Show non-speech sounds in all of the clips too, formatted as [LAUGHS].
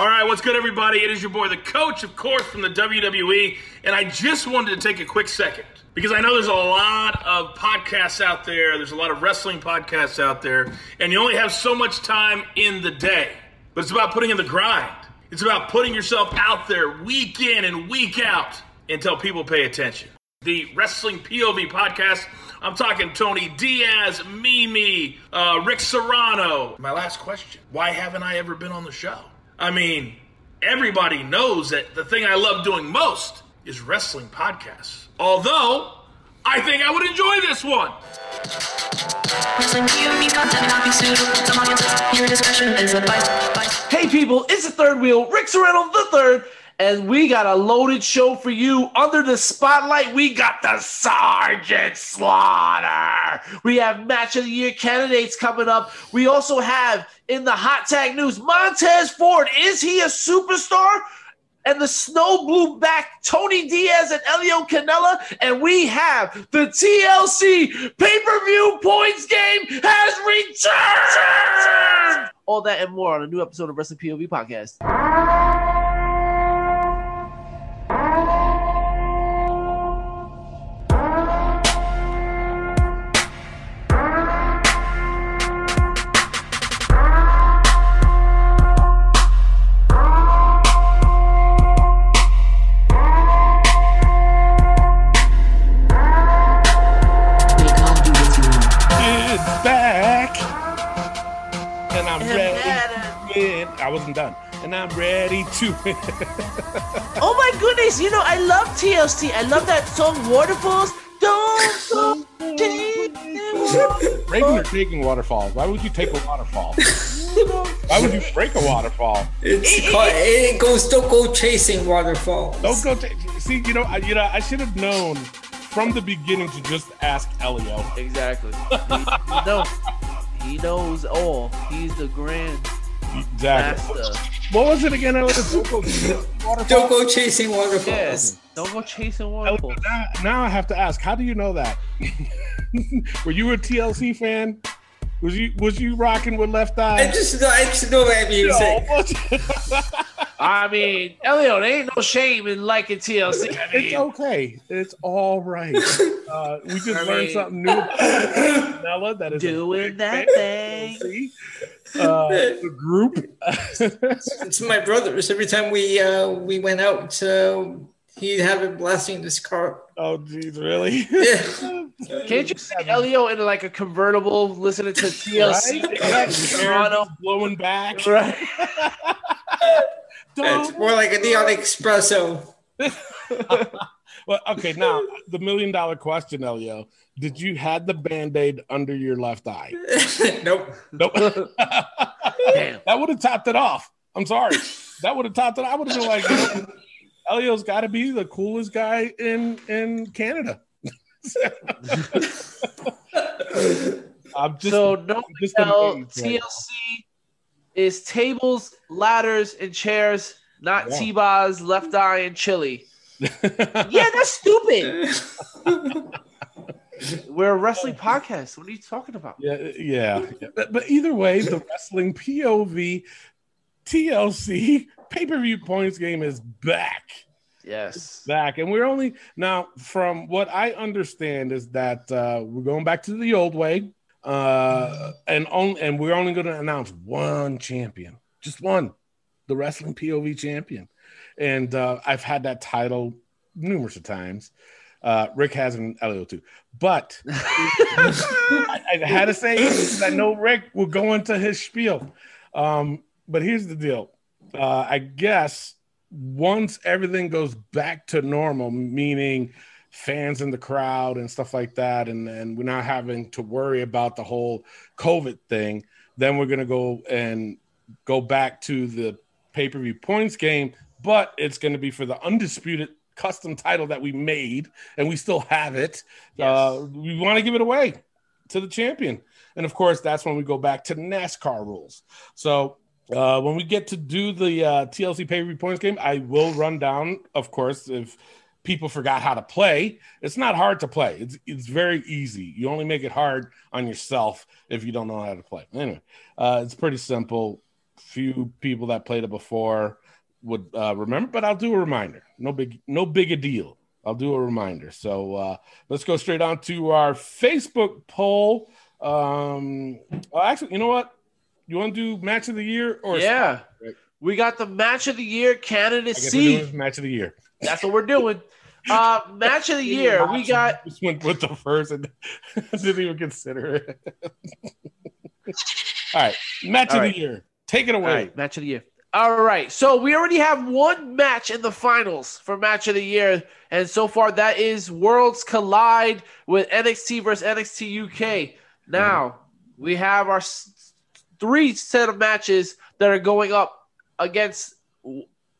All right, what's good, everybody? It is your boy, the coach, of course, from the WWE. And I just wanted to take a quick second because I know there's a lot of podcasts out there, there's a lot of wrestling podcasts out there, and you only have so much time in the day. But it's about putting in the grind, it's about putting yourself out there week in and week out until people pay attention. The Wrestling POV podcast. I'm talking Tony Diaz, Mimi, uh, Rick Serrano. My last question Why haven't I ever been on the show? I mean, everybody knows that the thing I love doing most is wrestling podcasts. Although, I think I would enjoy this one. Hey people, it's the third wheel, Rick Serrano the third, and we got a loaded show for you. Under the spotlight, we got the Sergeant Slaughter. We have match of the year candidates coming up. We also have in the hot tag news, Montez Ford. Is he a superstar? And the snow blew back Tony Diaz and Elio Canella. And we have the TLC pay per view points game has returned. All that and more on a new episode of Wrestling POV Podcast. Wasn't done. And I'm ready to. [LAUGHS] Oh my goodness, you know, I love TLC. I love that song Waterfalls. Don't go Breaking or taking waterfalls? Why would you take a waterfall? Why would you break a waterfall? It's called, it goes don't go chasing waterfalls. Don't go. ta- See, you know, I, you know, I should have known from the beginning to just ask Elio. Exactly. He, no, he knows all. He's the grand Exactly. master. What was it again? Elio? Don't go chasing waterfalls? Don't go chasing waterfalls. Yes. Don't go chasing waterfalls. now, now I have to ask. How do you know that? [LAUGHS] Were you a TLC fan? Was you was you rocking with Left Eye? I just I just know that music. No, I mean, Elio, there ain't no shame in liking TLC. I It's okay. It's all right. [LAUGHS] Uh, we just I learned mean- something new. about [LAUGHS] Nella, that is doing that fan. thing. See? Uh, [LAUGHS] the group. It's my brothers. Every time we uh we went out, uh, he'd have it blasting in his car. oh, geez, really? Yeah. [LAUGHS] Can't you see Elio in like a convertible listening to TLC? Right? Toronto. blowing back. [LAUGHS] Right. It's more like a neon espresso. Well, okay. Now the million dollar question, Elio. Did you had the band aid under your left eye? [LAUGHS] nope. Nope. [LAUGHS] Damn. that would have topped it off. I'm sorry. That would have topped it. I would have been like, [LAUGHS] Elio's got to be the coolest guy in in Canada. I'm just so no just tell amazed right TLC is tables, ladders, and chairs, not Yeah. T-Boz, left eye, and Chilli. Yeah, that's stupid. We're a wrestling podcast. What are you talking about? Yeah, yeah. But, either way, the wrestling POV TLC pay per view points game is back. Yes. Back. And we're only now, from what I understand, is that uh, we're going back to the old way. Uh, and only and we're only going to announce one champion, just one, the wrestling POV champion. And uh, I've had that title numerous of times. Uh, Rick has an Elio too, but [LAUGHS] I, I had to say I know Rick will go into his spiel. Um, but here's the deal. Uh, I guess once everything goes back to normal, meaning fans in the crowd and stuff like that, and, and we're not having to worry about the whole COVID thing, then we're gonna go and go back to the pay-per-view points game, but it's gonna be for the undisputed custom title that we made, and we still have it. Uh, we want to give it away to the champion. And of course, that's when we go back to NASCAR rules. So uh, when we get to do the uh, TLC pay per points game, I will run down, of course, if people forgot how to play. It's not hard to play, it's, it's very easy. You only make it hard on yourself if you don't know how to play. Anyway, uh, it's pretty simple. few people that played it before would uh, remember, but I'll do a reminder. No big, no big a deal. I'll do a reminder. So uh, let's go straight on to our Facebook poll. Um, well, actually, you know what? You want to do match of the year or yeah? Right. We got the match of the year I guess we're candidacy. match of the year. That's what we're doing. [LAUGHS] Uh, match of the year. We got just went with the first and [LAUGHS] didn't even consider it. [LAUGHS] All right, match All of right. the year. Take it away. right, match of the year. All right, so we already have one match in the finals for match of the year, and so far that is Worlds Collide with NXT versus NXT UK. Now we have our three set of matches that are going up against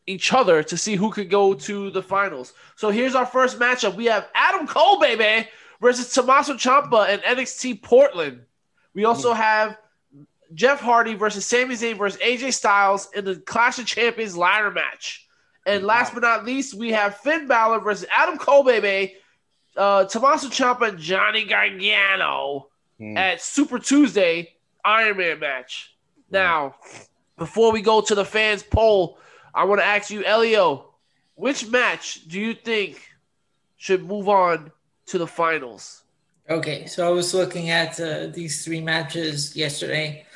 each other to see who could go to the finals. So here's our first matchup. We have Adam Cole, baby, versus Tommaso Ciampa and NXT Portland. We also hmm. have Jeff Hardy versus Sami Zayn versus AJ Styles in the Clash of Champions ladder match. And last but not least, we have Finn Balor versus Adam Cole, baby, uh, Tommaso Ciampa and Johnny Gargano Hmm. at Super Tuesday Iron Man match. Now, before we go to the fans poll, I want to ask you, Elio, which match do you think should move on to the finals? Okay, so I was looking at uh, these three matches yesterday.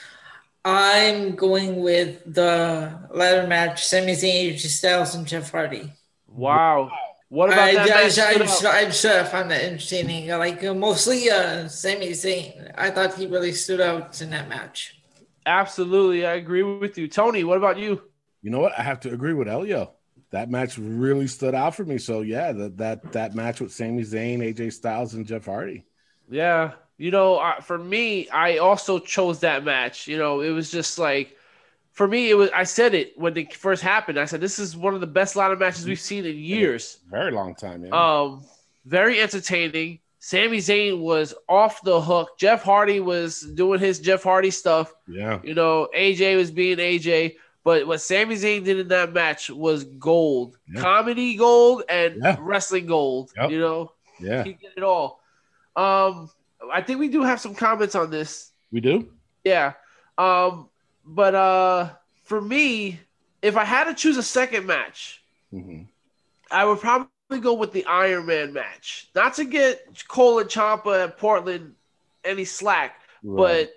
I'm going with the ladder match: Sami Zayn, AJ Styles, and Jeff Hardy. Wow. What about I, that I, match? I, I, out? just- I just found that entertaining. Like uh, mostly uh, Sami Zayn. I thought he really stood out in that match. Absolutely, I agree with you, Tony. What about you? You know what? I have to agree with Elio. That match really stood out for me. So yeah, that that that match with Sami Zayn, AJ Styles, and Jeff Hardy. Yeah, you know, uh, for me, I also chose that match. You know, it was just like, for me, it was. I said it when it first happened. I said this is one of the best ladder matches we've seen in years. Very long time, yeah. Um, very entertaining. Sami Zayn was off the hook. Jeff Hardy was doing his Jeff Hardy stuff. yeah. You know, AJ was being AJ. But what Sami Zayn did in that match was gold, Yeah. comedy gold and Yeah. wrestling gold. Yep. You know, Yeah. he did it all. Um, I think we do have some comments on this. We do? Yeah. Um, but uh, for me, if I had to choose a second match, Mhm. I would probably go with the Iron Man match. Not to get Cole and Ciampa and Portland any slack, Right.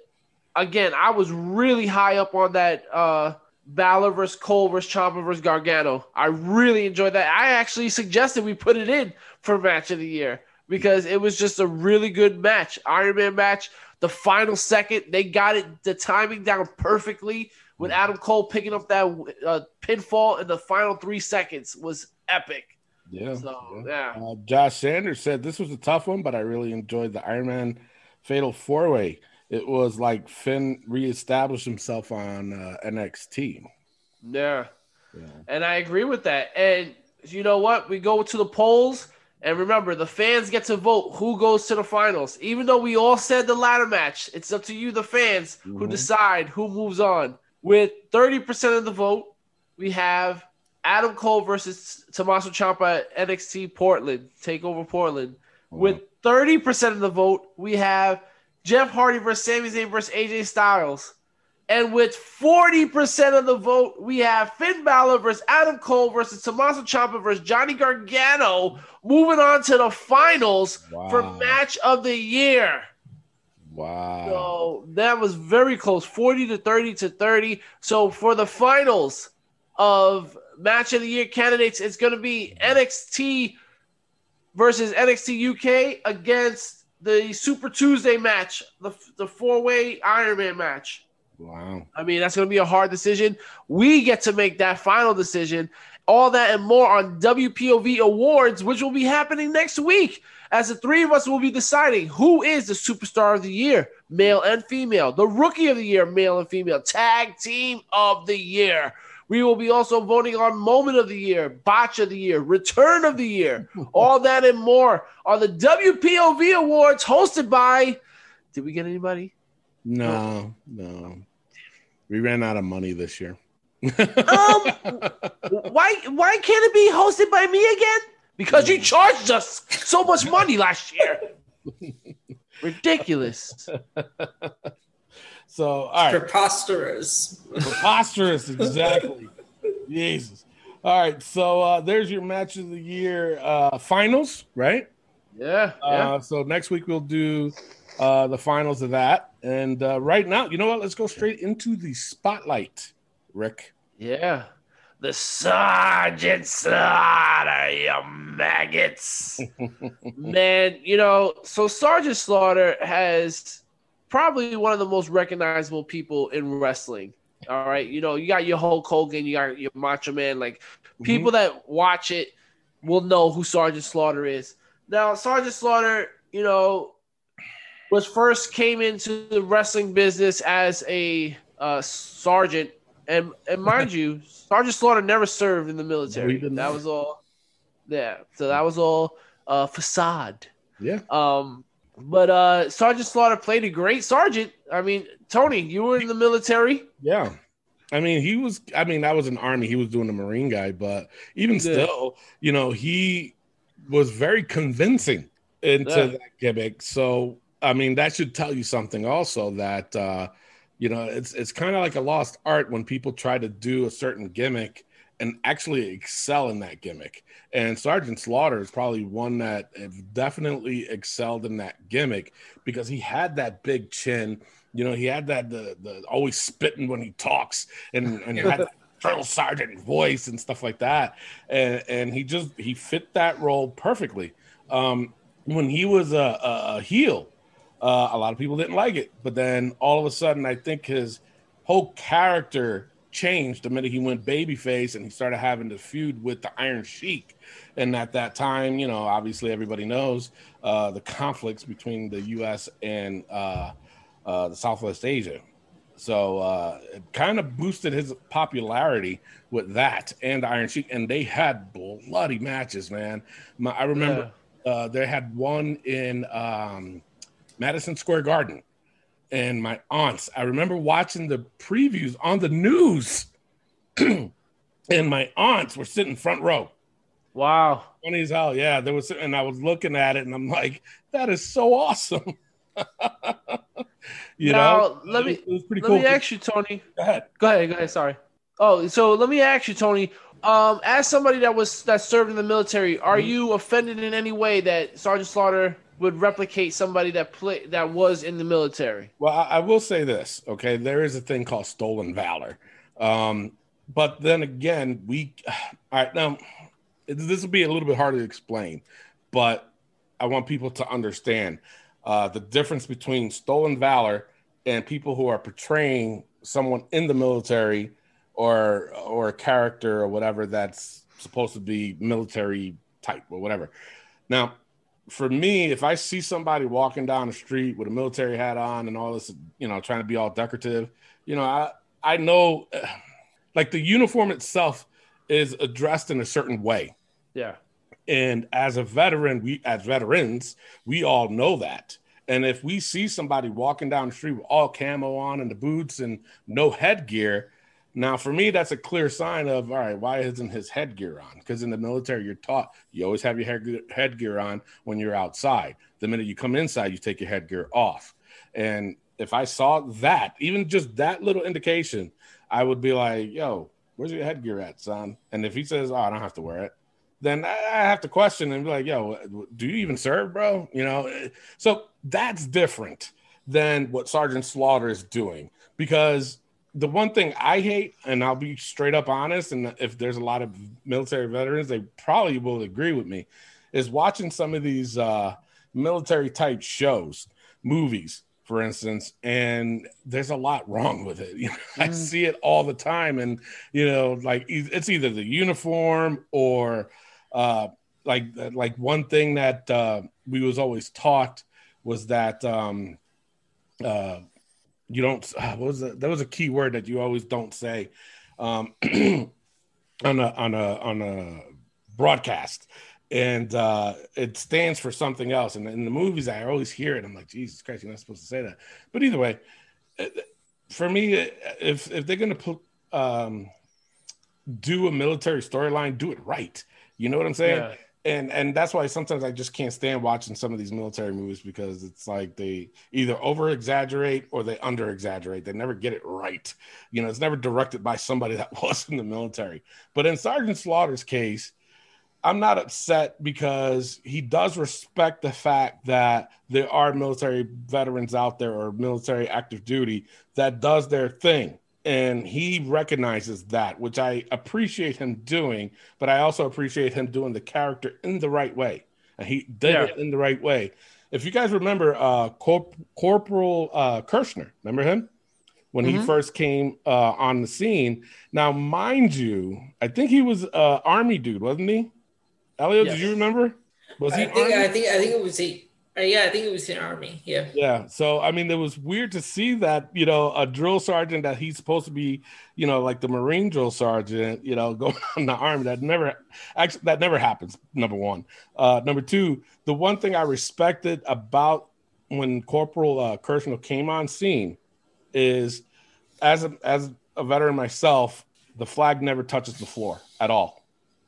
but again, I was really high up on that uh Balor versus Cole versus Ciampa versus Gargano. I really enjoyed that. I actually suggested we put it in for match of the year because it was just a really good match. Iron Man match. The final second, they got it the timing down perfectly with Adam Cole picking up that uh, pinfall in the final three seconds was epic. yeah. So yeah. yeah, Uh, Josh Sanders said this was a tough one, but I really enjoyed the Iron Man Fatal Four Way. It was like Finn reestablished himself on uh, NXT. yeah. Yeah. And I agree with that. And you know what? We go to the polls, and remember, the fans get to vote who goes to the finals. Even though we all said the ladder match, it's up to you, the fans, who Mhm. decide who moves on. With 30% of the vote, we have Adam Cole versus Tommaso Ciampa at NXT Portland, TakeOver Portland. With 30% of the vote, we have Jeff Hardy versus Sami Zayn versus AJ Styles. And with 40% of the vote, we have Finn Balor versus Adam Cole versus Tommaso Ciampa versus Johnny Gargano moving on to the finals for match of the year. Wow. So that was very close 40 to 30 to 30. So for the finals of match of the year candidates, it's going to be NXT versus NXT UK against the Super Tuesday match, the, the four way Iron Man match. Wow. I mean, that's going to be a hard decision. We get to make that final decision. All that and more on WPOV Awards, which will be happening next week. As the three of us will be deciding who is the superstar of the year, male and female, the rookie of the year, male and female, tag team of the year. We will be also voting on moment of the year, botch of the year, return of the year, [LAUGHS] all that and more on the WPOV Awards hosted by. Did we get anybody? No, no. We ran out of money this year. Um, [LAUGHS] why why can't it be hosted by me again? Because you charged us so much money last year. [LAUGHS] Ridiculous. So, all right. Preposterous. Preposterous, exactly. [LAUGHS] Jesus. All right. So, uh, there's your match of the year uh, finals, right? Yeah, yeah. Uh, so, next week we'll do uh, the finals of that. And uh, right now, you know what? Let's go straight into the spotlight, Rick. Yeah. The Sergeant Slaughter, you maggots. [LAUGHS] Man, you know, so Sergeant Slaughter has probably one of the most recognizable people in wrestling. All right. You know, you got your Hulk Hogan, you got your Macho Man. Like, people that watch it will know who Sergeant Slaughter is. Now, Sergeant Slaughter, you know, was first came into the wrestling business as a uh, sergeant, and and mind you, Sergeant Slaughter never served in the military. did that was all. Yeah, so that was all uh, facade. Yeah. Um, but uh, Sergeant Slaughter played a great sergeant. I mean, Tony, you were in the military. Yeah. I mean, he was, I mean, I was in the army. He was doing the Marine guy, but even Yeah. still, you know, he was very convincing into Yeah. that gimmick. So, I mean, that should tell you something also that, uh, you know, it's, it's kind of like a lost art when people try to do a certain gimmick and actually excel in that gimmick. And Sergeant Slaughter is probably one that definitely excelled in that gimmick because he had that big chin. You know, he had that the, the always spitting when he talks, and and he [LAUGHS] had that sergeant voice and stuff like that. And and he just he fit that role perfectly. Um, when he was a, a, a heel, uh, a lot of people didn't like it, but then all of a sudden, I think his whole character changed the minute he went babyface and he started having the feud with the Iron Sheik. And at that time, you know, obviously everybody knows uh, the conflicts between the U.S. and uh, uh, the Southwest Asia. So uh, it kind of boosted his popularity with that and the Iron Sheik, and they had bloody matches, man. My, I remember uh, they had one in um, Madison Square Garden, and my aunts. I remember watching the previews on the news, [CLEARS THROAT] and my aunts were sitting front row. Wow. Funny as hell, yeah. There was, and I was looking at it, and I'm like, "That is so awesome." [LAUGHS] you Now, know, let me- it was pretty Let cool. me ask you, Tony. Go ahead. Go ahead. Go ahead. Sorry. Oh, so let me ask you, Tony. Um, as somebody that was that served in the military, are Mm-hmm. you offended in any way that Sergeant Slaughter would replicate somebody that play that was in the military? Well, I, I will say this, okay? There is a thing called stolen valor. Um, but then again, we, [SIGHS] all right, now this will be a little bit hard to explain, but I want people to understand uh, the difference between stolen valor and people who are portraying someone in the military or or a character or whatever that's supposed to be military type or whatever. Now, for me, if I see somebody walking down the street with a military hat on and all this, you know, trying to be all decorative, you know, I I know, [SIGHS] like the uniform itself is addressed in a certain way, Yeah. and as a veteran, we as veterans, we all know that. And if we see somebody walking down the street with all camo on and the boots and no headgear, now for me that's a clear sign of all right, why isn't his headgear on? Because in the military, you're taught you always have your headgear, on when you're outside. The minute you come inside, you take your headgear off. And if I saw that, even just that little indication, I would be like, "Yo, where's your headgear at, son?" And if he says, "Oh, I don't have to wear it," then I I have to question and be like, "Yo, do you even serve, bro?" You know. Eh, so that's different than what Sergeant Slaughter is doing because the one thing I hate, and I'll be straight up honest, and if there's a lot of military veterans, they probably will agree with me, is watching some of these uh, military type shows, movies, for instance, and there's a lot wrong with it. [LAUGHS] You know, I see it all the time, and you know, like it's either the uniform or uh, like like one thing that uh, we was always taught was that um, uh, you don't. Uh, what was that? That was a key word that you always don't say um, [CLEARS THROAT] on a on a on a broadcast, and uh, it stands for something else. And in the movies, I always hear it. I'm like, Jesus Christ, you're not supposed to say that. But either way, for me, if if they're gonna put um, do a military storyline, do it right. You know what I'm saying? Yeah. And and that's why sometimes I just can't stand watching some of these military movies because it's like they either over exaggerate or they under exaggerate. They never get it right. You know, it's never directed by somebody [LAUGHS] that was in the military. But in Sergeant Slaughter's case, I'm not upset because he does respect the fact that there are military veterans out there or military active duty that does their thing and he recognizes that which i appreciate him doing but i also appreciate him doing the character in the right way. And he did yeah. it in the right way. If you guys remember uh Corp- corporal uh Kirchner remember him? When mm-hmm. he first came uh on the scene. Now mind you i think he was uh army dude wasn't he? Elio yes. did you remember? Was he I think, I think i think it was he uh, yeah, I think it was in army. Yeah. Yeah. So I mean, it was weird to see that you know a drill sergeant that he's supposed to be, you know, like the Marine drill sergeant, you know, [LAUGHS] going on the army. That never actually that never happens. Number one. Uh, number two, the one thing I respected about when Corporal uh, came on scene is as a, as a veteran myself, the flag never touches the floor at all,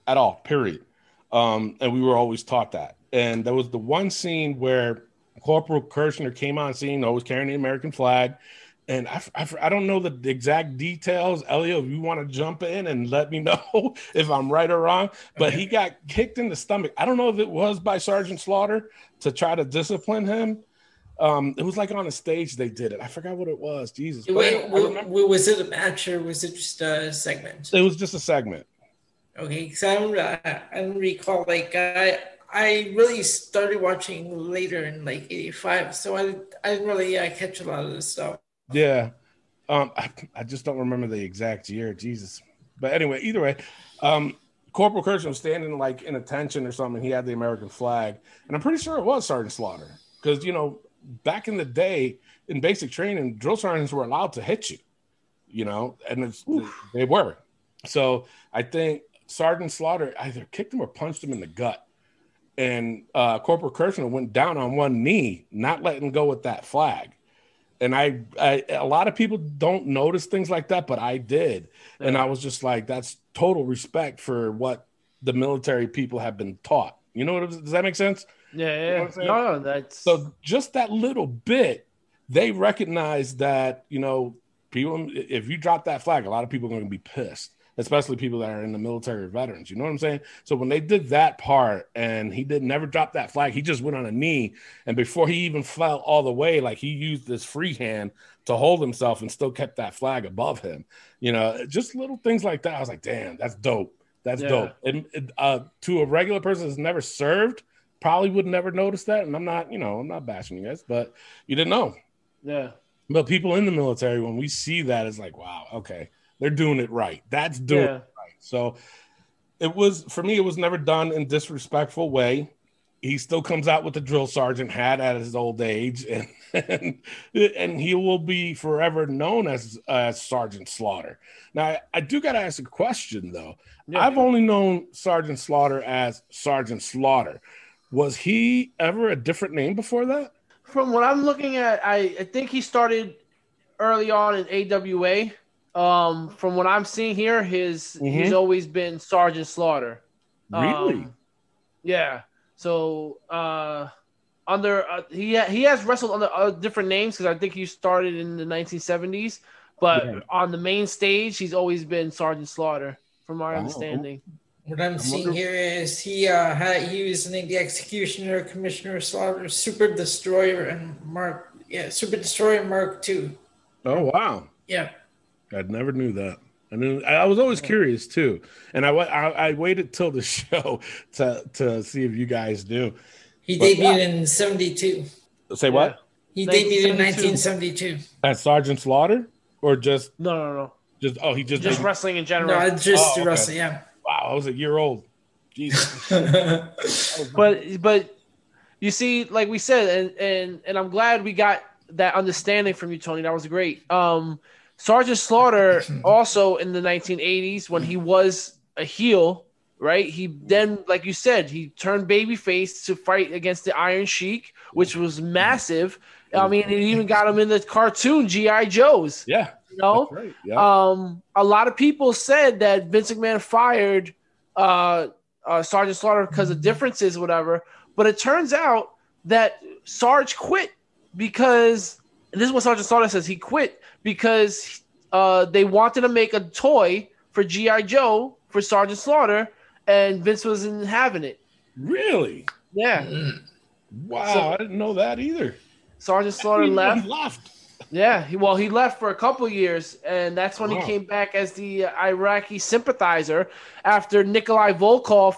at all. Period. Um, and we were always taught that and there was the one scene where Corporal Kirchner came on scene, always carrying the American flag. And I, I, I don't know the exact details. Elio, if you want to jump in and let me [LAUGHS] know if I'm right or wrong, but he got kicked in the stomach. I don't know if it was by Sergeant Slaughter to try to discipline him. Um, it was like on the stage they did it. I forgot what it was. Jesus. Wait was it a match or was it just a segment? It was just a segment. Okay, because I don't, I don't recall. Like I, I really started watching later in like '85, so I I didn't really uh, catch a lot of this stuff. Yeah, um, I, I, just don't remember the exact year. Jesus, but anyway, either way, um, Corporal Kirchner was standing like in attention or something. He had the American flag, and I'm pretty sure it was Sergeant Slaughter because you know back in the day in basic training, drill sergeants were allowed to hit you, you know, and they were. So I think Sergeant Slaughter either kicked him or punched him in the gut and uh, Corporal Kirchner went down on one knee, not letting go with that flag. And I, I, a lot of people don't notice things like that, but I did, and I was just like, that's total respect for what the military people have been taught. You know what? Does that make sense? Yeah, yeah. You know no, that's so. Just that little bit, they recognize that you know people. If you drop that flag, a lot of people are going to be pissed especially people that are in the military veterans. You know what I'm saying? So when they did that part and he did never drop that flag, he just went on a knee. And before he even fell all the way, like he used this free hand to hold himself and still kept that flag above him. You know, just little things like that. I was like, damn, that's dope. That's yeah. dope. And uh, to a regular person that's never served, probably would never notice that. And I'm not, you know, I'm not bashing you guys, but you didn't know. Yeah. But people in the military, when we see that, it's like, wow, okay they're doing it right. That's doing yeah. it right. So it was for me, it was never done in disrespectful way. He still comes out with the drill sergeant hat at his old age, and [LAUGHS] and, and he will be forever known as as Sergeant Slaughter. Now, I, I do got to ask a question though. Yeah. I've only known Sergeant Slaughter as Sergeant Slaughter. Was he ever a different name before that? From what I'm looking at, I, I think he started early on in AWA um, from what I'm seeing here, his mm-hmm. he's always been Sergeant Slaughter. Really? Um, yeah. So uh, under uh, he ha- he has wrestled under uh, different names because I think he started in the 1970s, but yeah. on the main stage he's always been Sergeant Slaughter, from my oh, understanding. What I'm seeing here is he uh had, he was named the Executioner, Commissioner Slaughter, Super Destroyer, and Mark yeah Super Destroyer Mark Two. Oh wow! Yeah. I never knew that. I knew I was always curious too, and I, I, I waited till the [LAUGHS] show to to see if you guys knew. He but, debuted yeah. in '72. Say what? He debuted in 1972. At Sergeant Slaughter, or just no, no, no. Just oh, he just just wrestling in general. No, just oh, okay. wrestling. Yeah. Wow, I was a year old. Jesus. [LAUGHS] but but you see, like we said, and and and I'm glad we got that understanding from you, Tony. That was great. Um Sergeant Slaughter [CLEARS THROAT] also in the 1980s when he was a heel, right? He then, like you said, he turned babyface to fight against the Iron Sheik, which was massive. I mean, it even got him in the cartoon GI Joes. Yeah, you know. Right. Yeah. Um, a lot of people said that Vince McMahon fired uh, uh, Sergeant Slaughter because of differences, whatever. But it turns out that Sarge quit because and this is what Sergeant Slaughter says. He quit because uh, they wanted to make a toy for GI Joe for Sergeant Slaughter, and Vince wasn't having it. Really? Yeah, Wow, So- I didn't know that either. Sergeant Slaughter left. left. Yeah, he, well, he left for a couple years, and that's when Wow. he came back as the uh, Iraqi sympathizer after Nikolai Volkov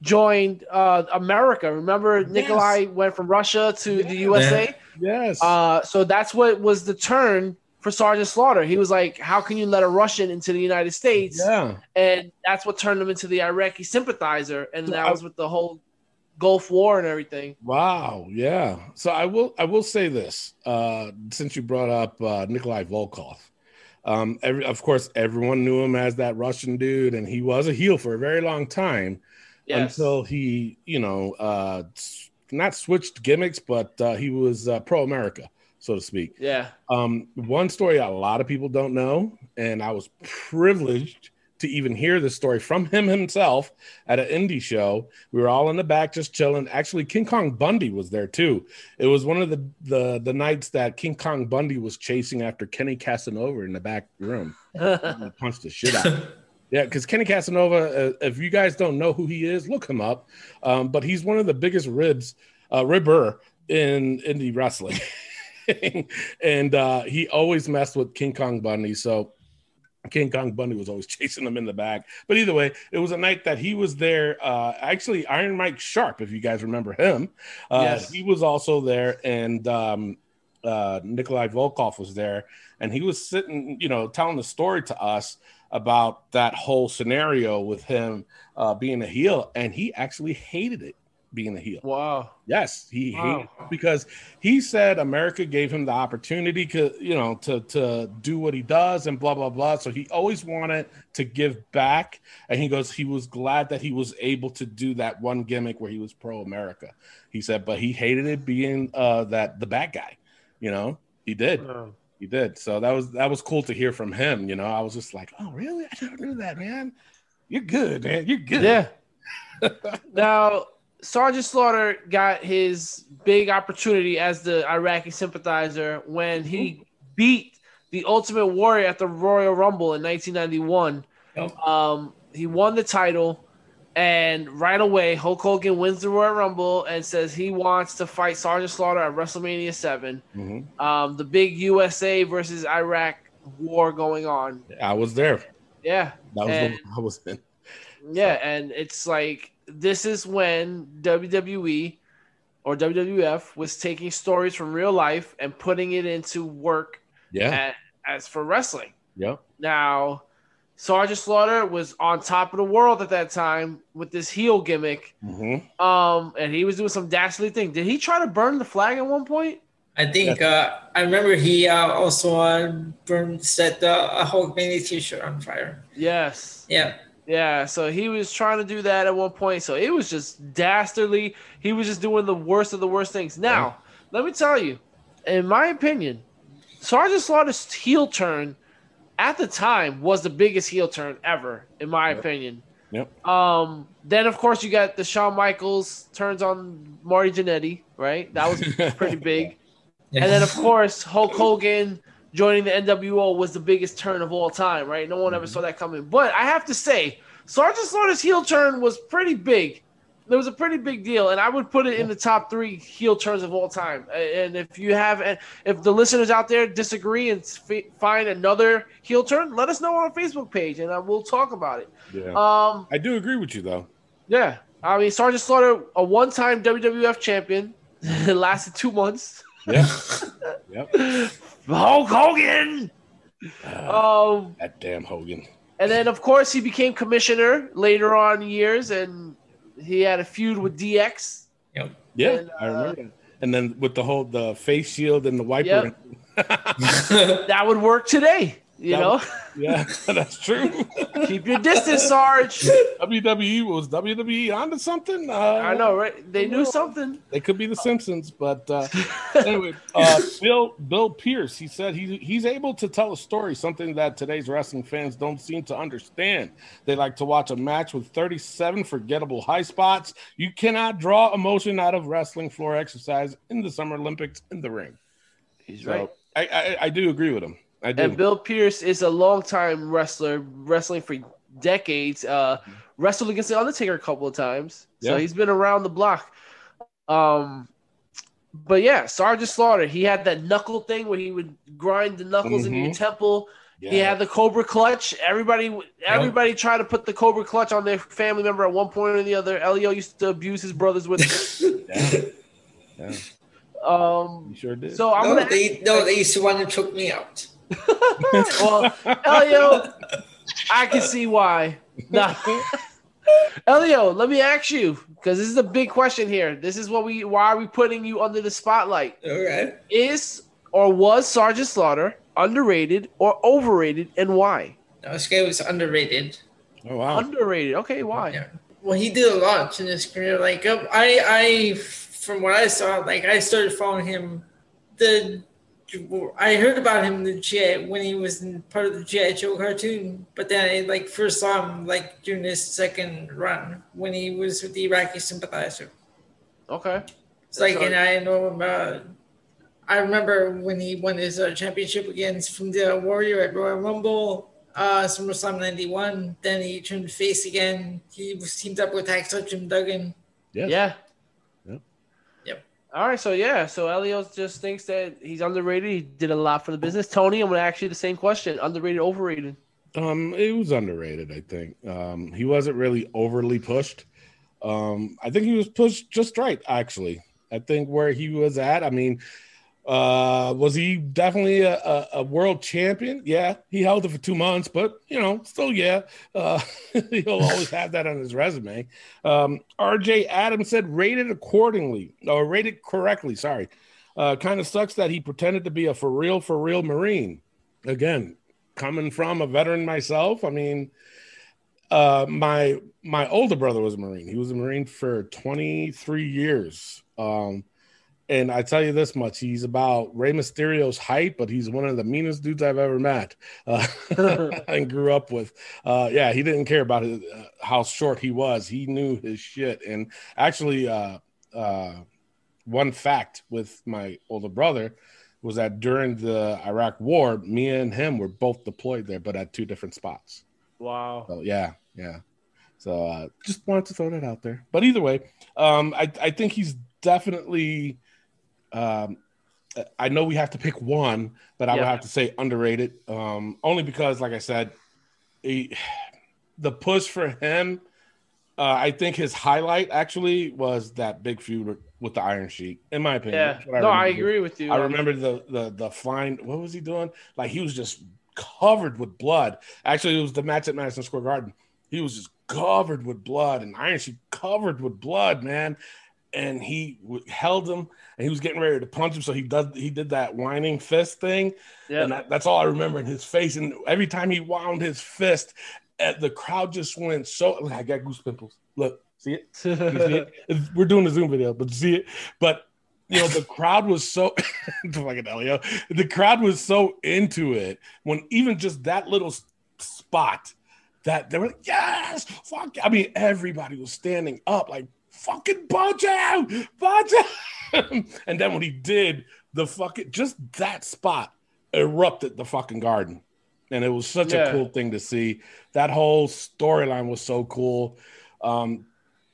joined uh, America. Remember, Nikolai went from Russia to the USA. Yes. Uh, so that's what was the turn for Sergeant Slaughter. He was like, "How can you let a Russian into the United States?" yeah. And that's what turned him into the Iraqi sympathizer, and So that I- was with the whole Gulf War and everything. Wow. Yeah. So I will I will say this, uh, since you brought up uh, Nikolai Volkov. Um, every, of course, everyone knew him as that Russian dude, and he was a heel for a very long time Yes. until he, you know, uh, not switched gimmicks, but uh, he was uh, pro America, so to speak. yeah. Um, one story a lot of people don't know, and I was privileged to even hear this story from him himself at an indie show. We were all in the back just chilling. Actually, King Kong Bundy was there too. It was one of the the, the nights that King Kong Bundy was chasing after Kenny Casanova in the back room. [LAUGHS] Punched the shit out. of him. Yeah, because Kenny Casanova, uh, if you guys don't know who he is, look him up. Um, but he's one of the biggest ribs, uh, ribber in indie wrestling. [LAUGHS] and uh, he always messed with King Kong Bundy. So King Kong Bundy was always [LAUGHS] chasing him in the back. But either way, it was a night that he was there. Uh, actually, Iron Mike Sharpe, if you guys remember him, uh, Yes. he was also there. And um, uh, Nikolai Volkov was there. And he was sitting, you know, telling the story to us about that whole scenario with him uh, being a heel. And he actually hated it being a heel. wow. Yes, he Wow. hated because he said America gave him the opportunity to, you know, to to do what he does and blah blah blah. So he always wanted to give back, and he goes, he was glad that he was able to do that one gimmick where he was pro America. He said, but he hated it being uh that the bad guy. You know, he did, Oh. he did. So that was that was cool to hear from him. You know, I was just like, oh really? I never knew that, man. You're good, man. You're good. Yeah. [LAUGHS] now, Sergeant Slaughter got his big opportunity as the Iraqi sympathizer when he beat the Ultimate Warrior at the Royal Rumble in 1991. Yep. Um, he won the title, and right away, Hulk Hogan wins the Royal Rumble and says he wants to fight Sergeant Slaughter at WrestleMania 7. Mhm. Um, the big USA versus Iraq war going on. I was there. Yeah. That was And- I was in. Yeah, and it's like this is when WWE or WWF was taking stories from real life and putting it into work Yeah. a- as for wrestling. Yep. Now, Sergeant Slaughter was on top of the world at that time with this heel gimmick, hmm um, and he was doing some dastardly thing. Did he try to burn the flag at one point? I think uh, I remember he uh, also uh, burned set a uh, Hulkmania T-shirt on fire. Yes. Yeah, Yeah, so he was trying to do that at one point. So it was just dastardly. He was just doing the worst of the worst things. Now, let me tell you, in my opinion, Sergeant Slaughter's heel turn at the time was the biggest heel turn ever, in my Yep. opinion. Yep. Um, then of course you got the Shawn Michaels turns on Marty Jannetty, right? That was [LAUGHS] pretty big. yeah. And then, of course, Hulk Hogan joining the NWO was the biggest turn of all time, right? No one ever saw that coming. But I have to say, Sergeant Slaughter's heel turn was pretty big. It was a pretty big deal, and I would put it in the top three heel turns of all time. And if you have, if the listeners out there disagree and f- find another heel turn, let us know on our Facebook page, and I will talk about it. Yeah. Um, I do agree with you though. yeah, I mean, Sergeant Slaughter, a one-time WWF champion, it [LAUGHS] lasted two months. Yeah. [LAUGHS] yep. Hulk Hogan. Um, That damn Hogan. and then of course he became commissioner later on years, and he had a feud with DX. Yep. Yeah, And, I uh, remember. that. And then with the whole the face shield and the wiper. Yep. [LAUGHS] That would work today. You That know, was- Yeah, [LAUGHS] that's true. [LAUGHS] keep your distance, Sarge. WWE was WWE onto something. Uh, I know, right? They knew something. They could be the Simpsons, but uh, [LAUGHS] anyway, uh, Bill Bill Pierce. He said he he's able to tell a story, something that today's wrestling fans don't seem to understand. They like to watch a match with 37 forgettable high spots. You cannot draw emotion out of wrestling floor exercise in the Summer Olympics in the ring. He's So right. I, I I do agree with him. I do. And Bill Pierce is a longtime wrestler, wrestling for decades. Uh, wrestled against the Undertaker a couple of times, so he's been around the block. Um, but yeah, Sergeant Slaughter, he had that knuckle thing where he would grind the knuckles in your Mhm. temple. yeah. He had the Cobra Clutch. Everybody, everybody tried to put the Cobra Clutch on their family member at one point or the other. Elio used to abuse his brothers with it. [LAUGHS] yeah, yeah, um, you sure did. so I'm no, gonna they no, they used to want to choke me out. [LAUGHS] well, Elio, I can see why. [LAUGHS] Nah. Elio, let me ask you because this is a big question here. This is what we why are we putting you under the spotlight? Okay. Is or was Sergeant Slaughter underrated or overrated, and why? No, this guy was underrated. oh wow. Underrated. Okay, why? Yeah. Well, he did a lot in his career. Like I, I, from what I saw, like I started following him. The I heard about him in the GI when he was in part of the GI Joe cartoon, but then I like first saw him like during his second run when he was with the Iraqi sympathizer. Okay. It's like, Sorry. and I know him. Uh, I remember when he won his uh, championship against from the Warrior at Royal Rumble, uh, SummerSlam '91. Then he turned face again. He was teamed up with Hacksaw Jim Duggan. Yes. Yeah. All right, so yeah, so Elio just thinks that he's underrated. He did a lot for the business. Tony, I'm gonna ask you the same question: underrated, overrated? Um, it was underrated. I think um, he wasn't really overly pushed. Um, I think he was pushed just right. Actually, I think where he was at. I mean, uh, was he definitely a, a, a world champion? Yeah, he held it for two months, but you know, still, yeah, uh, [LAUGHS] he'll always have that on his resume. Um, R.J. Adams said rated accordingly or rated correctly. Sorry, uh, kind of sucks that he pretended to be a for real, for real Marine. Again, coming from a veteran myself, I mean, uh, my my older brother was a Marine. He was a Marine for 23 years. Um, and I tell you this much: he's about Rey Mysterio's height, but he's one of the meanest dudes I've ever met [LAUGHS] uh, [LAUGHS] and grew up with. Uh, yeah, he didn't care about his, uh, how short he was. He knew his shit. And actually, uh, uh, one fact with my older brother was that during the Iraq War, me and him were both deployed there, but at two different spots. Wow. So yeah, yeah. So uh, just wanted to throw that out there. But either way, um, I I think he's definitely. Um, I know we have to pick one, but I would have to say underrated. Um, only because, like I said, he, the push for him. Uh, I think his highlight actually was that big feud with- the Iron Sheik, in my opinion. Yeah. What No, I agree with you. I remember the the the flying. What was he doing? Like he was just covered with blood. Actually, it was the match at Madison Square Garden. He was just covered with blood, and Iron Sheik covered with blood, man. And he w- held him, and he was getting ready to punch him. So he does he did that whining fist thing, Yeah. and that, that's all I remember in his face. And every time he wound his fist, uh, the crowd just went so. Look, I got goose pimples. Look, see it? [LAUGHS] See it? We're doing a Zoom video, but see it. But you know, the crowd was so [LAUGHS] fucking Elio. The crowd was so into it when even just that little spot that they were like, yes, fuck. I mean, everybody was standing up like fucking punch him. [LAUGHS] and then when he did the fucking just that spot erupted the fucking garden. And it was such Yeah. a cool thing to see. That whole storyline was so cool. Um,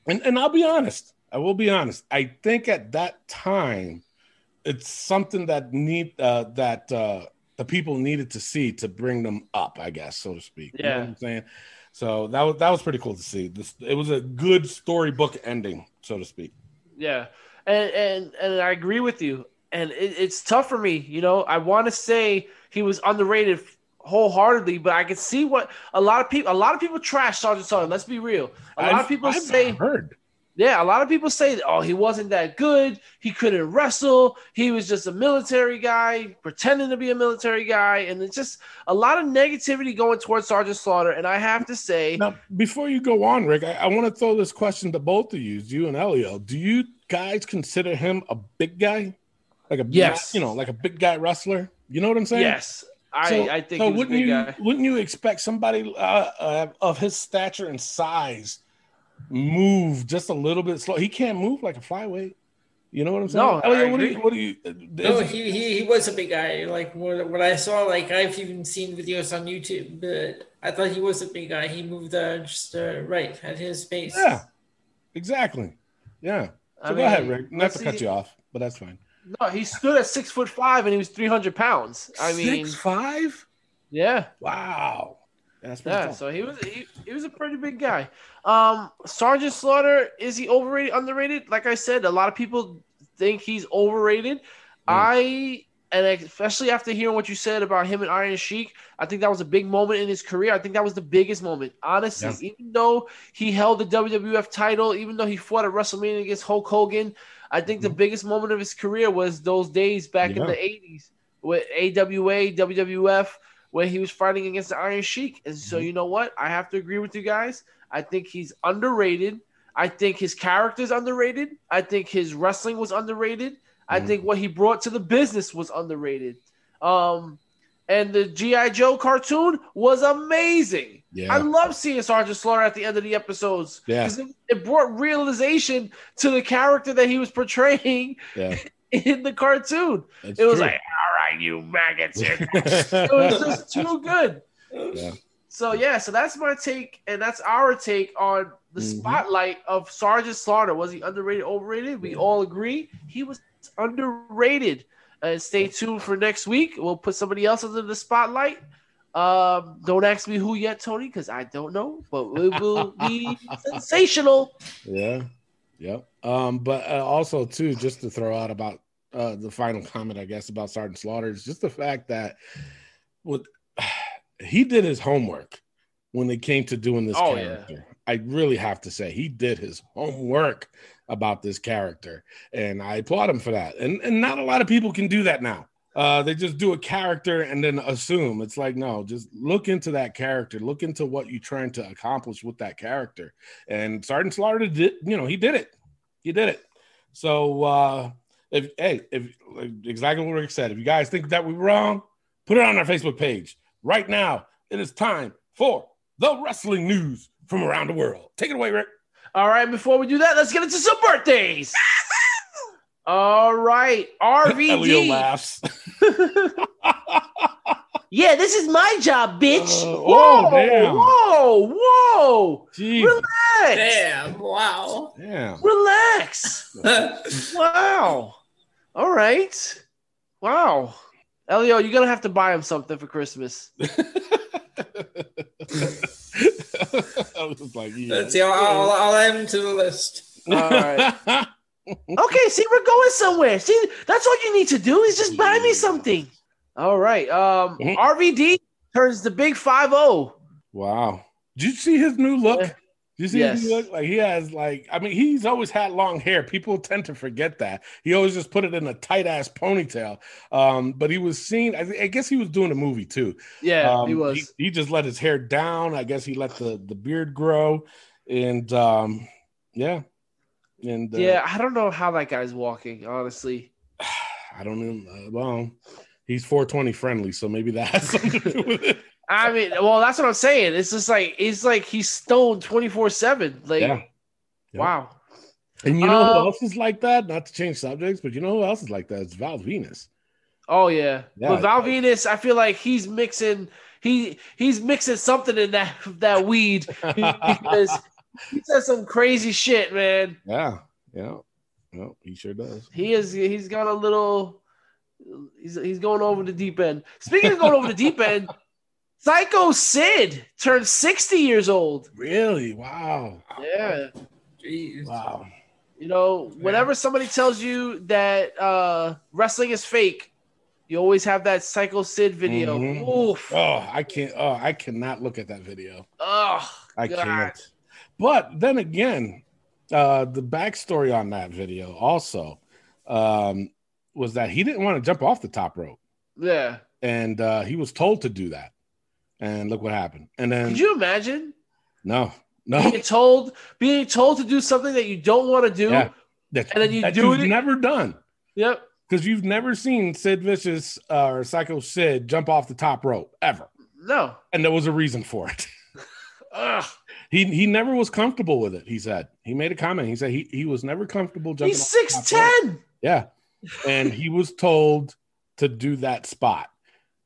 and, and I'll be honest, I will be honest. I think at that time, it's something that need uh, that uh, the people needed to see to bring them up, I guess, so to speak. You know Yeah. what I'm saying? So that was that was pretty cool to see. This it was a good storybook ending, so to speak. Yeah, and and and I agree with you. And it, it's tough for me, you know. I want to say he was underrated wholeheartedly, but I can see what a lot of people, a lot of people trash Sergeant Sullivan. Let's be real. A lot of I've- people I've say, heard. Yeah, a lot of people say, oh, he wasn't that good. He couldn't wrestle. He was just a military guy, pretending to be a military guy. And it's just a lot of negativity going towards Sergeant Slaughter. And I have to say, Now, before you go on, Rick, I, I want to throw this question to both of you, you and Elio. Do you guys consider him a big guy, like a Yes. you know, like a big guy wrestler? You know what I'm saying? yes, I, So- I think so wouldn't big you guy. wouldn't you expect somebody uh, uh, of his stature and size move just a little bit slow? He can't move like a flyweight. You know what I'm saying? No, I Elio, what do you? What do you? No, is- he, he, he was a big guy. Like what, what I saw, like I've even seen videos on YouTube, but I thought he was a big guy. He moved uh, just uh, right at his pace. yeah, exactly. Yeah. I So go mean, ahead, Rick. Not let's to cut you off, but that's fine. No, he stood at six foot five and he was 300 pounds. I mean, six five. yeah. Wow. That's pretty Yeah, tough. so he was he, he was a pretty big guy. Um, Sergeant Slaughter is he overrated, underrated? Like I said, a lot of people think he's overrated. I and especially after hearing what you said about him and Iron Sheik, I think that was a big moment in his career. I think that was the biggest moment, honestly. Even though he held the WWF title, even though he fought at WrestleMania against Hulk Hogan, I think the biggest moment of his career was those days back in the '80s with AWA, WWF when he was fighting against the Iron Sheik. And so, you know what? I have to agree with you guys. I think he's underrated. I think his character is underrated. I think his wrestling was underrated. I Mhm. think what he brought to the business was underrated. Um, and the G.I. Joe cartoon was amazing. Yeah. I love seeing Sergeant Slaughter at the end of the episodes. Yeah. 'Cause It, it brought realization to the character that he was [LAUGHS] portraying yeah. in the cartoon. That's It was true. like, all right, you maggots. [LAUGHS] it was just too good. Yeah. So yeah, so that's my take, and that's our take on the Mhm. spotlight of Sergeant Slaughter. Was he underrated, overrated? We all agree he was underrated. And stay tuned for next week. We'll put somebody else under the spotlight. Um, don't ask me who yet, Tony, because I don't know, but it will [LAUGHS] be sensational. Yeah. Yep. Um, but uh, also too, just to throw out about uh the final comment, I guess, about Sergeant Slaughter is just the fact that with [SIGHS] he did his homework when it came to doing this Oh, yeah. character. I really have to say he did his homework about this character, and I applaud him for that. And and not a lot of people can do that now. Uh, they just do a character and then assume it's like no, just look into that character, look into what you're trying to accomplish with that character. And Sergeant Slaughter did, you know, he did it. He did it. So uh if hey, if like, exactly what Rick said, if you guys think that we're wrong, put it on our Facebook page right now. It is time for the wrestling news from around the world. Take it away, Rick. All right, before we do that, let's get into some birthdays. [LAUGHS] All right, [LAUGHS] Elio RVD. laughs. Yeah, this is my job, bitch. Uh, whoa, oh, damn. whoa, whoa. Jeez. Relax. Damn! Wow. Damn. Relax. [LAUGHS] wow. All right. Wow. Elio, you're gonna have to buy him something for Christmas. [LAUGHS] I was like, yeah. Let's see. I'll, I'll, I'll add him to the list. All right. [LAUGHS] Okay, see, we're going somewhere. See, that's all you need to do is just buy me something. All right. Um, Mhm. RVD turns the big five oh. zero. Wow. Did you see his new look? You see Yes. new look? Like he has like I mean he's always had long hair. People tend to forget that. He always just put it in a tight ass ponytail. Um, but he was seen, I, I guess he was doing a movie too. Yeah, Um, he was. He, just let his hair down. I guess he let the, the beard grow. And um, yeah. And uh, yeah, I don't know how that guy's walking. Honestly, [SIGHS] I don't know. Uh, well, he's 420 friendly, so maybe that has something to do with it. I mean, well, that's what I'm saying. It's just like it's like he's stoned 24 seven. Like, Yeah. Yeah. wow. And you know Um, who else is like that? Not to change subjects, but you know who else is like that? It's Val Venis. Oh yeah. Yeah, but Val like- Venis, I feel like he's mixing he he's mixing something in that [LAUGHS] that weed because [LAUGHS] he says some crazy shit, man. Yeah, yeah, yeah. He sure does. He is he's got a little he's he's going over the deep end. Speaking of going over the deep end, Psycho Sid turned 60 years old. Really? Wow. Yeah. Jeez. Wow. You know, whenever somebody tells you that uh, wrestling is fake, you always have that Psycho Sid video. Mhm. Oof. Oh, I can't. Oh, I cannot look at that video. Oh, I God. can't. But then again, uh, the backstory on that video also um, was that he didn't want to jump off the top rope, Yeah. and uh, he was told to do that. And look what happened. And then Could you imagine no, no, being told being told to do something that you don't want to do? yeah, that, And then you do you've it- never done Yep. because you've never seen Sid Vicious uh, or Psycho Sid jump off the top rope ever, No. and there was a reason for it. [LAUGHS] Ugh. he he never was comfortable with it. He said he made a comment. He said he he was never comfortable jumping. He's six ten. Yeah. And he was told to do that spot.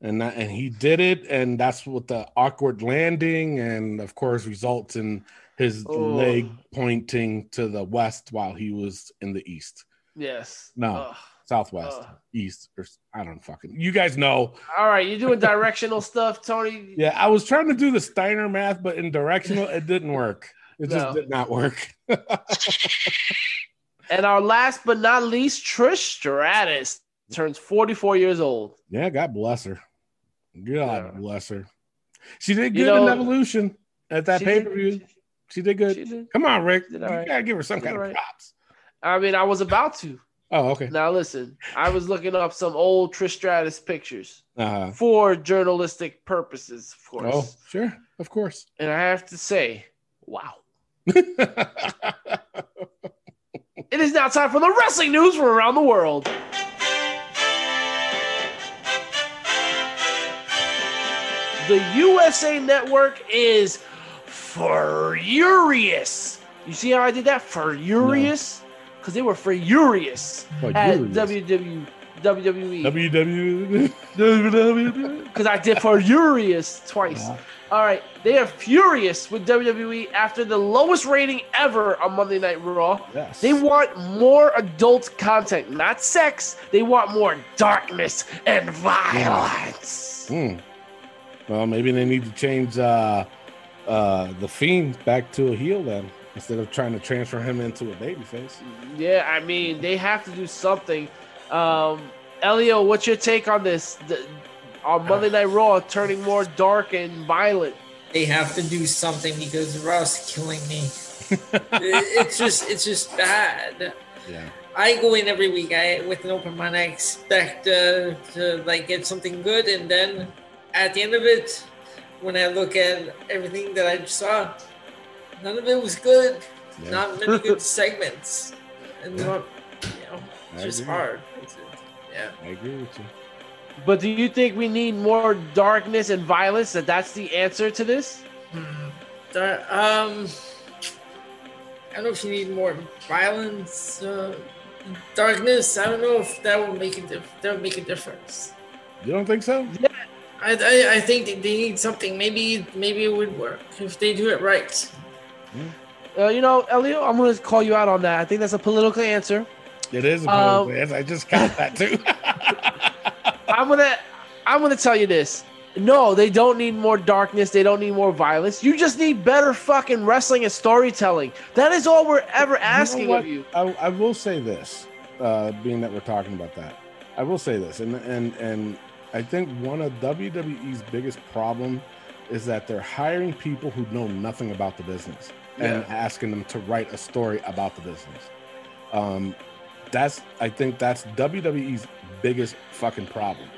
And that, and he did it, and that's what the awkward landing, and of course, results in his Oh. leg pointing to the west while he was in the east, Yes. No. Ugh. southwest, Ugh. east, or I don't fucking. You guys know. All right, you're doing directional [LAUGHS] stuff, Tony. Yeah, I was trying to do the Steiner math, but in directional, it didn't work. It just did not work. [LAUGHS] And our last but not least, Trish Stratus turns 44 years old. yeah, God bless her. God Yeah. bless her. She did You good in Evolution at that pay per view. She did good. she did. Come on, Rick. You right. gotta give her some kind all of props. I mean, I was about to. Oh, okay. Now listen, I was looking up some old Trish Stratus pictures Uh, for journalistic purposes, of course. oh, sure, of course. And I have to say, wow. [LAUGHS] It is now time for the wrestling news from around the world. The USA Network is furious. You see how I did that? Furious? Because they were furious at WWE. WW, WWE. Because [LAUGHS] I did furious twice. Uh-huh. All right, they are furious with WWE after the lowest rating ever on Monday Night Raw. Yes. They want more adult content, not sex. They want more darkness and violence. Hmm. Well, maybe they need to change uh, uh, the fiend back to a heel then, instead of trying to transfer him into a babyface. Yeah, I mean, they have to do something. Um, Elio, what's your take on this? The, on Monday Night Raw turning more dark and violent. They have to do something because Raw's killing me. [LAUGHS] It's just it's just bad. Yeah. I go in every week I with an open mind. I expect uh, to like get something good, and then at the end of it, when I look at everything that I saw, none of it was good. Yeah. Not many good [LAUGHS] segments, and not, you know, it's I just agree. hard. It's, yeah. I agree with you. But do you think we need more darkness and violence? That that's the answer to this? Hmm. Dar- um, I don't know if you need more violence, uh, darkness. I don't know if that will make a dif- that would make a difference. You don't think so? I, I, I think they need something. Maybe maybe it would work if they do it right. Uh, you know, Elio, I'm going to call you out on that. I think that's a political answer. It is a Um, political answer. I just got that too. [LAUGHS] [LAUGHS] I'm gonna I'm gonna tell you this. No, they don't need more darkness. They don't need more violence. You just need better fucking wrestling and storytelling. That is all we're ever asking what? of you. I, I will say this, uh, being that we're talking about that, I will say this, and and and I think one of WWE's biggest problem is that they're hiring people who know nothing about the business and asking them to write a story about the business. Um, that's I think that's WWE's biggest fucking problem.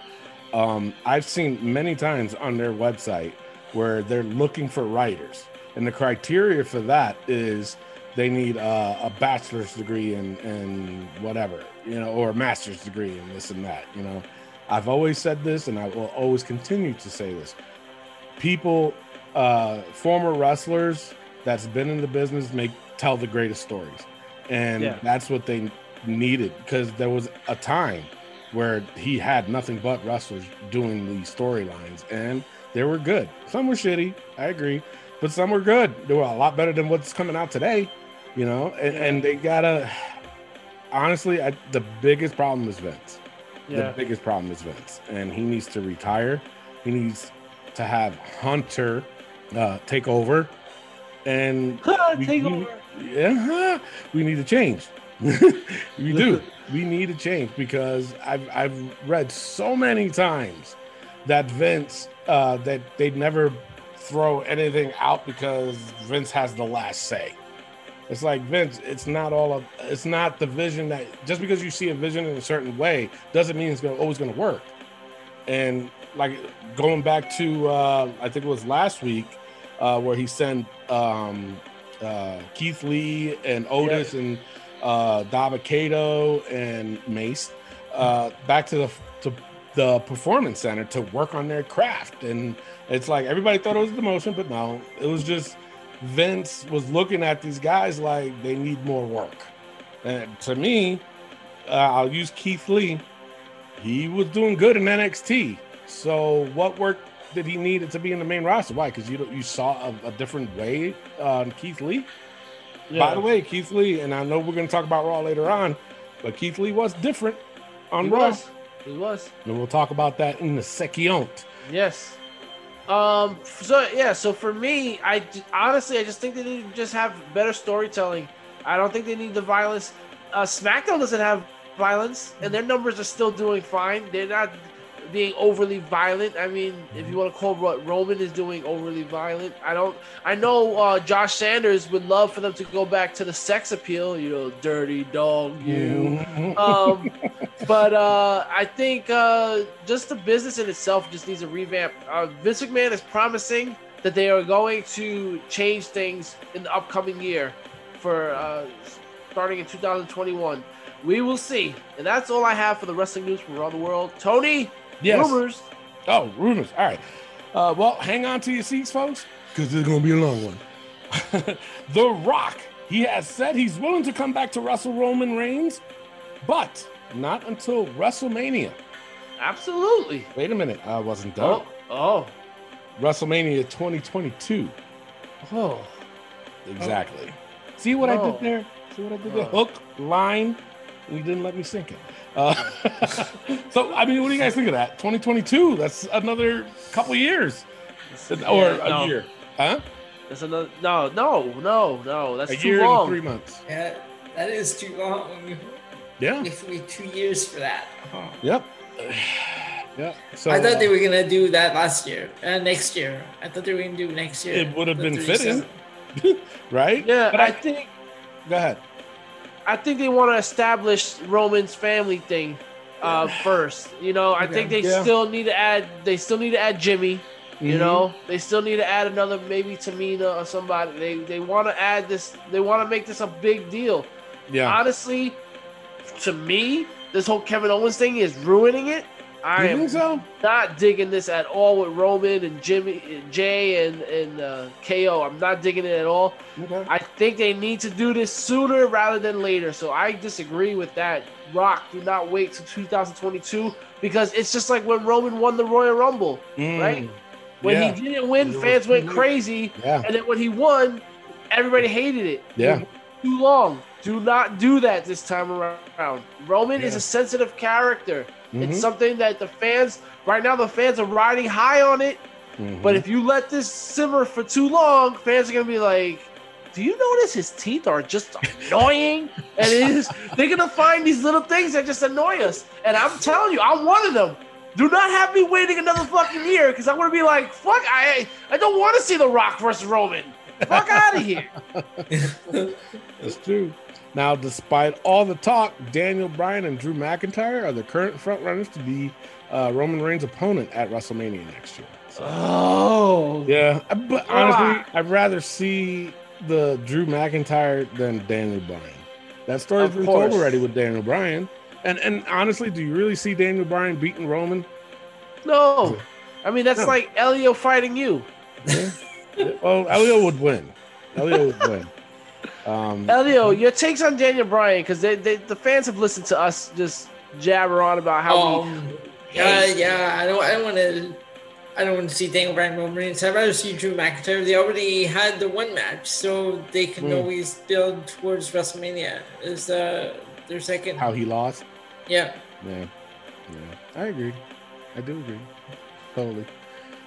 Um, I've seen many times on their website where they're looking for writers, and the criteria for that is they need uh, a bachelor's degree and in whatever, you know, or a master's degree and this and that, you know. I've always said this, and I will always continue to say this. People, uh, former wrestlers that's been in the business make tell the greatest stories, and Yeah. that's what they needed because there was a time where he had nothing but wrestlers doing the storylines, and they were good. Some were shitty, I agree, but some were good. They were a lot better than what's coming out today, you know. And, and they gotta, honestly, I, the biggest problem is Vince. The biggest problem is Vince, and he needs to retire. He needs to have Hunter uh, take over, and we- [LAUGHS] Take we- over. yeah, [LAUGHS] we need to change. [LAUGHS] we do. We need to change because I've I've read so many times that Vince uh, that they'd never throw anything out because Vince has the last say. It's like Vince. It's not all of. It's not the vision that just because you see a vision in a certain way doesn't mean it's gonna, always going to work. And like going back to uh, I think it was last week uh, where he sent um, uh, Keith Lee and Otis and uh, Dabba-Kato and Mace uh, back to the to the performance center to work on their craft. And it's like everybody thought it was the motion, but no, it was just Vince was looking at these guys like they need more work. And to me, uh, I'll use Keith Lee. He was doing good in NXT. So what work did he need to be in the main roster? Why? Because you you saw a, a different way on Keith Lee. By the way, Keith Lee, and I know we're going to talk about Raw later on, but Keith Lee was different on he Raw. was. He was. And we'll talk about that in the second. Yes. Um. So yeah. So for me, I honestly, I just think they need to just have better storytelling. I don't think they need the violence. Uh, SmackDown doesn't have violence, and their numbers are still doing fine. They're not being overly violent. I mean, if you want to call what Roman is doing overly violent, I don't. I know uh, Josh Sanders would love for them to go back to the sex appeal. You know, dirty dog, you. [LAUGHS] um, but uh, I think uh, just the business in itself just needs a revamp. Uh, Vince McMahon is promising that they are going to change things in the upcoming year for uh, starting in 2021. We will see. And that's all I have for the wrestling news from around the world. Tony, Yes. rumors. Oh, rumors. All right. Uh, well, hang on to your seats, folks, because it's going to be a long one. [LAUGHS] the Rock, he has said he's willing to come back to wrestle Roman Reigns, but not until WrestleMania. Absolutely. Wait a minute. I wasn't done. Oh, oh, WrestleMania 2022. oh. Exactly. See what I Oh. did there? See what I did there? Oh. Hook, line, and you didn't let me sink it. Uh, [LAUGHS] so, I mean, what do you guys think of that? 2022, that's another couple years or Yeah, a no. year. Huh? That's another. No, no, no, no. That's a too year long. and three months. Yeah, that is too long. Yeah. If we two years for that. Huh. Yep. [SIGHS] Yeah. So I thought they were gonna do that last year, uh, next year. I thought they were gonna do next year. It would have been fitting. [LAUGHS] right? Yeah, But I I think go ahead. I think they want to establish Roman's family thing uh, first. You know, I think they Yeah. still need to add. They still need to add Jimmy. You Mhm. know, they still need to add another maybe Tamina or somebody. They they want to add this. They want to make this a big deal. Yeah. Honestly, to me, this whole Kevin Owens thing is ruining it. I am so? not digging this at all with Roman and Jimmy, and Jay and and uh, KO. I'm not digging it at all. Okay. I think they need to do this sooner rather than later. So I disagree with that. Rock, do not wait till 2022 because it's just like when Roman won the Royal Rumble. Mm. right? When Yeah. he didn't win, fans went crazy, Yeah. and then when he won, everybody hated it. Yeah. It too long. Do not do that this time around. Roman is a sensitive character. Mhm. It's something that the fans right now the fans are riding high on it. Mhm. But if you let this simmer for too long, fans are gonna be like, "Do you notice his teeth are just [LAUGHS] annoying?" and it is they're gonna find these little things that just annoy us. And I'm telling you, I'm one of them. Do not have me waiting another fucking year because I'm gonna be like, "Fuck, I I don't want to see The Rock versus Roman. Fuck out of here." [LAUGHS] That's true. Now, despite all the talk, Daniel Bryan and Drew McIntyre are the current frontrunners to be uh, Roman Reigns' opponent at WrestleMania next year. So, Oh, yeah, but honestly, I'd rather see the Drew McIntyre than Daniel Bryan. That story's been told already with Daniel Bryan. And and honestly, do you really see Daniel Bryan beating Roman? no. I mean, that's No. like Elio fighting you. Well, Elio would win. Elio would [LAUGHS] win. Um, Elio, your takes on Daniel Bryan because they, they, the fans have listened to us just jabber on about how we Um, yeah, yeah. I don't. I don't want to. I don't want to see Daniel Bryan Roman Reigns. I'd rather see Drew McIntyre. They already had the one match, so they can Hmm. always build towards WrestleMania. Is uh, their second? how he lost. Yeah. Yeah, yeah, I agree. I do agree, totally.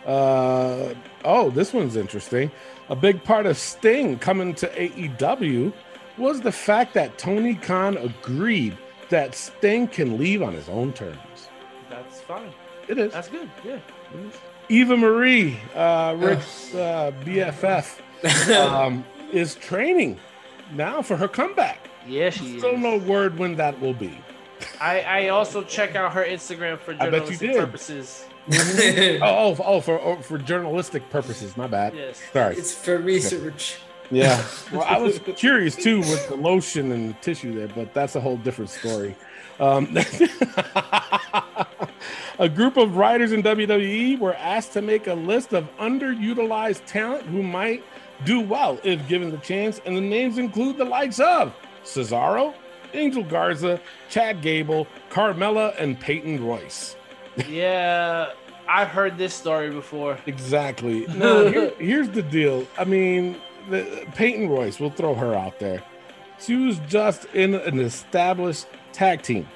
Uh, oh, this one's interesting. A big part of Sting coming to AEW was the fact that Tony Khan agreed that Sting can leave on his own terms. that's fine. It is. That's good. Yeah. Eva Marie, uh, Rick's uh, BFF, [LAUGHS] um, is training now for her comeback. Yeah, she is. Still is. no word when that will be. I, I also check out her Instagram for I bet you journalistic did. purposes. Oh, [LAUGHS] oh, oh, for oh, for journalistic purposes. My bad. Yes. Sorry. it's for research. Yeah. Well, I was curious too with the lotion and tissue there, but that's a whole different story. Um, [LAUGHS] a group of writers in WWE were asked to make a list of underutilized talent who might do well if given the chance, and the names include the likes of Cesaro, Angel Garza, Chad Gable, Carmella, and Peyton Royce. Yeah, I've heard this story before. Exactly. [LAUGHS] Now, here- here's the deal. I mean, the, Peyton Royce, we'll throw her out there. She was just in an established tag team,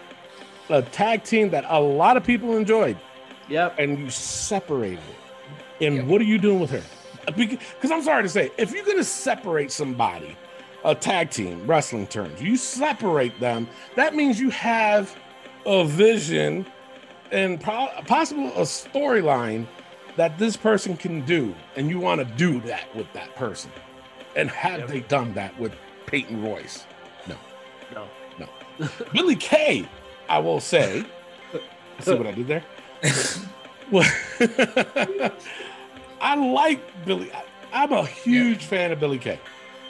a tag team that a lot of people enjoyed, Yep. and you separated it. And Yep. what are you doing with her? Because I'm sorry to say, if you're going to separate somebody, a tag team, wrestling terms, you separate them, that means you have a vision and pro- possible a storyline that this person can do, and you want to do that with that person. And have Yep. they done that with Peyton Royce? No. No. No. Billie Kay, I will say. See what I did there? Well, [LAUGHS] I like Billie. I, I'm a huge fan of Billie Kay.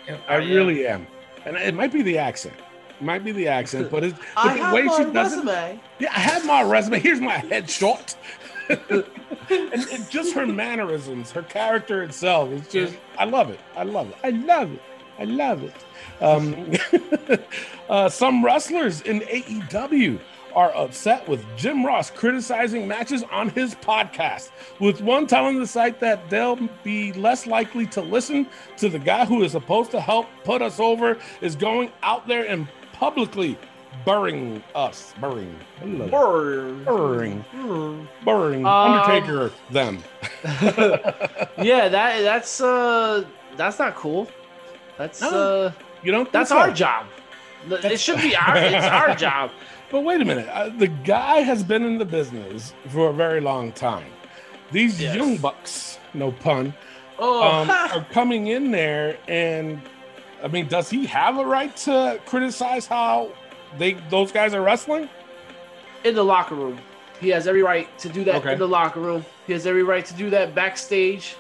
Yep. I really am. And it might be the accent. Might be the accent, but it's [LAUGHS] I the have way my she does it. Yeah, I have my resume. Here's my headshot. [LAUGHS] and, and just her mannerisms, her character itself. It's just, I love it. I love it. I love it. I love it. Um, [LAUGHS] uh, some wrestlers in AEW are upset with Jim Ross criticizing matches on his podcast, with one telling the site that they'll be less likely to listen to the guy who is supposed to help put us over is going out there and publicly burying us, burying, Brr. burying, Hmm. burying, Um, Undertaker them. [LAUGHS] yeah, that that's uh that's not cool. That's No, uh You don't. that's so? our job. It should be our it's [LAUGHS] our job. But wait a minute. Uh, the guy has been in the business for a very long time. These Yes. young bucks, no pun, Oh, um, [LAUGHS] are coming in there, and I mean, does he have a right to criticize how they those guys are wrestling? in the locker room. He has every right to do that Okay. in the locker room. He has every right to do that backstage.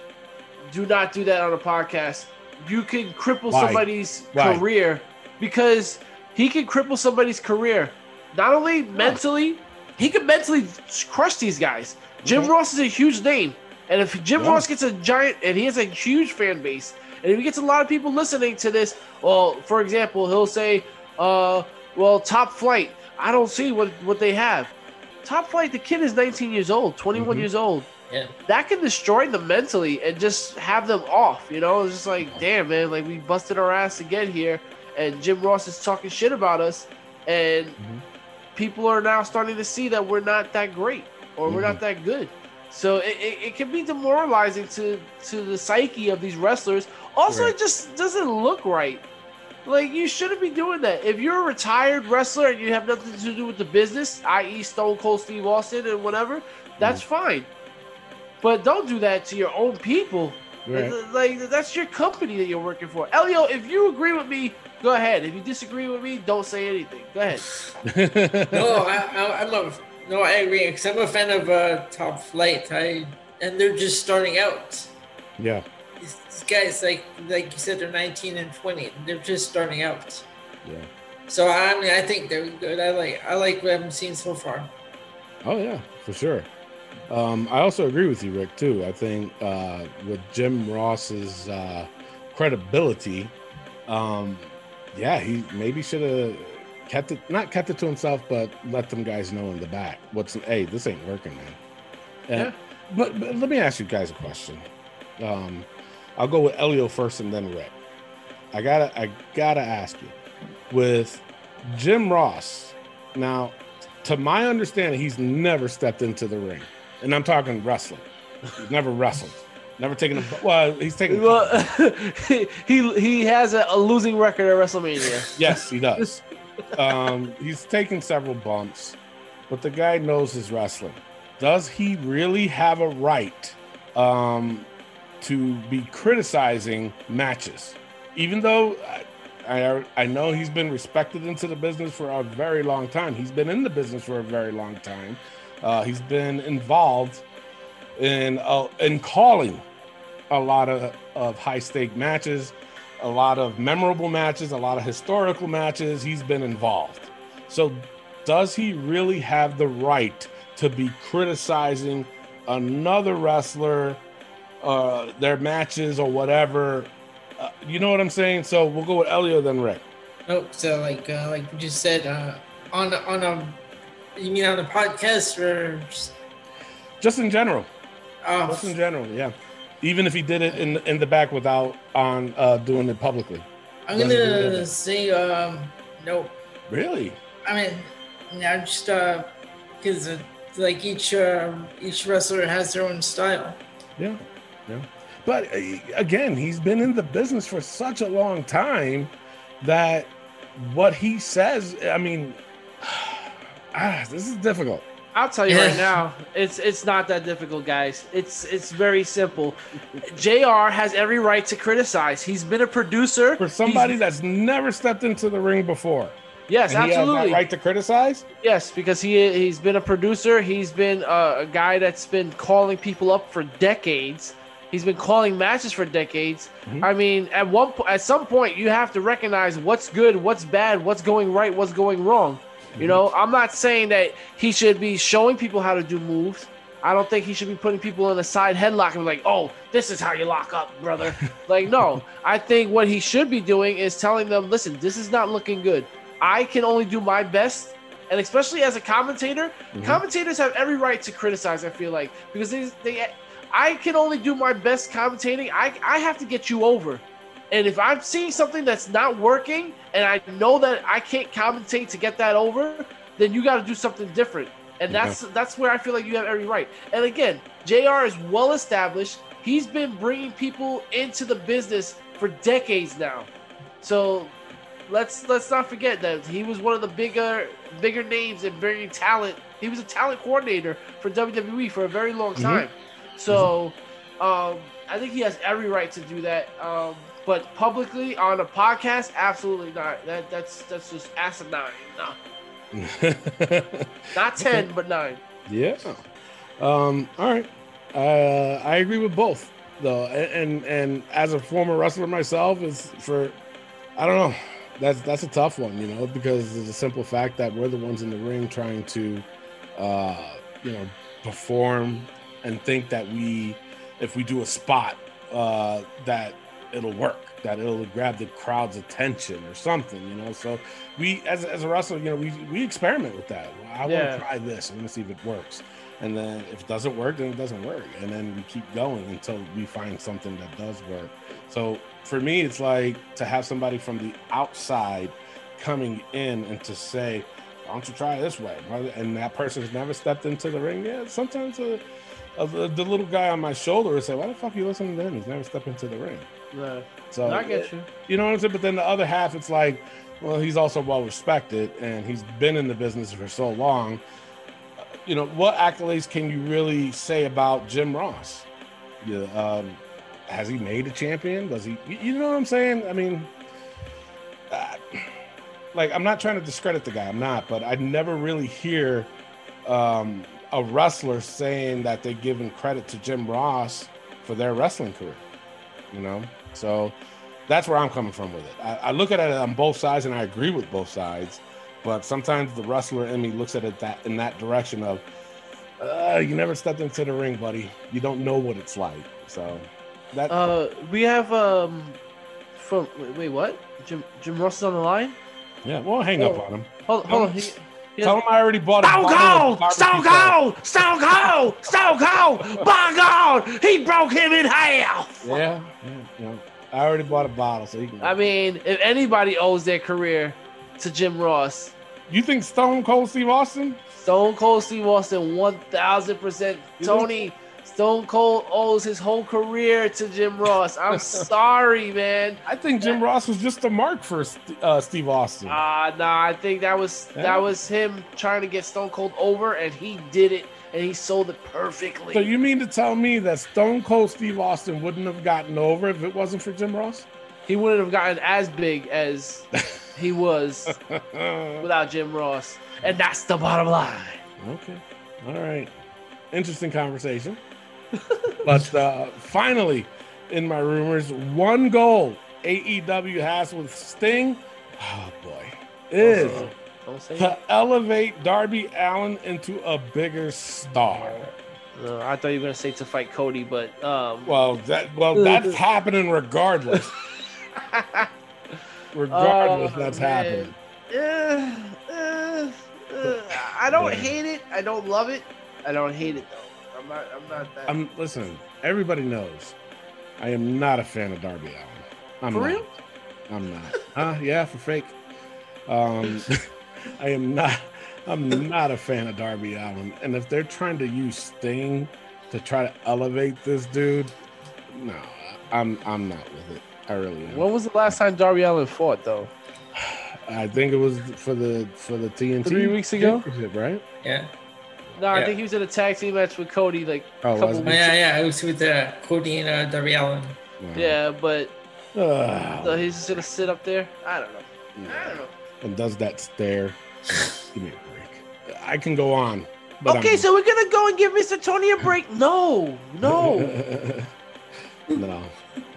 Do not do that on a podcast. You can cripple Why? somebody's Why? career because he can cripple somebody's career. Not only mentally, he can mentally crush these guys. Jim Mhm. Ross is a huge name. And if Jim Yeah. Ross gets a giant, and he has a huge fan base, and if he gets a lot of people listening to this, well, for example, he'll say, uh, well, top flight, I don't see what, what they have. Top flight, the kid is 19 years old, 21 Mhm. years old. Yeah. That can destroy them mentally and just have them off, you know? It's just like, damn, man, like we busted our ass to get here, and Jim Ross is talking shit about us, and Mhm. people are now starting to see that we're not that great or we're not that good. So it, it, it can be demoralizing to to the psyche of these wrestlers. Also, Right. it just doesn't look right. Like you shouldn't be doing that. If you're a retired wrestler and you have nothing to do with the business, i.e., Stone Cold Steve Austin and whatever, that's fine. But don't do that to your own people. Right. Like that's your company that you're working for. Elio, if you agree with me, go ahead. If you disagree with me, don't say anything. Go ahead. [LAUGHS] No, I, I, I'm a no. I agree because I'm a fan of uh, Top Flight. I and they're just starting out. yeah. These, these guys, like like you said, they're 19 and 20. They're just starting out. Yeah. So I mean, I think they're good. I like I like what I've seen so far. Oh yeah, for sure. Um, I also agree with you, Rick. Too. I think uh, with Jim Ross's uh, credibility, um, yeah, he maybe should have kept it, not kept it to himself, but let them guys know in the back. What's hey, this ain't working, man. And- Yeah. But, but let me ask you guys a question. Um, I'll go with Elio first, and then Rick. I gotta, I gotta ask you, with Jim Ross. Now, to my understanding, he's never stepped into the ring, and I'm talking wrestling. He's never wrestled, never taken a. Well, he's taken. Well, [LAUGHS] he he he has a, a losing record at WrestleMania. yes, he does. [LAUGHS] um, he's taken several bumps, but the guy knows his wrestling. Does he really have a right um, to be criticizing matches? Even though I, I know he's been respected into the business for a very long time. He's been in the business for a very long time. Uh, he's been involved in uh, in calling a lot of, of high stake matches, a lot of memorable matches, a lot of historical matches. He's been involved. So, does he really have the right to be criticizing another wrestler, uh, their matches or whatever? Uh, you know what I'm saying? So we'll go with Elio then Rick. Oh, so like uh, like you just said uh, on on a you mean on a podcast or just, Just in general. oh, Just in general, yeah. Even if he did it in in the back without on uh, doing it publicly. I'm gonna say um no. Really? I mean, now just uh, because uh, like each uh, each wrestler has their own style. Yeah, yeah. But uh, again, he's been in the business for such a long time that what he says, I mean, [SIGHS] ah, this is difficult. I'll tell you right now, it's it's not that difficult, guys. It's it's very simple. Jr. has every right to criticize. He's been a producer For somebody that's never stepped into the ring before, yes, and he has absolutely, right to criticize. yes, because he he's been a producer. He's been uh, a guy that's been calling people up for decades. He's been calling matches for decades. Mhm. I mean, at one po- at some point, you have to recognize what's good, what's bad, what's going right, what's going wrong. You know, I'm not saying that he should be showing people how to do moves. I don't think he should be putting people in a side headlock and be like, "Oh, this is how you lock up, brother." [LAUGHS] like, no. I think what he should be doing is telling them, "Listen, this is not looking good. I can only do my best." And especially as a commentator, Mhm. commentators have every right to criticize. I feel like because they, they I can only do my best commentating. I I have to get you over. And if I'm seeing something that's not working and I know that I can't commentate to get that over, then you got to do something different. And that's that's where I feel like you have every right. And again, JR is well established. He's been bringing people into the business for decades now. So let's let's not forget that he was one of the bigger bigger names in bringing talent. He was a talent coordinator for WWE for a very long Mhm. time. So um, I think he has every right to do that. Um, but publicly on a podcast, absolutely not. That that's that's just asinine. No, [LAUGHS] not ten, but nine. Yeah. Um, all right. Uh, I agree with both, though, and, and and as a former wrestler myself, is for I don't know. That's that's a tough one, you know, because there's a simple fact that we're the ones in the ring trying to, uh, you know, perform and think that we, if we do a spot, uh, that it'll work, that it'll grab the crowd's attention or something, you know. So we, as as a wrestler, you know, we we experiment with that. I want to try this. I want to see if it works. And then if it doesn't work, then it doesn't work. And then we keep going until we find something that does work. So for me, it's like to have somebody from the outside coming in and to say, why don't you try it this way? And that person's never stepped into the ring. yet. sometimes uh uh the, the little guy on my shoulder will say, why the fuck you listening to him? He's never stepped into the ring. No, So I get you. you know what I'm saying? But then the other half, it's like, well, he's also well respected and he's been in the business for so long. Uh, You know, what accolades can you really say about Jim Ross? Yeah, um, has he made a champion? Does he? you- You know what I'm saying? I mean, uh, like I'm not trying to discredit the guy. I'm not, but I never really hear um, a wrestler saying that they're giving credit to Jim Ross for their wrestling career. You know, so that's where I'm coming from with it. I, I look at it on both sides, and I agree with both sides. But sometimes the wrestler in me looks at it that in that direction of, uh, you never stepped into the ring, buddy. You don't know what it's like. So that Uh, we have um, from wait, wait what? Jim Jim Ross is on the line. yeah, we'll hang up on him. Hold, hold on. He Tell him I already bought a Stone Cold! Stone. Cold! Stone Cold! Stone Cold! By God! He broke him in half! Yeah, yeah, know, I already bought a bottle, so you can. I mean, if anybody owes their career to Jim Ross, you think Stone Cold Steve Austin? Stone Cold Steve Austin, 1000%. You Tony, Stone Cold owes his whole career to Jim Ross. I'm [LAUGHS] sorry, man. I think Jim Ross was just a mark for uh, Steve Austin. Uh, nah, I think that was Yeah. that was him trying to get Stone Cold over, and he did it, and he sold it perfectly. so you mean to tell me that Stone Cold Steve Austin wouldn't have gotten over if it wasn't for Jim Ross? he wouldn't have gotten as big as [LAUGHS] he was without Jim Ross, and that's the bottom line. Okay. All right. Interesting conversation. [LAUGHS] but uh, finally, in my rumors, one goal AEW has with Sting, oh boy, is Don't say to elevate Darby Allin into a bigger star. No, I thought you were gonna say to fight Cody, but um, Well, that well, that's [LAUGHS] happening regardless. [LAUGHS] regardless, Oh, that's man. happening. eh, eh, eh, I don't hate it. I don't love it. I don't hate it though. I'm not. I'm not that. I'm listen. Everybody knows I am not a fan of Darby Allin. I'm For not. real? I'm not. huh? yeah, for fake. Um, [LAUGHS] I am not. I'm not a fan of Darby Allin. And if they're trying to use Sting to try to elevate this dude, no, I'm I'm not with it. I really am. when was the last time Darby Allin fought though? I think it was for the for the TNT Three weeks ago? right? Yeah. No, I Yeah. think he was in a tag team match with Cody like Oh, a couple was it? Weeks. yeah, yeah. It was with uh, Cody and uh, Darby Allin. Yeah, but Ugh. so he's just gonna sit up there. I don't know. I don't know. and does that stare. [SIGHS] Give me a break. I can go on. But okay, I'm- so we're gonna go and give Mr. Tony a break. [LAUGHS] No, no. [LAUGHS] no,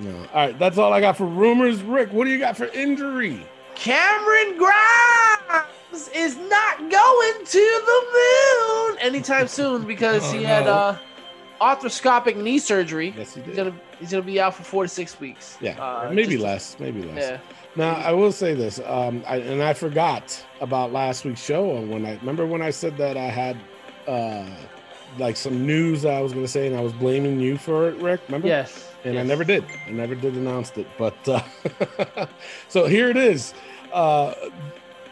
no. All right, that's all I got for rumors. Rick, what do you got for injury? Cameron Grimes is not going to the moon anytime soon because Oh, he had no. uh, arthroscopic knee surgery. Yes, he He's did. gonna he's gonna be out for four to six weeks. yeah, Uh, maybe less, maybe less. Yeah. Now I will say this, um, I, and I forgot about last week's show. When I remember when I said that I had uh, like some news that I was going to say, and I was blaming you for it, Rick. Remember? Yes. and I never did. I never did announce it. But uh, [LAUGHS] so here it is. Uh,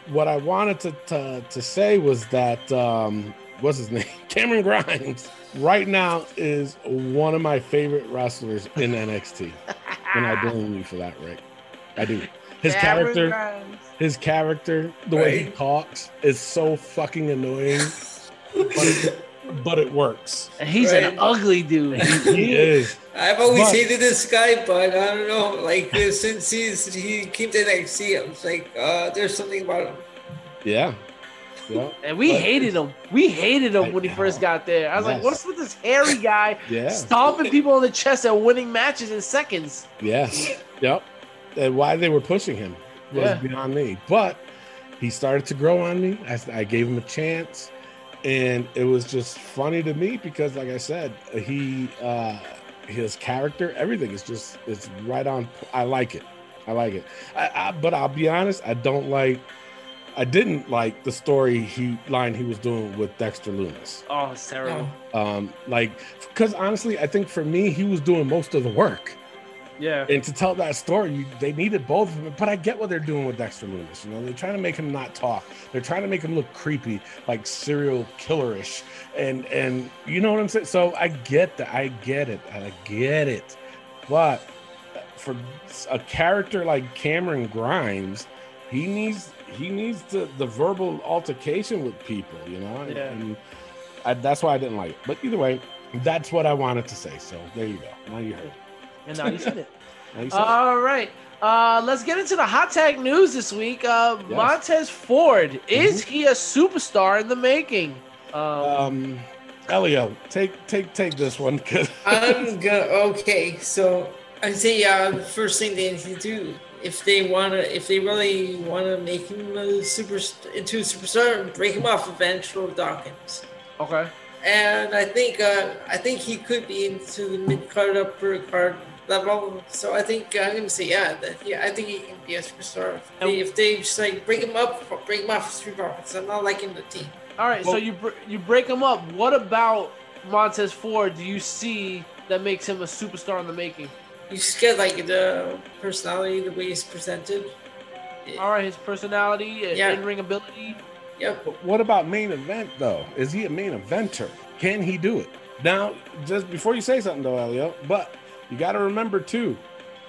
what I wanted to, to to say was that um, what's his name, [LAUGHS] Cameron Grimes, right now is one of my favorite wrestlers in [LAUGHS] NXT, and I blame you for that, Rick. I do. His Cameron character, Grimes. his character, the way he talks is so fucking annoying, [LAUGHS] but, but it works. And he's an ugly dude. [LAUGHS] He is. I've always But- hated this guy, but I don't know. Like uh, since he's he came to NXT, I was like, uh, there's something about him. Yeah. Yeah. And we But- hated him. We hated him I when he know. first got there. I was like, what's with this hairy guy [LAUGHS] Yeah. stomping people on the chest and winning matches in seconds? Yes. Yep. And why they were pushing him was Yeah. beyond me. But he started to grow on me. I, I gave him a chance. And it was just funny to me because, like I said, he, uh, his character, everything is just, it's right on. I like it. I like it. I, I, but I'll be honest, I don't like, I didn't like the story he line he was doing with Dexter Lumis. Oh, it's terrible. Um, like, because honestly, I think for me, he was doing most of the work. Yeah. And to tell that story, you, they needed both of them. But I get what they're doing with Dexter Lumis. You know, they're trying to make him not talk. They're trying to make him look creepy, like serial killerish. And and you know what I'm saying. So I get that. I get it. I get it. But for a character like Cameron Grimes, he needs he needs the the verbal altercation with people. You know. Yeah. And I, that's why I didn't like it. But either way, that's what I wanted to say. So there you go. Now you heard. It. And now you said it. [LAUGHS] You said it. All right. Uh, let's get into the hot tag news this week. Uh, Yes. Mm-hmm. Montez Ford, is he a superstar in the making? Um, Um, Elio, take take take this one because [LAUGHS] I'm gonna okay. So I say uh, first thing they need to do if they wanna, if they really wanna make him a super into a superstar, break him off of Angelo Dawkins. okay. And I think uh, I think he could be into the mid card, upper card level. So I think uh, I'm gonna say yeah, that yeah, I think he can be a superstar. If they, if they just like break him up, break him up of Street Profits. I'm not liking the team. All right. so you br- you break him up. What about Montez Ford? Do you see that makes him a superstar in the making? You just get like the personality, the way he's presented. All right, his personality, and Yeah. in-ring ability. Yep. what about main event though? Is he a main eventer? Can he do it? Now, just before you say something though, Elio, but you got to remember too,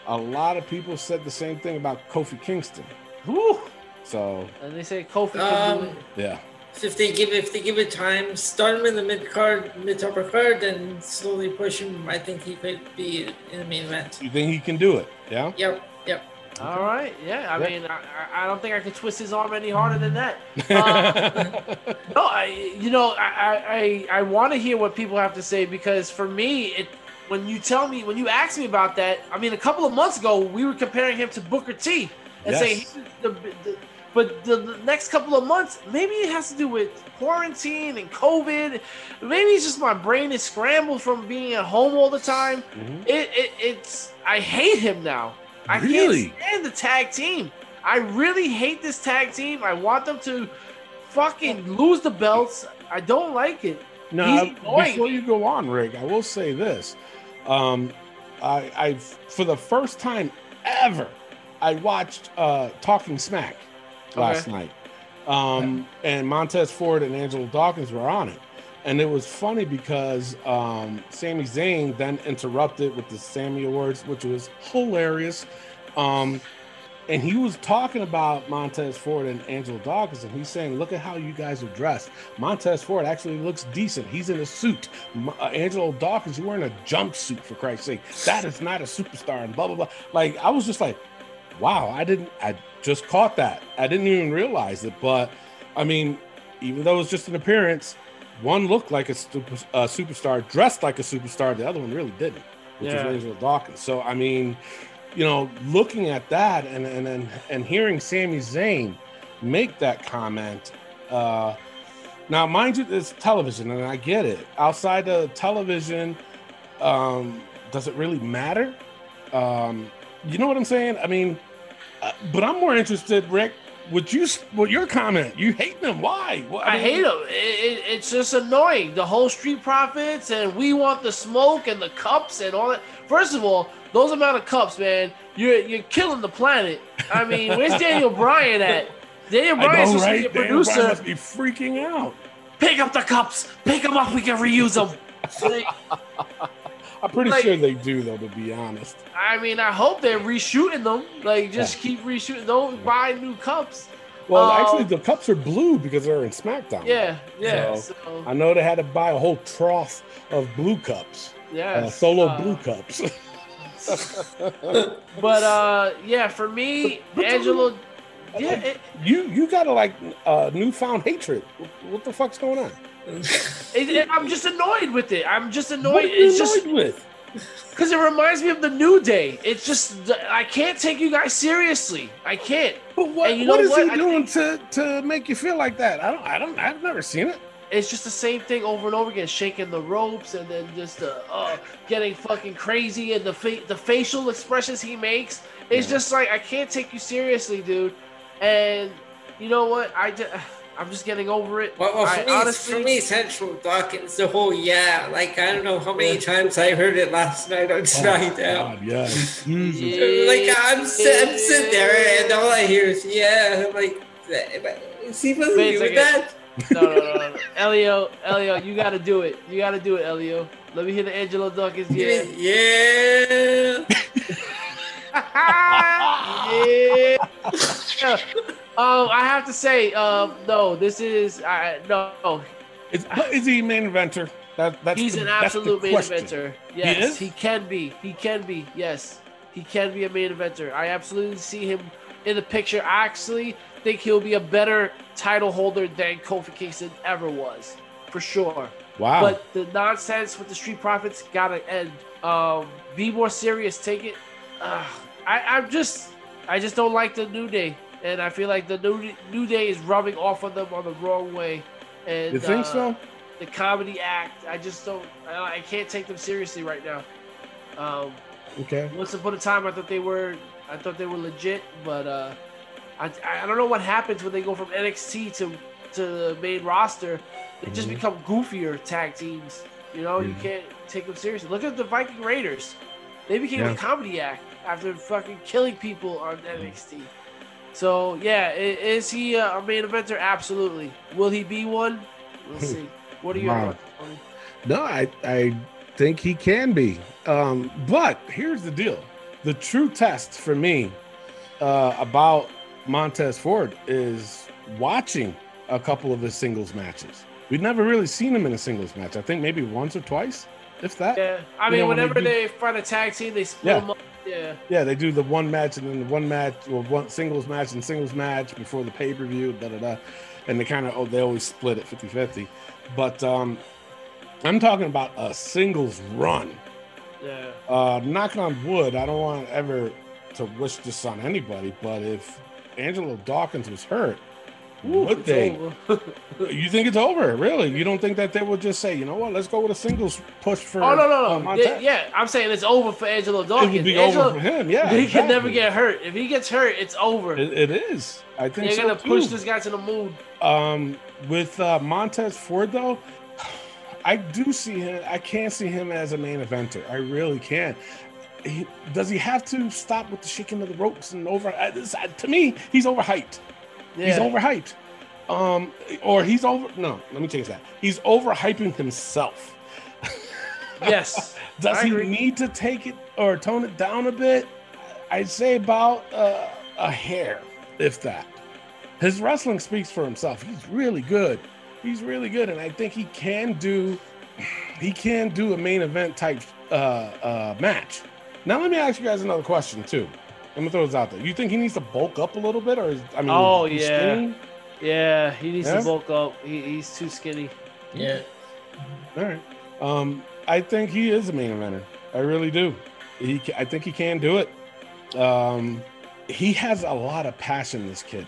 a lot of people said the same thing about Kofi Kingston. Whew. So And they say Kofi can do Um, it. yeah, if they give if they give it time, start him in the mid card, mid to upper card, and slowly push him. I think he could be in the main event. you think he can do it? Yeah. Yep. Yep. All right. Yeah. I Yeah. mean, I, I- I don't think I could twist his arm any harder than that. Uh, [LAUGHS] no, I, you know, I, I, I want to hear what people have to say because for me, it, when you tell me, when you ask me about that, I mean, a couple of months ago, we were comparing him to Booker T and Yes. saying, the, the, but the, the next couple of months, maybe it has to do with quarantine and COVID. Maybe it's just my brain is scrambled from being at home all the time. Mhm. It, it it's I hate him now. I Really? can't stand the tag team. I really hate this tag team. I want them to fucking lose the belts. I don't like it. He's before me. you go on, Rick, I will say this: um, I, I, for the first time ever, I watched uh, Talking Smack last night, um, and Montez Ford and Angelo Dawkins were on it, and it was funny because um, Sami Zayn then interrupted with the Sami Awards, which was hilarious. Um, and he was talking about Montez Ford and Angelo Dawkins, and he's saying, "Look at how you guys are dressed. Montez Ford actually looks decent. He's in a suit. Uh, Angelo Dawkins, you're wearing a jumpsuit for Christ's sake. That is not a superstar." And blah blah blah. Like I was just like, "Wow, I didn't. I just caught that. I didn't even realize it." But I mean, even though it was just an appearance, one looked like a, super, a superstar, dressed like a superstar. The other one really didn't, which Yeah. was Angelo Dawkins. So I mean you know, looking at that and and and, and hearing Sami Zayn make that comment. Uh, now, mind you, it's television, and I get it. Outside the television, um, does it really matter? Um, you know what I'm saying? I mean, uh, but I'm more interested, Rick. Would you? With your comment, you hate them? Why? Well, I mean, hate them It, it, it's just annoying. The whole Street Profits and we want the smoke and the cups and all that. First of all, those amount of cups, man, you're you're killing the planet. I mean, where's Daniel Bryan at? Daniel I Bryan's know, right? be a Daniel Bryan producer. must be freaking out. Pick up the cups. Pick them up. We can reuse them. [LAUGHS] I'm pretty Like- sure they do, though. To be honest. I mean, I hope they're reshooting them. Like, just keep reshooting. Don't buy new cups. Well, Um, actually, the cups are blue because they're in SmackDown. Yeah, yeah. So, So, I know they had to buy a whole trough of blue cups, yeah. uh, solo uh, blue cups. [LAUGHS] But uh, yeah, for me, But- Angelo. Yeah, it, you you got a like uh, newfound hatred. What the fuck's going on? It, I'm just annoyed with it. I'm just What annoyed. are you It's just annoyed with? because it reminds me of the New Day. It's just I can't take you guys seriously. I can't. But what, you know what is what? he doing to to make you feel like that? I don't I don't I've never seen it. It's just the same thing over and over again, shaking the ropes and then just uh, uh, getting fucking crazy and the fa- the facial expressions he makes. It's Yeah. just like I can't take you seriously, dude. And you know what? I just I'm just getting over it. Well, well for, I me, honestly, for me, Central Dawkins, the whole yeah, like I don't know how many times I heard it last night on SmackDown. Oh, God, yes. Yeah. [LAUGHS] Like I'm, sit, I'm sitting there and all I hear is yeah, like is he really Wait a doing that? no, no, no, no. [LAUGHS] Elio, Elio, you gotta do it. You gotta do it, Elio. Let me hear the Angelo Dawkins. [LAUGHS] Yeah. Yeah. yeah. Um, I have to say, um, no, this is I no. Is, is he main eventer? That, that's He's the- an absolute main question. inventor. Yes, is? he can be. He can be. Yes, he can be a main eventer. I absolutely see him in the picture. I actually think he'll be a better title holder than Kofi Kingston ever was, for sure. Wow. But the nonsense with the Street Profits gotta end. Um, be more serious. Take it. Uh, I, I'm just, I just don't like the New Day, and I feel like the New New Day is rubbing off on them on the wrong way. And you think uh, so? The comedy act, I just don't. I, I can't take them seriously right now. Um, Okay. once upon a time, I thought they were, I thought they were legit, but uh, I, I don't know what happens when they go from NXT to to the main roster. They just Mhm. become goofier tag teams. You know, you Mhm. can't take them seriously. Look at the Viking Raiders; they became Yeah. a comedy act after fucking killing people on NXT. So yeah, is he a main eventer? Absolutely. Will he be one? We'll see. What are your Wow. thoughts? No, I I think he can be. Um, but here's the deal: the true test for me uh, about Montez Ford is watching a couple of his singles matches. We've never really seen him in a singles match. I think maybe once or twice, if that. Yeah, I You mean, know, when they whenever do- they find a tag team, they split Yeah. them up. Yeah, Yeah. They do the one match and then the one match or one singles match and singles match before the pay per view, da da da. And they kind of oh, they always split it 50 50. But um, I'm talking about a singles run. Yeah. Uh, knock on wood, I don't want ever to wish this on anybody, but if Angelo Dawkins was hurt, would It's they? [LAUGHS] You think it's over? Really? You don't think that they would just say, you know what, let's go with a singles push for? oh no no uh, no! Montez? yeah, yeah, I'm saying it's over for Angelo Dawkins. It would be Angelo, over for him. Yeah, he can never get hurt. If he gets hurt, it's over. It, it is. I think They're so gonna push this guy to the moon. Um, with uh, Montez Ford though, [SIGHS] I do see him. I can't see him as a main eventer. I really can. He, does he have to stop with the shaking of the ropes and over? uh, this- uh, To me, he's overhyped. Yeah. He's overhyped. Um, or he's over. No, let me change that. He's overhyping himself. [LAUGHS] yes. Does I he agree. need to take it or tone it down a bit? I'd say about uh, a hair, if that. His wrestling speaks for himself. He's really good. He's really good, and I think he can do. He can do a main event type uh, uh, match. Now, let me ask you guys another question too. I'm gonna throw this out there. You think he needs to bulk up a little bit, or is I mean, Oh, he's yeah. skinny? Yeah, he needs Yeah? to bulk up. He, he's too skinny. Yeah. All right. Um, I think he is a main eventer. I really do. He, I think he can do it. Um, he has a lot of passion. This kid,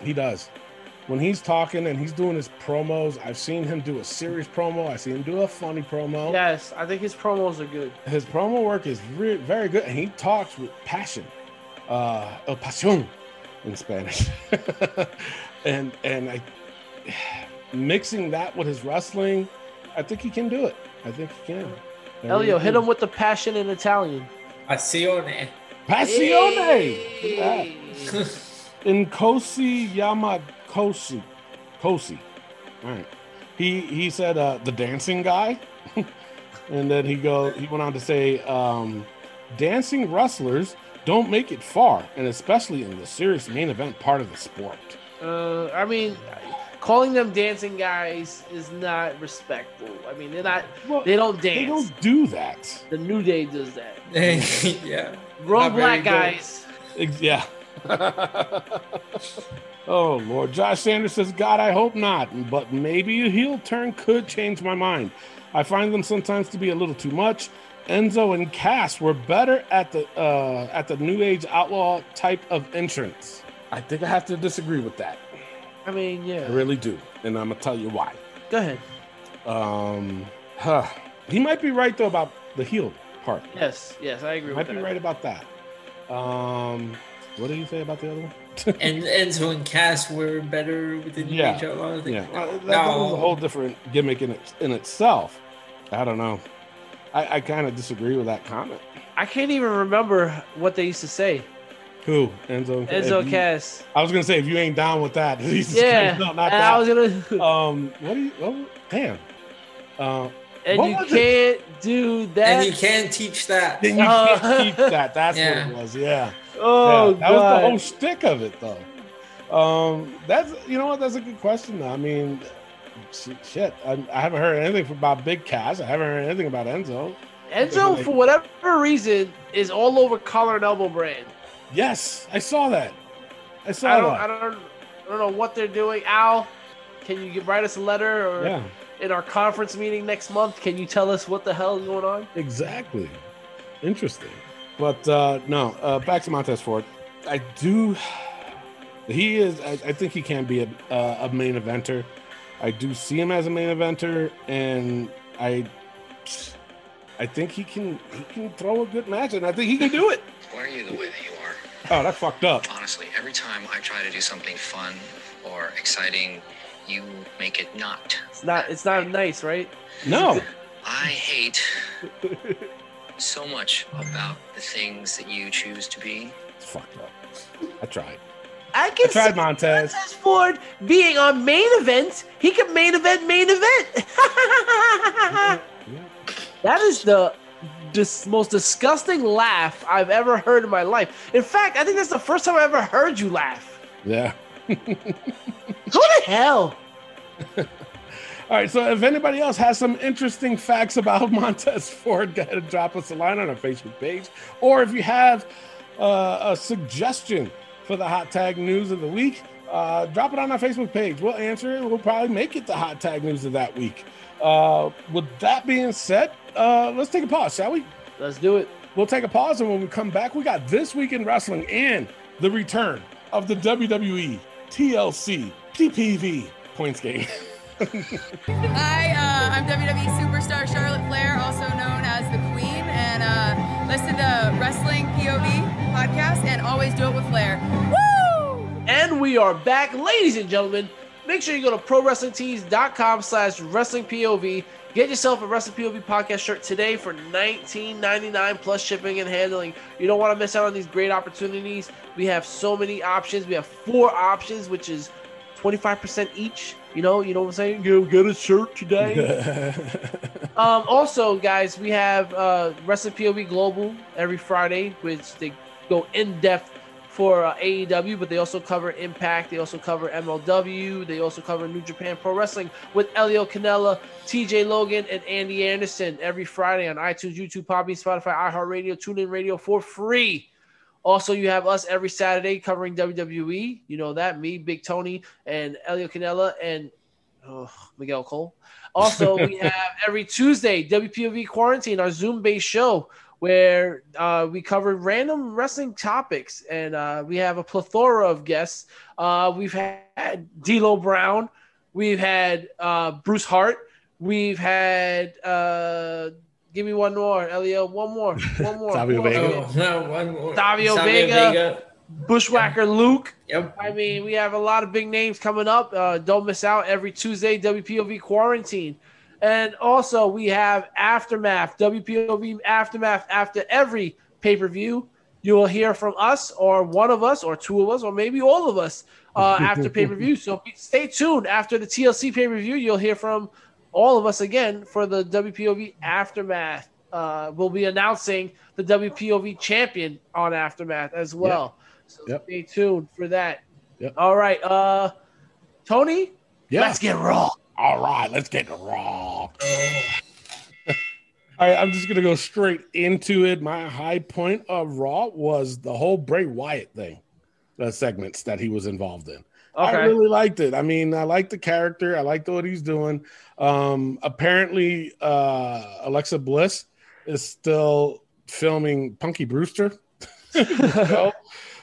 he does. When he's talking and he's doing his promos, I've seen him do a serious promo. I see him do a funny promo. Yes, I think his promos are good. His promo work is re- very good, and he talks with passion. Uh, el pasión in Spanish, [LAUGHS] and and I mixing that with his wrestling, I think he can do it. I think he can. I Elio, really hit do. him with the passion in Italian. Passione. Passione. Look at. Hey. [LAUGHS] in Kosi Yamakosi. Kosi. All right. He he said uh, the dancing guy, [LAUGHS] and then he go he went on to say um, dancing wrestlers don't make it far, and especially in the serious main event part of the sport. Uh, I mean, calling them dancing guys is not respectful. I mean, they're not. Well, They don't dance. they don't do that. The New Day does that. [LAUGHS] yeah. Grown Not very black guys. Ex- Yeah. [LAUGHS] oh Lord, Josh Sanders says, "God, I hope not, but maybe a heel turn could change my mind. I find them sometimes to be a little too much. Enzo and Cass were better at the uh, at the New Age outlaw type of entrance. I think I have to disagree with that. I mean, yeah, I really do, and I'm gonna tell you why. Go ahead. Um, huh. He might be right though about the heel part. Yes, yes, I agree with him. Might with be that. right about that. Um, what did you say about the other one? [LAUGHS] And Enzo and Cass were better with the New Yeah. Age Outlaws. Like, Yeah, no, that, that was a whole different gimmick in it, in itself. I don't know. I, I kind of disagree with that comment. I can't even remember what they used to say. Who Enzo? Enzo if you- Cass. I was gonna say if you ain't down with that, [LAUGHS] Jesus Yeah, Christ, no, and not I was gonna. [LAUGHS] um, what do you? Oh, damn. Uh, and you can't do that. And you can't teach that. then you Uh, can't keep that. [LAUGHS] That's Yeah. what it was. Yeah. oh yeah, that god. was the whole shtick of it, though. Um, that's you know what? That's a good question. Though. I mean, sh- shit, I, I haven't heard anything about Big Cass. I haven't heard anything about Enzo. Enzo, for whatever reason, is all over collar and elbow brand. Yes, I saw that. I saw I don't, that. I don't, I don't know what they're doing. Al, can you give, write us a letter or yeah, in our conference meeting next month? Can you tell us what the hell is going on? exactly. Interesting. But uh, no, uh, back to Montez Ford. I do. [SIGHS] He is. I, I think he can be a, uh, a main eventer. I do see him as a main eventer, and I, I think he can. He can throw a good match, and I think he can do it. [LAUGHS] Why are you the way that you are? Oh, that fucked up. Honestly, every time I try to do something fun or exciting, you make it not. It's not. It's not nice, right? No. I hate so much about the things that you choose to be. It's fucked up. I tried. I can I tried see Montez. Montez Ford being on main event. He can main event, main event. [LAUGHS] that is the dis- most disgusting laugh I've ever heard in my life. In fact, I think that's the first time I ever heard you laugh. Yeah. Who the hell? [LAUGHS] All right. So if anybody else has some interesting facts about [LAUGHS] Montez Ford, go ahead and drop us a line on our Facebook page. Or if you have uh, a suggestion for the hot tag news of the week, uh, drop it on our Facebook page. We'll answer it. We'll probably make it the hot tag news of that week. Uh, with that being said, uh, let's take a pause, shall we? Let's do it. We'll take a pause, and when we come back, we got this week in wrestling and the return of the WWE TLC PPV points game. [LAUGHS] Hi, uh, I'm WWE superstar Charlotte Flair, also known as the Queen, and uh, listen to Wrestling POV podcast and always do it with Flair. Woo! And we are back, ladies and gentlemen. Make sure you go to prowrestlingtees.com slash wrestlingpov. Get yourself a Wrestling POV podcast shirt today for $19.99 plus shipping and handling. You don't want to miss out on these great opportunities. We have so many options. We have four options, which is 25% each. You know, you know what I'm saying? Go get a shirt today. [LAUGHS] um, also, guys, we have uh, Wrestling POV Global every Friday, which they go in depth for uh, AEW, but they also cover Impact. They also cover MLW. They also cover New Japan Pro Wrestling with Elio Canella, TJ Logan, and Andy Anderson every Friday on iTunes, YouTube, Podbean, Spotify, iHeartRadio, TuneIn Radio for free. Also, you have us every Saturday covering WWE. You know that me, Big Tony, and Elio Canella, and oh, Miguel Cole. Also, [LAUGHS] we have every Tuesday WPOV Quarantine, our Zoom-based show where uh, we cover random wrestling topics, and uh, we have a plethora of guests. Uh, we've had D'Lo Brown, we've had uh, Bruce Hart, we've had. Uh, give me one more, Elio. One more, one [LAUGHS] more. Savio one Vega. more. Oh, no, one more. Savio Savio Vega. Bushwhacker Luke. Yep. I mean, we have a lot of big names coming up. Uh, don't miss out every Tuesday, WPOV Quarantine. And also, we have Aftermath, WPOV Aftermath after every pay per view. You will hear from us, or one of us, or two of us, or maybe all of us uh, after [LAUGHS] pay per view. So stay tuned. After the TLC pay per view, you'll hear from all of us again for the WPOV Aftermath. Uh, we'll be announcing the WPOV champion on Aftermath as well. So Yep. stay tuned for that. Yep. All right. Uh, Tony, Yeah. let's get raw. All right, let's get raw. All right, I'm just gonna go straight into it. My high point of Raw was the whole Bray Wyatt thing, the segments that he was involved in. I really liked it. I mean, I like the character. I liked what he's doing. Um, apparently, uh, Alexa Bliss is still filming Punky Brewster. [LAUGHS] So-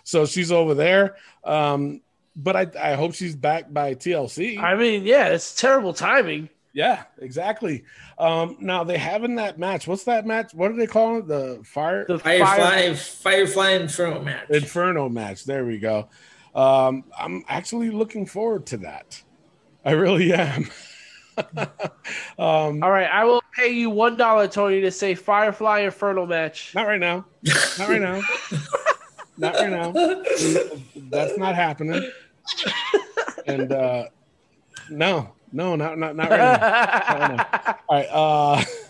so she's over there. Um, but I, I hope she's back by TLC. I mean, yeah, it's terrible timing. Yeah, exactly. Um, now they have in that match. What's that match? What do they call it? The fire The Firefly, Firefly Inferno match. Inferno match. There we go. Um, I'm actually looking forward to that. I really am. [LAUGHS] um, All right, I will pay you one dollar, Tony, to say Firefly Inferno match. not right now. Not right now. [LAUGHS] not right now. That's not happening. [LAUGHS] And uh, no, no, not not not right [LAUGHS] now. All right.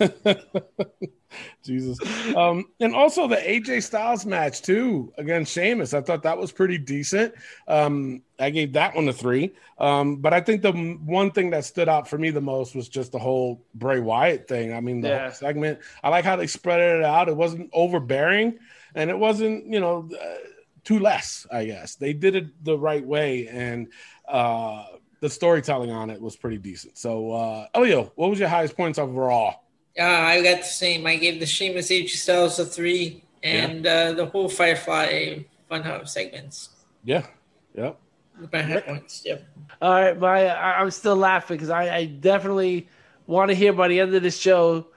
Uh, [LAUGHS] Jesus. Um, and also the AJ Styles match too against Sheamus. I thought that was pretty decent. Um, I gave that one a three. Um, but I think the one thing that stood out for me the most was just the whole Bray Wyatt thing. I mean, the Yeah. whole segment. I like how they spread it out. It wasn't overbearing, and it wasn't you know uh, too less. I guess they did it the right way, and uh, the storytelling on it was pretty decent. So, uh, Elio, what was your highest points overall? Uh, I got the same. I gave the Sheamus AJ Styles a three, and uh, the whole Firefly Funhouse segments. Yeah. yeah. My high points. Yep. All right, my I, I'm still laughing because I, I definitely want to hear by the end of this show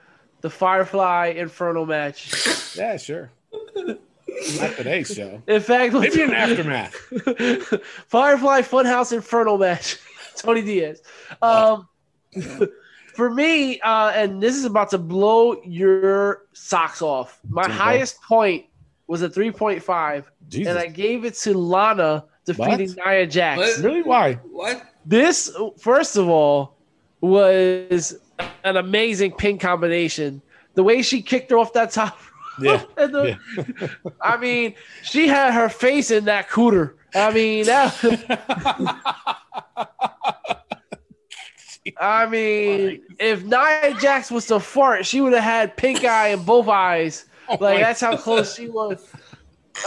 the Firefly Inferno match. [LAUGHS] Yeah, sure. [LAUGHS] Not today's show. In fact, Maybe an aftermath. [LAUGHS] Firefly Funhouse Inferno match. [LAUGHS] Tony Diaz. Um, [LAUGHS] for me, uh, and this is about to blow your socks off. My Okay. highest point was a 3.5, Jesus. and I gave it to Lana defeating What? Nia Jax. What? really? Why? What? This, first of all, was an amazing pin combination. The way she kicked her off that top. Yeah. [LAUGHS] the- I mean, she had her face in that cooter. I mean, that, [LAUGHS] I mean, if Nia Jax was to fart, she would have had pink eye in both eyes. [LAUGHS] Oh like that's how close she was.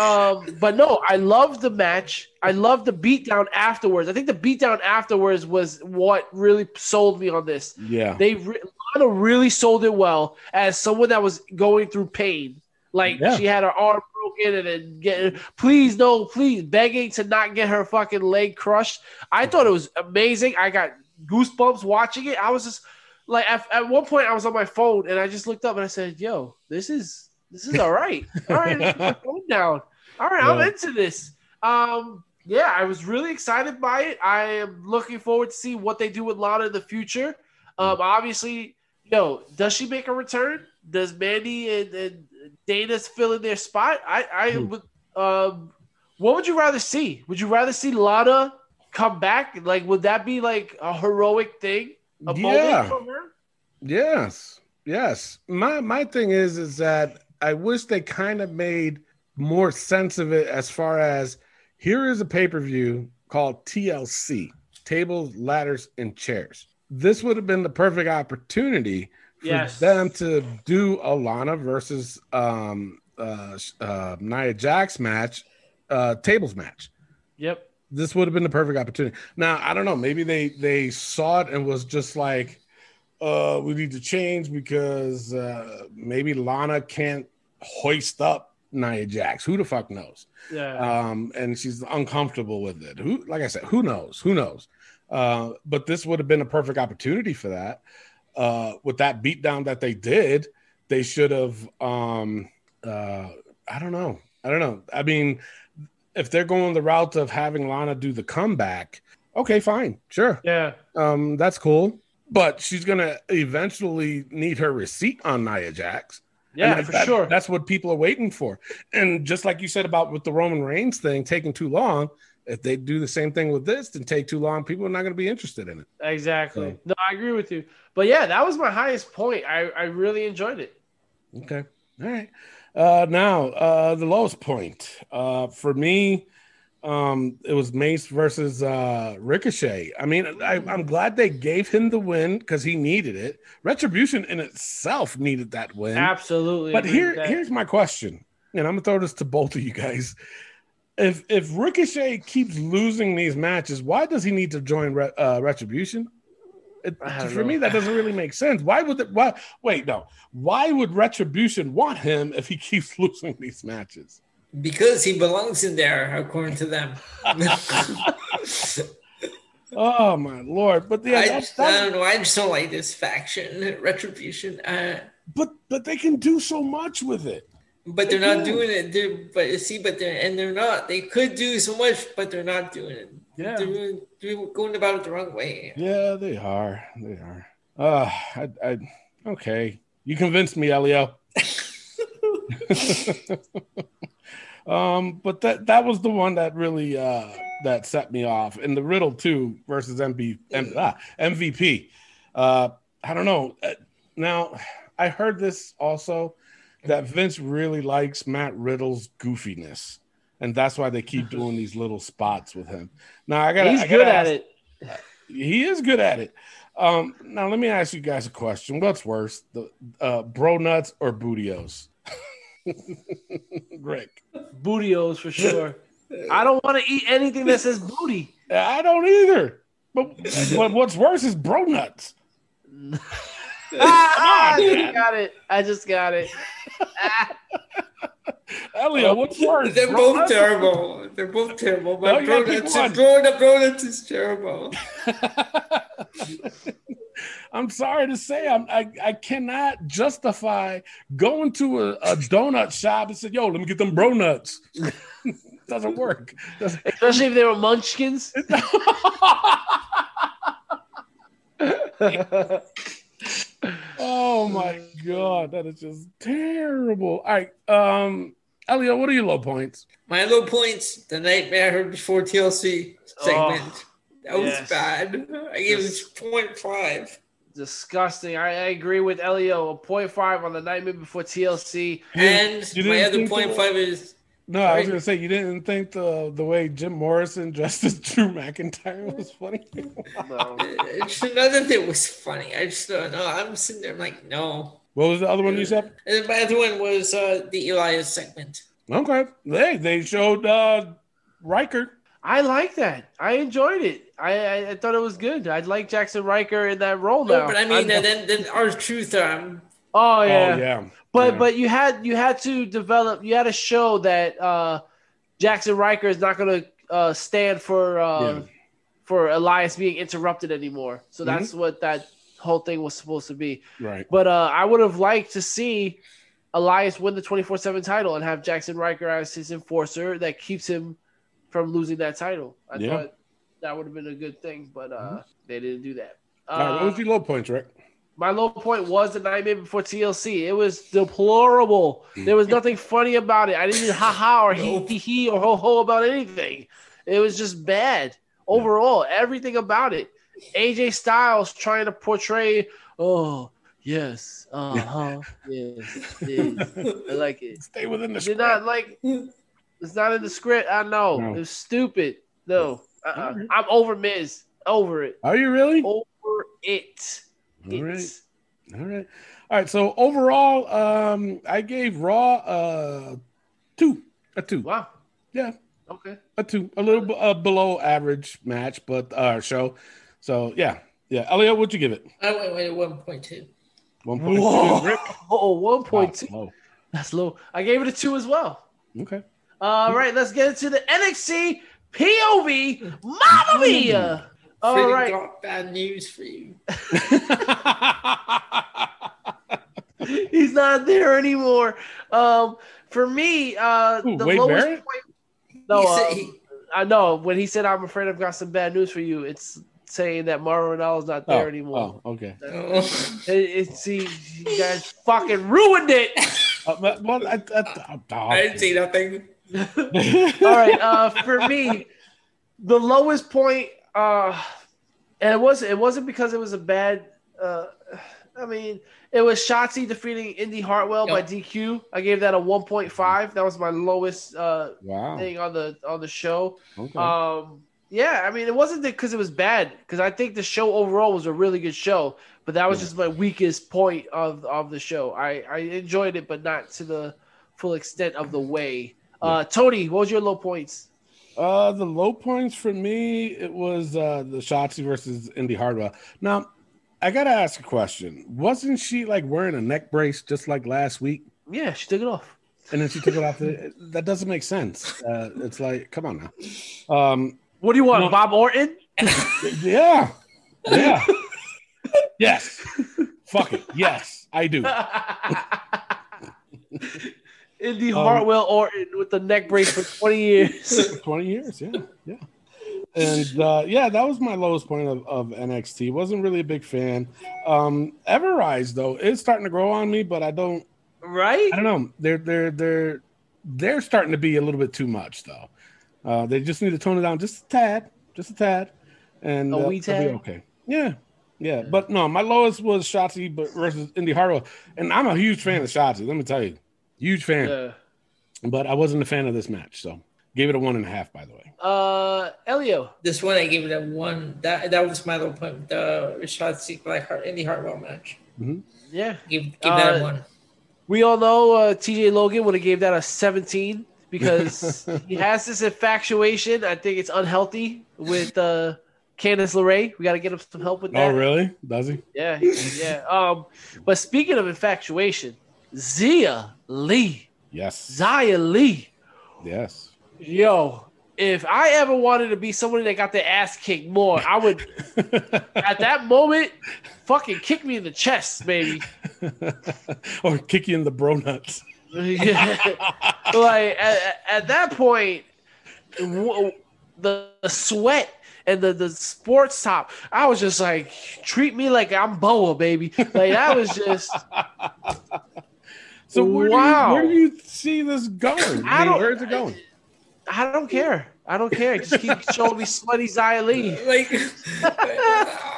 Um, but no, I loved the match. I loved the beatdown afterwards. I think the beatdown afterwards was what really sold me on this. Yeah. They re- Lana really sold it well as someone that was going through pain. Like Yeah. she had her arm broken and then get please no, please begging to not get her fucking leg crushed. I thought it was amazing. I got goosebumps watching it. I was just like at, at one point I was on my phone and I just looked up and I said, "Yo, this is this is all right. All right, my [LAUGHS] phone down. All right, I'm into this." Um, yeah, I was really excited by it. I am looking forward to see what they do with Lana in the future. Um, obviously, yo, does she make a return? Does Mandy and, and Dana's fill in their spot? I, I Hmm. would. Um, what would you rather see? Would you rather see Lana come back? Like, would that be like a heroic thing? A Yeah. Yes, yes. My my thing is is that I wish they kind of made more sense of it as far as here is a pay per view called TLC Tables, Ladders, and Chairs. This would have been the perfect opportunity for Yes. them to do Alana versus um, uh, uh, Nia Jax match, uh, tables match Yep. this would have been the perfect opportunity. Now, I don't know, maybe they they saw it and was just like, uh, we need to change because uh maybe Lana can't hoist up Nia Jax. Who the fuck knows? Yeah. Um, and she's uncomfortable with it. Who, like I said, who knows? Who knows? Uh, but this would have been a perfect opportunity for that. Uh, with that beatdown that they did, they should have. Um, uh, I don't know. I don't know. I mean, if they're going the route of having Lana do the comeback, okay, fine, sure, yeah. um, that's cool. But she's gonna eventually need her receipt on Nia Jax. Yeah, And for that- sure. That's what people are waiting for. And just like you said about with the Roman Reigns thing taking too long, if they do the same thing with this and take too long, people are not going to be interested in it. Exactly. So- No, I agree with you. But yeah, that was my highest point. I, I really enjoyed it. Okay. All right. Uh, now, uh, the lowest point uh, for me, um, it was Mace versus uh, Ricochet. I mean, I, I'm glad they gave him the win because he needed it. Retribution in itself needed that win. Absolutely. But here, here's my question, and I'm gonna throw this to both of you guys. If if Ricochet keeps losing these matches, why does he need to join Re- uh, Retribution? It, for know. me, that doesn't really make sense. Why would it? Why? Wait, no. Why would Retribution want him if he keeps [LAUGHS] losing these matches? Because he belongs in there, according to them. [LAUGHS] Oh my lord! But yeah, I, that's, just, I don't know. I just don't like this faction, Retribution. Uh, but but they can do so much with it. But they're not doing it. They're, but see, but they're and they're not. They could do so much, but they're not doing it. Yeah. They're, they're going about it the wrong way. Yeah, they are. They are. Uh, I, I, okay. You convinced me, Elio. [LAUGHS] um, but that that was the one that really uh that set me off. And the Riddle too versus MB, M, ah, MVP. Uh, I don't know. Uh, Now, I heard this also that Vince really likes Matt Riddle's goofiness, and that's why they keep doing these little spots with him. Now, I got He's I good gotta at ask- it. he is good at it. Um, now let me ask you guys a question. What's worse, the uh, bro nuts or bootios? [LAUGHS] Rick, Bootios for sure. I don't want to eat anything that says booty. I don't either. But, but what's worse is bro nuts. [LAUGHS] Ah, I just got it. I just got it. [LAUGHS] Elliot, what's worse? They're both nuts or- terrible. They're both terrible. No, But you bro gotta nuts, bro, bro is terrible. [LAUGHS] I'm sorry to say, I'm, I I cannot justify going to a, a donut shop and say, "Yo, let me get them bro nuts." [LAUGHS] Doesn't work. Doesn't- Especially if they were munchkins. Oh my god, that is just terrible. All right, um, Elio, what are your low points? My low points, the nightmare before TLC segment. that was yes. bad. I gave it 0.5. Disgusting. I, I agree with Elio. A point five on the Nightmare Before TLC. And you my didn't other think point five is No, I was gonna say you didn't think the the way Jim Morrison [LAUGHS] dressed as Drew McIntyre was funny. No. It's none of it was funny. I just don't know. I'm sitting there, I'm like, no. what was the other one you said? And my other one was uh, the Elias segment. Okay, they they showed uh Ryker. I like that. I enjoyed it. I, I, I thought it was good. I like Jaxson Ryker in that role now. But I mean, I'm- uh, then then R-Truth. Um, oh yeah. Oh yeah, But Yeah. but you had you had to develop you had to show that uh, Jaxson Ryker is not going to uh, stand for uh, Yeah. for Elias being interrupted anymore. So Mm-hmm. that's what that whole thing was supposed to be. right. But uh, I would have liked to see Elias win the twenty four seven title and have Jaxson Ryker as his enforcer that keeps him from losing that title. I Yeah. thought that would have been a good thing, but uh, they didn't do that. All right, what Uh, was your low points, Rick? My low point was the Nightmare Before TLC. It was deplorable. There was nothing funny about it. I didn't ha ha or he he he or ho ho about anything. It was just bad overall. Everything about it. AJ Styles trying to portray, oh yes, uh huh, [LAUGHS] yes, yes. I like it. Stay within the Did script. not like. It's not in the script. I know. No. It was stupid. No, uh-uh. Alright. I'm over Miz. Over it. Are you really? Over it. Right. It's- All right. All right. So overall, um, I gave Raw uh two, a two. Wow. Yeah, Okay. a two, a little b- uh, below average match, but uh show. So yeah, yeah. Elliot, what'd you give it? I went with one point two. One point Whoa. two. Rick. Oh, 1.2. Wow, That's low. I gave it a two as well. low. Okay. All right, let's get into the NXT POV. Mamma mia! All Freaking right, got bad news for you. [LAUGHS] he's not there anymore. Um, for me, uh, Who, the Wade lowest Barrett? point. No, He said uh, he- I know when he said, "I'm afraid I've got some bad news for you." It's saying that Mauro Ranallo's not there oh, anymore. oh, okay. oh. It, it's see, you guys fucking ruined it. [LAUGHS] Uh, well, I, I, oh, I didn't see nothing. [LAUGHS] All right, uh, for me, the lowest point, uh, and it was it wasn't because it was a bad. Uh, I mean, it was Shotzi defeating Indi Hartwell by DQ. I gave that a one point five. That was my lowest uh, Wow. thing on the on the show. Okay. Um, yeah, I mean, it wasn't because it was bad. Because I think the show overall was a really good show, but that was Yeah. just my weakest point of of the show. I I enjoyed it, but not to the full extent of the way. Uh, Tony, what was your low points? Uh, the low points for me, it was uh the Shotzi versus Indi Hartwell. Now, I gotta ask a question. Wasn't she like wearing a neck brace just like last week? Yeah, she took it off. And then she took it off. [LAUGHS] That doesn't make sense. Uh, it's like, come on now. Um, What do you want, No. Bob Orton? [LAUGHS] yeah, yeah, [LAUGHS] yes. Fuck it. Yes, I do. Indi Um, Hartwell Orton with the neck brace for 20 years. [LAUGHS] 20 years, yeah, yeah. And uh, yeah, that was my lowest point of, of NXT. Wasn't really a big fan. Um, Everrise though is starting to grow on me, but I don't. right? I don't know. They're they're they're they're starting to be a little bit too much though. Uh, they just need to tone it down just a tad, just a tad, and A uh, wee they'll be tad? okay. Yeah, yeah. But no, my lowest was Shotzi but versus Indi Hartwell, and I'm a huge fan of Shotzi. Let me tell you, huge fan. Yeah. But I wasn't a fan of this match, so gave it a one and a half. By the way. Uh, Elio. This one I gave it a one. That that was my little point. The Shotzi like Hart, Indi Hartwell match. Yeah. Give give that Uh, a one. We all know uh, TJ Logan would have gave that a 17 because [LAUGHS] he has this infatuation. I think it's unhealthy with uh, Candice LeRae. We got to get him some help with that. Oh, really? Does he? Yeah, yeah. Um, but speaking of infatuation, Xia Li, Yes. Xia Li, Yes. yo. If I ever wanted to be somebody that got their ass kicked more, I would [LAUGHS] at that moment fucking kick me in the chest, baby. [LAUGHS] or kick you in the bro nuts. Yeah. [LAUGHS] like at, at that point, the, the sweat and the, the sports top, I was just like, treat me like I'm Boa, baby. Like that was just So where, Wow. do you, where do you see this going? [LAUGHS] I I don't- where's it going? I don't care. I don't care. Just keep [LAUGHS] showing me sweaty Xia Li. Like [LAUGHS]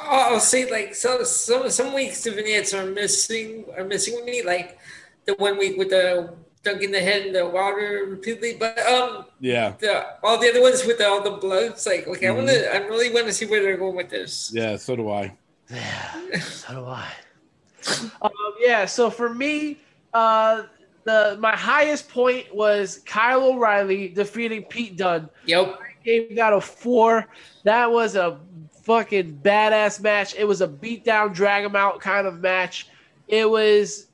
I'll say like some some some weeks the vignettes are missing are missing with me. Like the one week with the dunking the head in the water repeatedly. But um, Yeah, the all the other ones with all the blood, it's like okay, I want Mm-hmm. to, I really want to see where they're going with this. yeah. So do I. Yeah, so do I. Um, yeah, so for me, uh, the my highest point was Kyle O'Reilly defeating Pete Dunne. Yep. Gave that a four. That was a fucking badass match. It was a beat down, drag him out kind of match. It was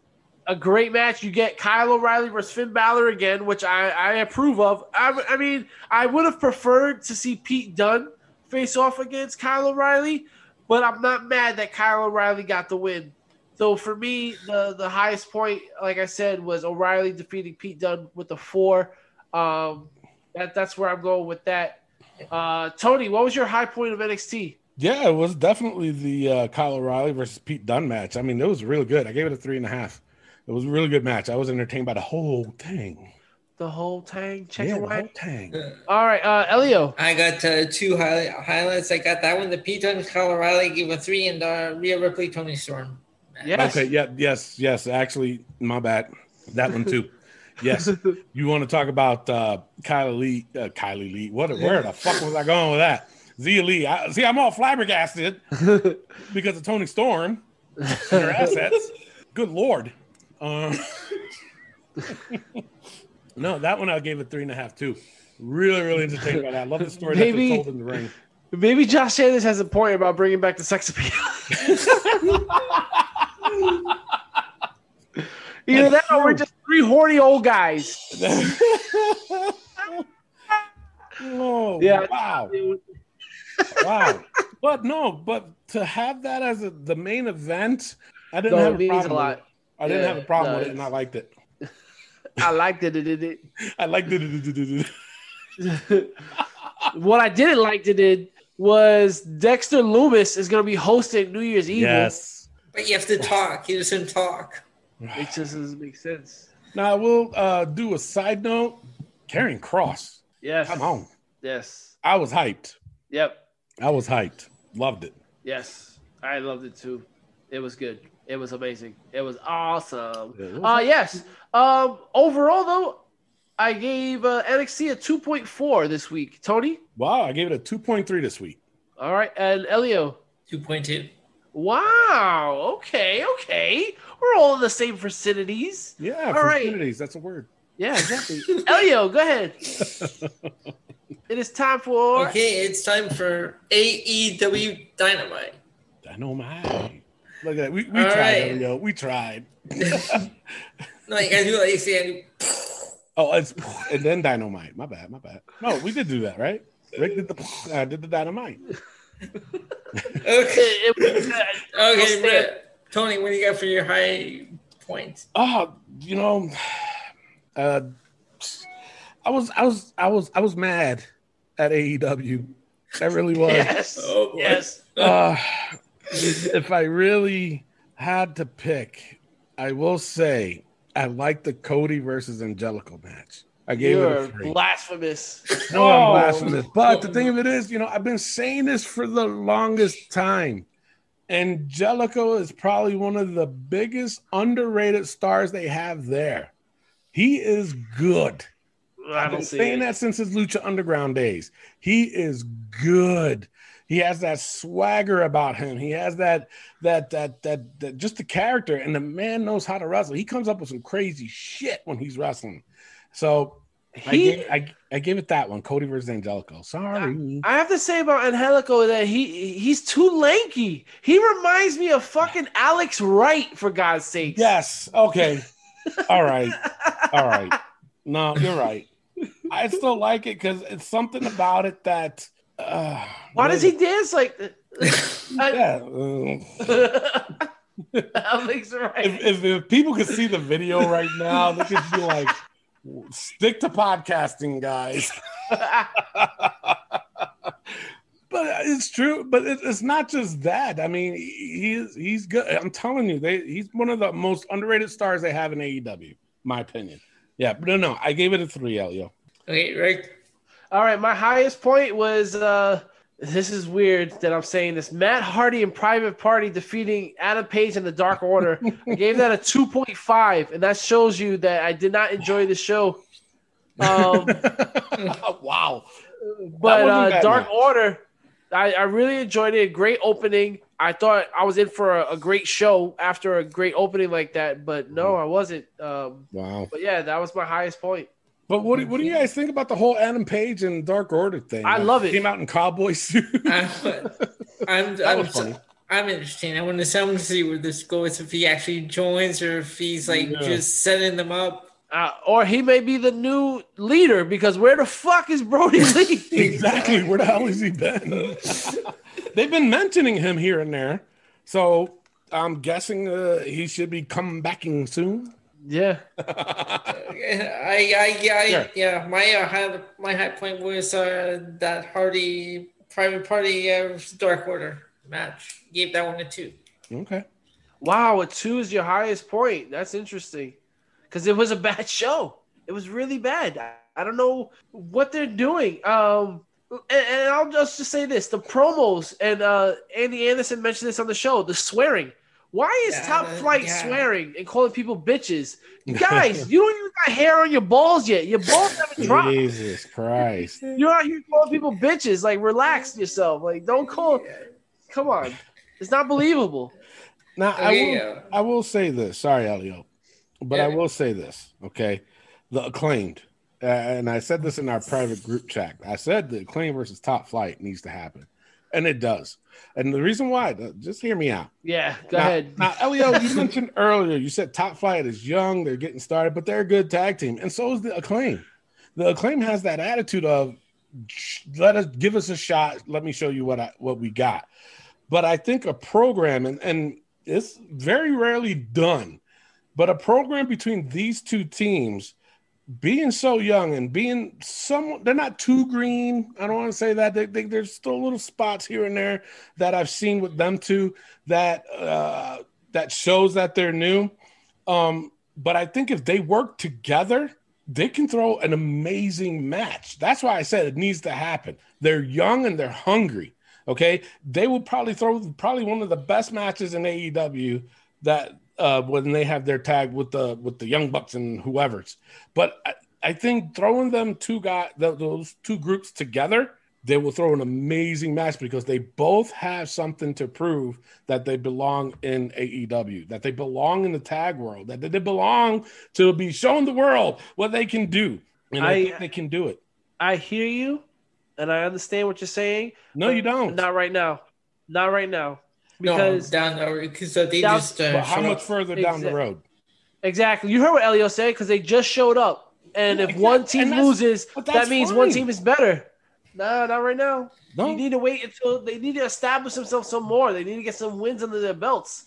a great match. You get Kyle O'Reilly versus Finn Balor again, which I, I approve of. I, I mean, I would have preferred to see Pete Dunne face off against Kyle O'Reilly, but I'm not mad that Kyle O'Reilly got the win. So for me, the the highest point, like I said, was O'Reilly defeating Pete Dunne with a four. Um, that that's where I'm going with that. Uh, Tony, what was your high point of NXT? Yeah, it was definitely the uh, Kyle O'Reilly versus Pete Dunne match. I mean, it was really good. I gave it a three and a half. It was a really good match. I was entertained by the whole thing. The whole tang, check yeah, the whole out. thing. All right, uh, Elio. I got uh, two highlight, highlights. I got that one. The Pete Dunne, Kyle O'Reilly gave a three, and uh, Rhea Ripley, Toni Storm. Yes. Okay, yeah, yes, yes. Actually, my bad. That one too. [LAUGHS] Yes. You want to talk about uh Kylie Lee, uh, Kylie Lee. What where the fuck was I going with that? Xia Li. I, see, I'm all flabbergasted [LAUGHS] because of Toni Storm and her assets. Good lord. Um, [LAUGHS] no, that one I gave it three and a half too. Really, really entertained by that. I love the story Maybe- that was told in the ring. Maybe Josh Sanders has a point about bringing back the sex appeal. [LAUGHS] Either that or we're just three horny old guys. [LAUGHS] oh, Yeah. wow. wow. But no, but to have that as a, the main event, I didn't No, have a problem. a with lot. it. I didn't Yeah, have a problem no, with it, and I liked it. [LAUGHS] I liked it. it, it, I liked it. it. what I didn't like to did was Dexter Lumis is going to be hosting New Year's Eve. Yes. But you have to talk. He doesn't talk. [SIGHS] It just doesn't make sense. Now we'll uh, do a side note. Karrion Kross. Yes. Come on. Yes. I was hyped. Yep. I was hyped. Loved it. Yes. I loved it too. It was good. It was amazing. It was awesome. It was Uh, yes. Um, overall, though, I gave uh, NXT a 2.4 this week. Tony? Wow, I gave it a 2.3 this week. All right. And Elio? 2.2. Wow. Okay. Okay. We're all in the same vicinities. Yeah, All right. vicinities, That's a word. Yeah, exactly. [LAUGHS] Elio, go ahead. [LAUGHS] It is time for. Okay, it's time for AEW Dynamite. Dynamite. Look at that. We, we All tried, right. Elio. We tried. No, you gotta do like you say. Oh, it's and then dynamite. My bad, my bad. No, we did do that, right? Rick did the uh, did the dynamite. [LAUGHS] Okay, was, uh, okay, Brett. Tony, what do you got for your high points? Oh, you know, uh, I was I was I was I was mad at AEW. I really was. yes. [LAUGHS] Oh, yes. [LAUGHS] Uh, if I really had to pick, I will say I like the Cody versus Angelico match. I gave it You're a three. blasphemous. No, I'm Oh. blasphemous. But the thing of it is, you know, I've been saying this for the longest time. Angelico is probably one of the biggest underrated stars they have there. He is good. I I've don't been saying it. that since his Lucha Underground days. He is good. He has that swagger about him. He has that that that that, that just the character, and the man knows how to wrestle. He comes up with some crazy shit when he's wrestling. So I, He- gave, I, I gave it that one, Cody versus Angelico. Sorry. I have to say about Angelico that he he's too lanky. He reminds me of fucking Alex Wright, for God's sake. Yes. Okay. All right. All right. No, you're right. I still like it because it's something about it that. Uh, Why does he dance like that? [LAUGHS] Yeah. uh, [LAUGHS] Alex Wright. if, if, if people could see the video right now, they could be like, stick to podcasting, guys. [LAUGHS] but it's true. But it, it's not just that. I mean, he is he's good. I'm telling you, they he's one of the most underrated stars they have in AEW, my opinion. Yeah, but no, no, I gave it a three, Elio. Okay, Rick. All right, my highest point was uh This is weird that I'm saying this. Matt Hardy and Private Party defeating Adam Page and the Dark Order. I gave that a 2.5, and that shows you that I did not enjoy the show. Um, [LAUGHS] wow. but uh, Dark man. Order, I, I really enjoyed it. Great opening. I thought I was in for a, a great show after a great opening like that, but no, Mm-hmm. I wasn't. Um, Wow. but yeah, that was my highest point. But what do, what do you guys think about the whole Adam Page and Dark Order thing? I love it. Came out in cowboy suit. [LAUGHS] I'm, I'm, That I'm, was funny. I'm interested. I want to, I want to see where this goes. If he actually joins, or if he's like Yeah. just setting them up. Uh, or he may be the new leader because where the fuck is Brodie Lee? [LAUGHS] exactly. Where the hell has he been? [LAUGHS] They've been mentioning him here and there, so I'm guessing uh, he should be coming backing soon. Yeah. [LAUGHS] I, I, yeah, Sure. yeah. My uh, high, my high point was uh, that Hardy Private Party uh, Dark Order match. Gave that one a two. Okay. Wow, a two is your highest point. That's interesting because it was a [LAUGHS] bad show. It was really bad. I, I don't know what they're doing. Um, and, and I'll just, just say this: the promos and uh, Andy Anderson mentioned this on the show. The swearing. Why is Yeah, Top Flight yeah. swearing and calling people bitches? [LAUGHS] Guys, you don't even got hair on your balls yet. Your balls haven't [LAUGHS] dropped. Jesus Christ. [LAUGHS] You're out here calling people bitches. Like, relax yourself. Like, don't call. Come on, it's not believable. Now I Okay, will. I will say this. Sorry, Elio, but I will say this. Okay, the acclaimed, uh, and I said this in our private group chat. I said the acclaim versus top flight needs to happen, and it does. And the reason why, just hear me out. Yeah, go now, ahead. Now, Elio, you [LAUGHS] mentioned earlier, you said top flight is young, they're getting started, but they're a good tag team, and so is the acclaim. The acclaim has that attitude of let us give us a shot. Let me show you what I what we got. But I think a program, and, and it's very rarely done, but a program between these two teams being so young and being some they're not too green. I don't want to say that. They, they, there's still little spots here and there that i've seen with them too that uh that shows that they're new. Um but i think if they work together they can throw an amazing match. That's why i said it needs to happen. They're young and they're hungry okay? They will probably throw probably one of the best matches in aew that uh, when they have their tag with the with the young bucks and whoever's. But I, I think throwing them two guys those two groups together, they will throw an amazing match because they both have something to prove that they belong in AEW, that they belong in the tag world, that they belong to be shown the world what they can do, and I, I- think they can do it. I hear you, and I understand what you're saying. No, you don't. Not right now. Not right now. No, down the because uh, they Down- just uh, but how much up. further down the road? exactly, you heard what Elio said because they just showed up, and if Exactly. one team loses, that that's means one team is better. No, not right now. No. You need to wait until they need to establish themselves some more. They need to get some wins under their belts.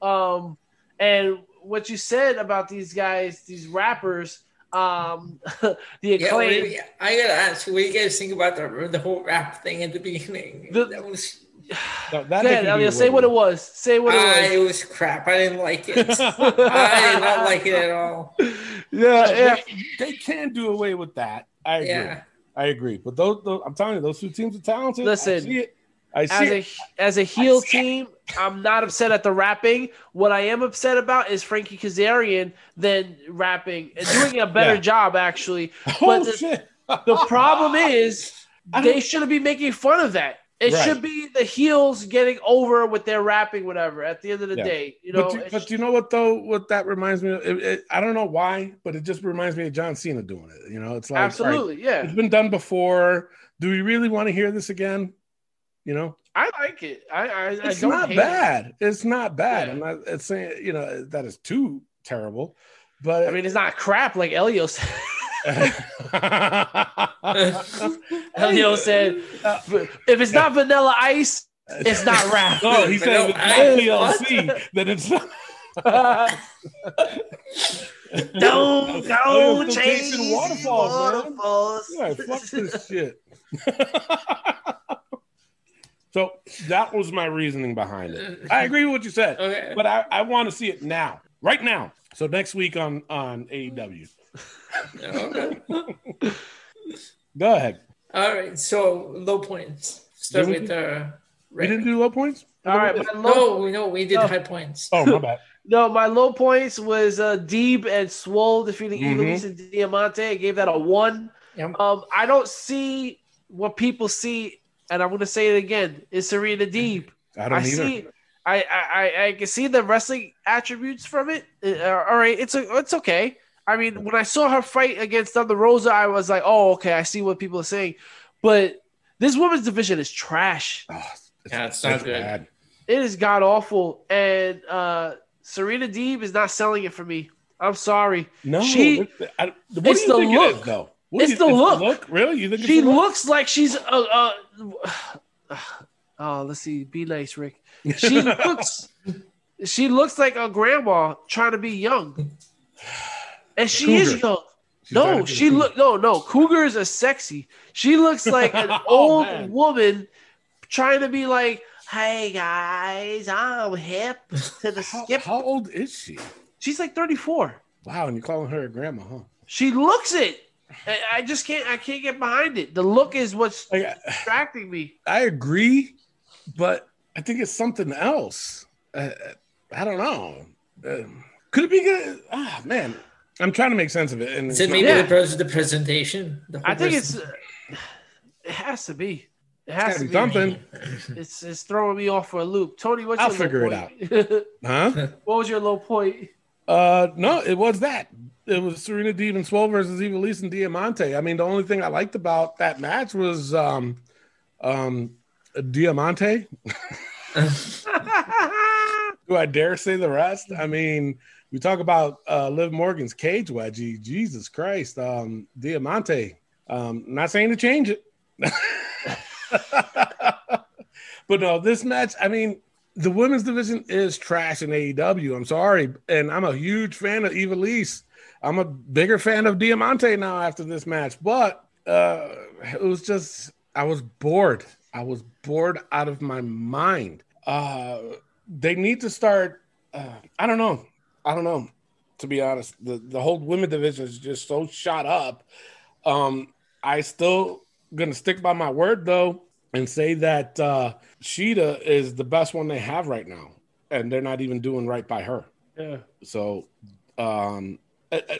Um, and what you said about these guys, these rappers, um, [LAUGHS] the Yeah, acclaim. you- I gotta ask, what do you guys think about the the whole rap thing at the beginning? The- that was [SIGHS] No, that Go they ahead, can do Elio. Say what it was. Say what it was. I, it it was crap. I didn't like it. [LAUGHS] I did not like it at all. Yeah, yeah. They, they can do away with that. I agree. Yeah. I agree. But those, those, I'm telling you, those two teams are talented. Listen, I see it. I see as it. a as a heel team, I'm not upset at the rapping. What I am upset about is Frankie Kazarian then rapping and doing a better Yeah. job actually. [LAUGHS] oh But the, shit! the problem is [LAUGHS] I they shouldn't be making fun of that. It Right. should be the heels getting over with their rapping, whatever. At the end of the Yeah. day, you know. but, you, it but you know what though? What that reminds me of? It, it- I don't know why, but it just reminds me of John Cena doing it. You know, it's like all right, absolutely, yeah. it's been done before. Do we really want to hear this again? You know, I like it. I I, I it's don't not bad. It's not bad. Yeah. I'm not it's saying you know that is too terrible, but I mean, it's not crap like Elio said. [LAUGHS] Elio said, "If it's not Vanilla Ice, it's not rap." No, he said No, with I- TLC that it's not. [LAUGHS] Don't go it's chase chasing waterfalls, man. Yeah, fuck this shit. [LAUGHS] so that was my reasoning behind it. I agree with what you said, Okay. but I, I want to see it now, right now. So next week on on AEW. Okay. [LAUGHS] Go ahead. All right. So low points. Start Did we with uh, We didn't do low points. All right, my low, No, we know we did No. high points. Oh my bad. [LAUGHS] no, my low points was uh, Deeb and Swole defeating Mhm. Ivelisse and Diamante. I gave that a one. Yep. Um, I don't see what people see, and I'm going to say it again. Is Serena Deeb? [LAUGHS] I don't I either. see. I, I I- I can see the wrestling attributes from it. Uh, all right, it's a, it's okay. I mean, when I saw her fight against Thunder Rosa, I was like, oh, okay, I see what people are saying. But this women's division is trash. Oh, Yeah, it's not good. bad. It is god awful, and uh, Serena Deeb is not selling it for me. I'm sorry. No, She- I, what it's do you the think look. is, though? What It's you- the look. Really? You think She it's the look? looks like she's uh, uh [SIGHS] oh let's see be nice rick she [LAUGHS] looks she looks like a grandma trying to be young [LAUGHS] and she is young She's no she look no no cougars are sexy she looks like an [LAUGHS] Oh, old man. woman trying to be like hey guys i'm hip to the How, skip how old is she? she's like 34 Wow, and you're calling her a grandma, huh? she looks it I- I just can't. I can't get behind it. The look is what's Like, distracting me. I agree, but I think it's something else. Uh, I don't know. Uh, could it be good? Ah, man, I'm trying to make sense of it. And Is it maybe Yeah. the, the presentation? The whole I think pres- it's. uh, It has to be. It gotta has to be be. something. It's it's throwing me off for a loop. Tony, what's I'll your figure low it point? [LAUGHS] huh? what was your low point? Uh, no, it was that. It was Serena Deeb and Swole versus Ivelisse and Diamante. I mean, the only thing I liked about that match was um, um, Diamante. [LAUGHS] [LAUGHS] Do I dare say the rest? I mean, we talk about uh, Liv Morgan's cage wedgie. Jesus Christ, um, Diamante. Um, not saying to change it, [LAUGHS] but no, this match. I mean, the women's division is trash in AEW. I'm sorry, and I'm a huge fan of Ivelisse. I'm a bigger fan of Diamante now after this match, but uh, it was just I was bored. I was bored out of my mind. Uh, they need to start. Uh, I don't know. I don't know. To be honest, the the whole women division is just so shot up. Um, I still gonna stick by my word though and say that uh, Shida is the best one they have right now, and they're not even doing right by her. Yeah. So, um,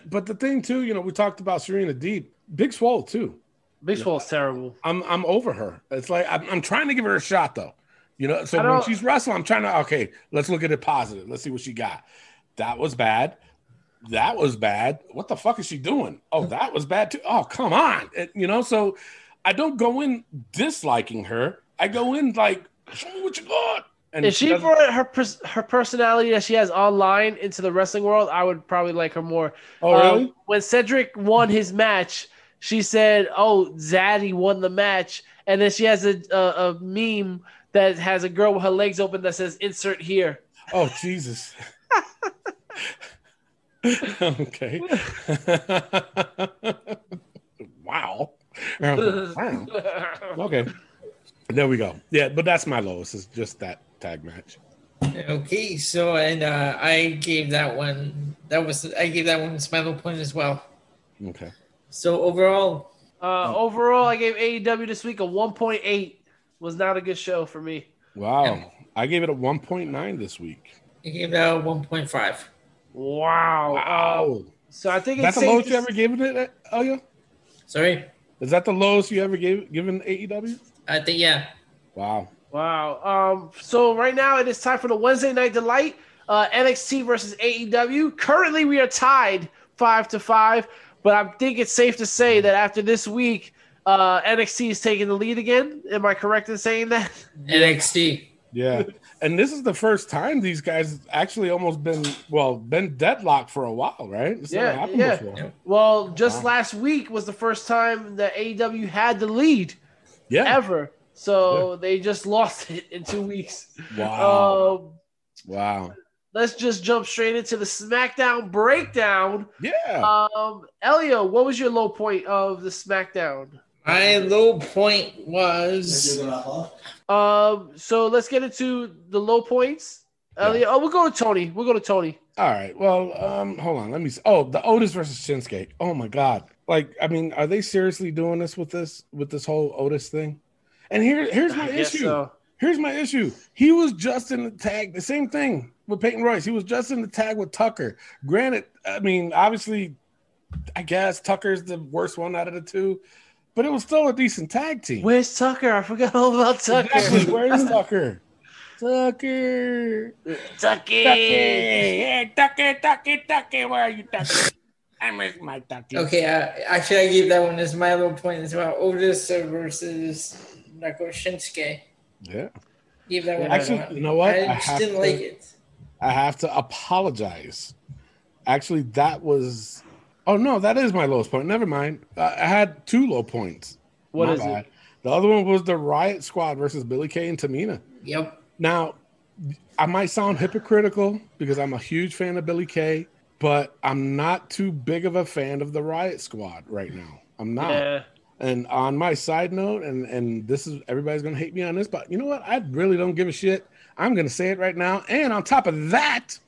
but the thing too, you know, we talked about Serena Deeb, Big Swole too. Big Swole's terrible. I'm I'm over her. It's like I'm, I'm trying to give her a shot though. You know, so when she's wrestling, I'm trying to okay, let's look at it positive. Let's see what she got. That was bad. That was bad. What the fuck is she doing? Oh, that was bad too. Oh, come on. It- you know, so I don't go in disliking her. I go in like, show me what you got. And If she doesn't- brought her her personality that she has online into the wrestling world, I would probably like her more. oh really? Um, when Cedric won his match, she said, "Oh, Zaddy won the match," and then she has a, a a meme that has a girl with her legs open that says "Insert here." Oh Jesus. Okay. [LAUGHS] wow. wow. Okay. There we go. Yeah, but that's my lowest. Is just that tag match. Okay, so and uh, I gave that one. That was I gave that one my low point as well. Okay. So overall, Uh, overall, I gave AEW this week a 1.8. Was not a good show for me. Wow. I gave it a 1.9 this week. I gave that a one point five. Wow. Wow. Um, so I think That's it's the lowest to you ever given it, Elio? Sorry, Is that the lowest you ever gave given AEW? I think yeah. Wow. Wow. Um, so right now it is time for the Wednesday Night Delight, uh, NXT versus AEW. Currently, we are tied five to five, but I think it's safe to say that after this week, uh, NXT is taking the lead again. Am I correct in saying that? NXT. Yeah. [LAUGHS] and this is the first time these guys actually almost been well been deadlocked for a while, right? It's Yeah, happened yeah. before. Well, just Wow. last week was the first time that AEW had the lead Yeah. ever. So they just [LAUGHS] lost it in two weeks. Wow. Um, wow. let's just jump straight into the SmackDown breakdown. Yeah. Um, Elio, what was your low point of the SmackDown? My low point was Um, so let's get into the low points. Elio, oh, we'll go to Tony. We'll go to Tony. All right. Well, um, hold on. Let me. See. Oh, the Otis versus Shinsuke. Oh my God. Like, I mean, are they seriously doing this with this with this whole Otis thing? And here, here's my issue. so. Here's my issue. He was just in the tag. The same thing with Peyton Royce. He was just in the tag with Tucker. Granted, I mean, obviously, I guess Tucker's the worst one out of the two, but it was still a decent tag team. Where's Tucker? I forgot all about Tucker. Exactly. Where's [LAUGHS] Tucker? Tucker. Tucker. Hey, Tucker, Tucker, Tucker. Where are you, Tucker? I miss my Tucker. Okay, uh, actually, I gave that one as my little point as well. Otis versus Nako Shinsuke. Yeah. Give that one. Actually, one. you know what? I I just didn't to- like it. I have to apologize. Actually, that was. Oh no, that is my lowest point. Never mind. I had two low points. What My is bad. it? The other one was the Riot Squad versus Billie Kay and Tamina. Yep. Now, I might sound hypocritical because I'm a huge fan of Billie Kay, but I'm not too big of a fan of the Riot Squad right now. I'm not. Yeah. And on my side note, and and this is everybody's gonna hate me on this, but you know what? I really don't give a shit. I'm gonna say it right now. And on top of that,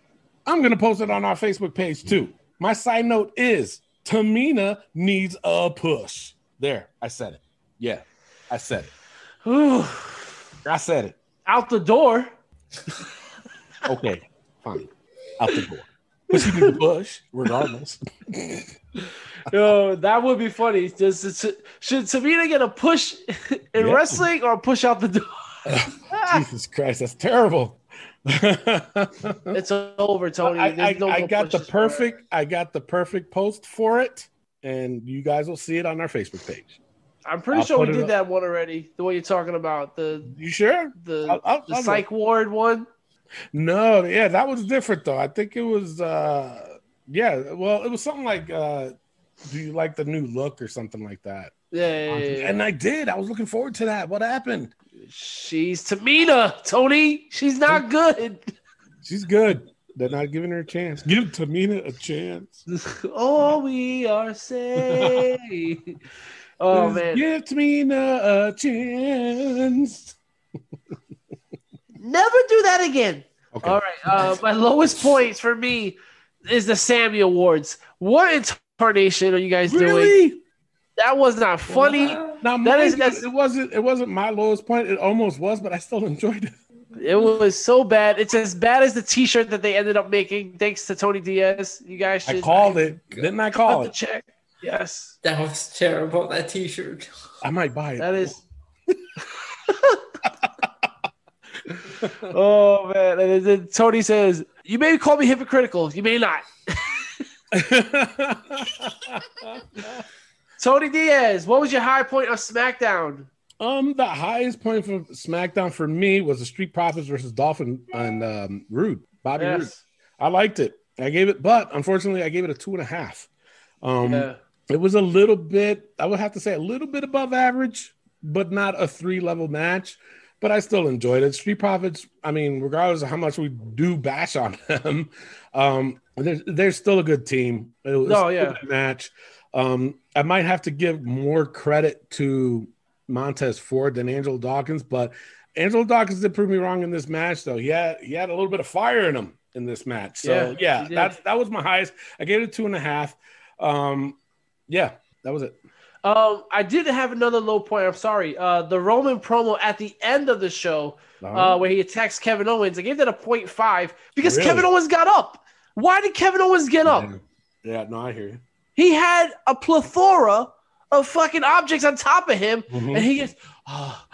I'm gonna post it on our Facebook page too. My side note is Tamina needs a push. There, I said it. Yeah, I said it. [SIGHS] I said it. Out the door. [LAUGHS] Okay, fine. Out the door. But she needs a push, regardless. [LAUGHS] Yo, that would be funny. Does should Tamina get a push in Yeah. wrestling or a push out the door? [LAUGHS] Jesus Christ, that's terrible. [LAUGHS] It's over, Tony. I, There's I, no I got the pushes for it. perfect I got the perfect post for it, and you guys will see it on our Facebook page. I'm pretty I'll sure we did up. that one already. The one you're talking about the You sure? the I'll- I'll- the psych ward one. No, yeah, that was different though. I think it was uh yeah, well, it was something like uh do you like the new look or something like that? Yeah, yeah, yeah, yeah. And I did. I was looking forward to that. What happened? She's Tamina. Tony, she's not good. She's good. They're not giving her a chance. Give Tamina a chance. [LAUGHS] oh, we are saying. Oh man, Give Tamina a chance. never do that again. Okay. All right. Uh, my lowest points for me is the Sami Awards. What incarnation are you guys doing? That was not funny. Now That mind is- you, that's- it wasn't it wasn't my lowest point. It almost was, but I still [LAUGHS] enjoyed it. It was so bad. It's as bad as the T-shirt that they ended up making. Thanks to Tony Diaz. You guys should I called it. Didn't I call it? check. Yes, That was terrible. That T-shirt. I might buy it. that is. [LAUGHS] [LAUGHS] oh man! And then Tony says, "You may call me hypocritical. You may not." Tony Diaz, what was your high point of SmackDown? um, the highest point for SmackDown for me was the Street Profits versus Dolphin and um, Roode, Bobby. Yes. I liked it. I gave it, but unfortunately, I gave it a two and a half. Um, Yeah. It was a little bit, I would have to say, a little bit above average, but not a three level match. But I still enjoyed it. Street Profits, I mean, regardless of how much we do bash on [LAUGHS] them, um, they're, they're still a good team. It was a yeah. good match. Um, I might have to give more credit to Montez Ford than Angelo Dawkins, but Angelo Dawkins did prove me wrong in this match, though. He had he had a little bit of fire in him in this match. So Yeah, yeah, that's that was my highest. I gave it a two and a half. Um, yeah, that was it. Um, I did have another low point. I'm sorry. Uh, the Roman promo at the end of the show, uh, where he attacks Kevin Owens. I gave that a 0.5 because Really? Kevin Owens got up. Why did Kevin Owens get up? yeah. yeah, no, I hear you. He had a plethora of fucking objects on top of him, Mhm. and he gets, "Ah,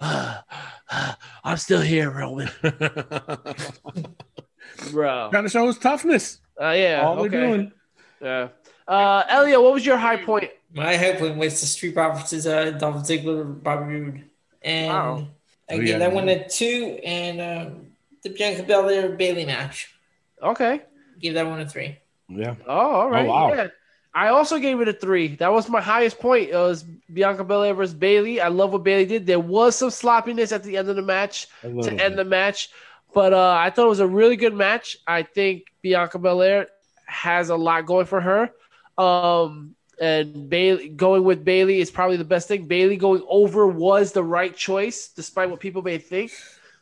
ah, ah, I'm still here, Roman. [LAUGHS] Bro. Trying to show his toughness. Uh, yeah. All they're doing. Yeah. Uh, Elio, what was your high point? My high point was the Street Profits is uh, Dolph Ziggler, Bobby Roode, and Wow. I Oh, gave yeah. that one a two, and um, the Bianca Belair Bayley match Okay. Give that one a three. Yeah. Oh, all right. wow. Yeah. I also gave it a three. That was my highest point. It was Bianca Belair versus Bayley. I love what Bayley did. There was some sloppiness at the end of the match to end the match, but uh, I thought it was a really good match. I think Bianca Belair has a lot going for her. Um, and Bayley going with Bayley is probably the best thing. Bayley going over was the right choice, despite what people may think.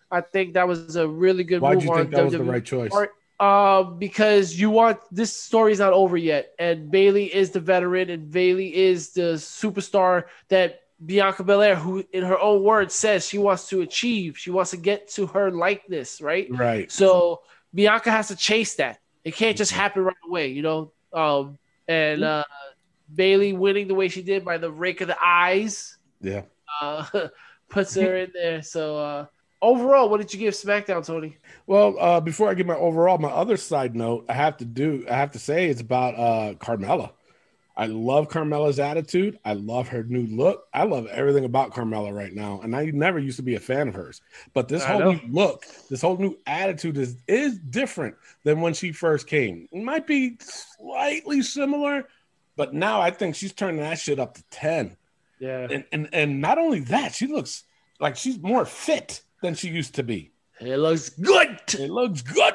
I think that was a really good Why'd move you on think that was the right choice? part. Um, because you want this story's not over yet, and Bayley is the veteran, and Bayley is the superstar that Bianca Belair, who in her own words says she wants to achieve, she wants to get to her likeness, right? Right. So Bianca has to chase that. It can't just happen right away, you know. Um, and uh, Bayley winning the way she did by the rake of the eyes Yeah. uh, [LAUGHS] puts her in there. So uh, overall, what did you give SmackDown, Tony? Well, uh, before I give my overall, my other side note, I have to do, I have to say, it's about uh, Carmella. I love Carmella's attitude. I love her new look. I love everything about Carmella right now. And I never used to be a fan of hers, but this I whole know. new look, this whole new attitude is is different than when she first came. It might be slightly similar, but now I think she's turning that shit up to ten. Yeah, And and and not only that, she looks like she's more fit than she used to be. it looks good. It looks good.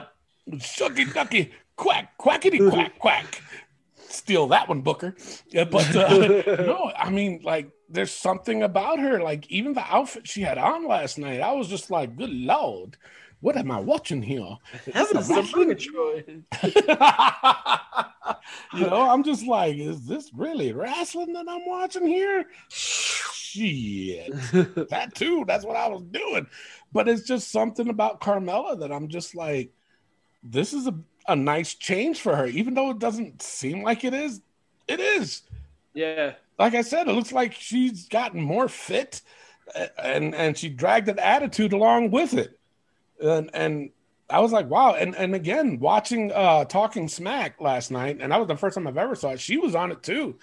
Shucky ducky, quack, quackity quack, quack. Steal that one, Booker. Yeah, but uh, [LAUGHS] no, I mean, like, there's something about her. Like, even the outfit she had on last night, I was just like, good lord, what am I watching here? This is some Murgatroyd. you know, I'm just like, is this really wrestling that I'm watching here? Shit. [LAUGHS] that too. That's what I was doing. But it's just something about Carmella that I'm just like, this is a, a nice change for her, even though it doesn't seem like it is. It is. Yeah, Like I said, it looks like she's gotten more fit and and she dragged an attitude along with it. And and I was like, wow. And and again, watching uh Talking Smack last night, and that was the first time I've ever saw it. She was on it too.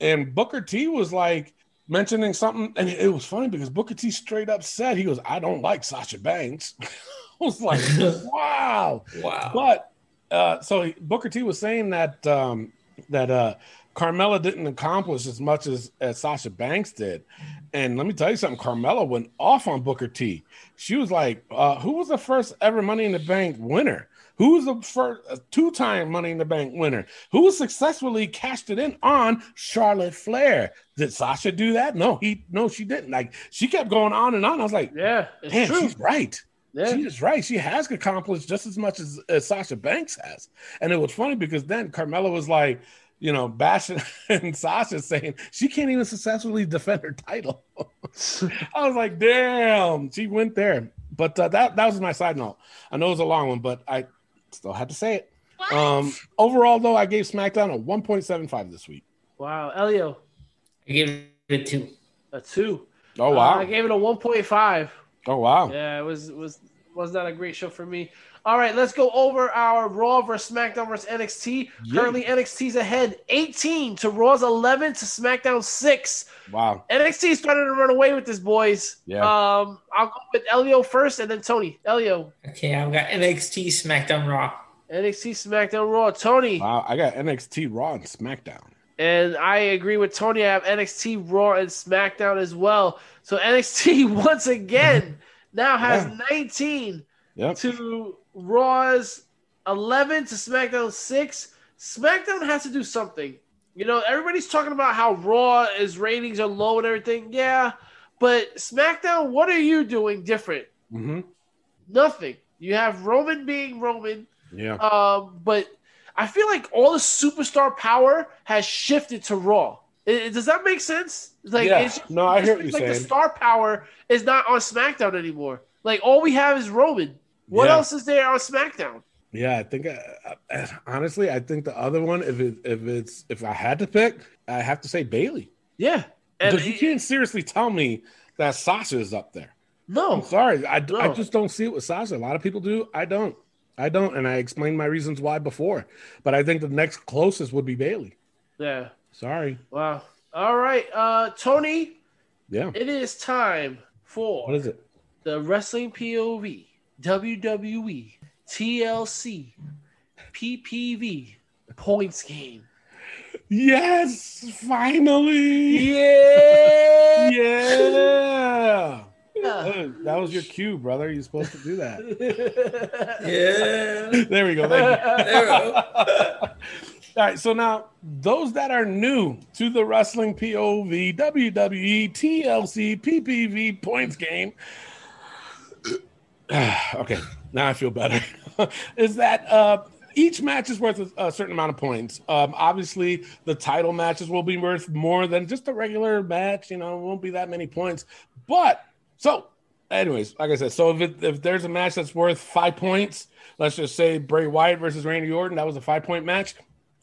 And Booker T was like mentioning something, and it was funny because Booker T straight up said, he goes, I don't like Sasha Banks. [LAUGHS] I was like, [LAUGHS] wow. Wow. But uh, so Booker T was saying that um, that uh, Carmella didn't accomplish as much as, as Sasha Banks did. And let me tell you something, Carmella went off on Booker T. She was like, uh, "Who was the first ever Money in the Bank winner? Who was the first uh, two-time Money in the Bank winner? Who successfully cashed it in on Charlotte Flair? Did Sasha do that? No, he no, she didn't. Like she kept going on and on. I was like, yeah, it's damn, true. she's right. Yeah. She is right. She has accomplished just as much as, as Sasha Banks has. And it was funny because then Carmella was like, you know, bashing [LAUGHS] and Sasha saying she can't even successfully defend her title. [LAUGHS] I was like, damn, she went there. But uh, that that was my side note. I know it was a long one, but I still had to say it. Um, overall, though, I gave SmackDown a 1.75 this week. Wow, Elio, I gave it a two. a two. Oh Uh, wow! I gave it a one point five. oh wow! Yeah, it was it was was not a great show for me. All right, let's go over our Raw versus SmackDown versus NXT. Yeah. Currently, NXT's ahead 18 to Raw's 11 to SmackDown 6. Wow! NXT is starting to run away with this, boys. Yeah. Um, I'll go with Elio first, and then Tony. Elio, Okay, I've got NXT SmackDown Raw. NXT, SmackDown, Raw. Tony, Wow! I got NXT Raw and SmackDown. and I agree with Tony. I have NXT, Raw, and SmackDown as well. So NXT [LAUGHS] once again now has Yeah. 19 Yep. to Raw's 11 to SmackDown 6. SmackDown has to do something. You know, everybody's talking about how Raw is ratings are low and everything. Yeah, but SmackDown, what are you doing different? hmm Nothing. You have Roman being Roman, Yeah. um, but I feel like all the superstar power has shifted to Raw. I- I- does that make sense? Like, Yeah. it's just- No, I hear what you're like saying. The star power is not on SmackDown anymore. Like all we have is Roman. What Yeah. else is there on SmackDown? Yeah, I think uh, uh, honestly, I think the other one, if it if it's if I had to pick, I have to say Bayley Yeah, and because you can't seriously tell me that Sasha is up there. I'm no, sorry, I, No. just don't see it with Sasha. A lot of people do. I don't. I don't, and I explained my reasons why before. But I think the next closest would be Bayley. yeah, Sorry. wow. All right, uh, Tony, Yeah. it is time for What is it? the Wrestling POV, WWE, TLC, PPV points game. Yes, finally. Yeah. Yeah. That was your cue, brother. You're supposed to do that. [LAUGHS] Yeah. [LAUGHS] There we go. Thank you. [LAUGHS] There we go. All right, so now those that are new to the wrestling POV, WWE, TLC, PPV points game. [SIGHS] okay, now I feel better. [LAUGHS] is that uh each match is worth a, certain amount of points. Um, obviously, the title matches will be worth more than just a regular match. You know, it won't be that many points. But so, anyways, like I said, so if it, if there's a match that's worth five points, let's just say Bray Wyatt versus Randy Orton, that was a five point match.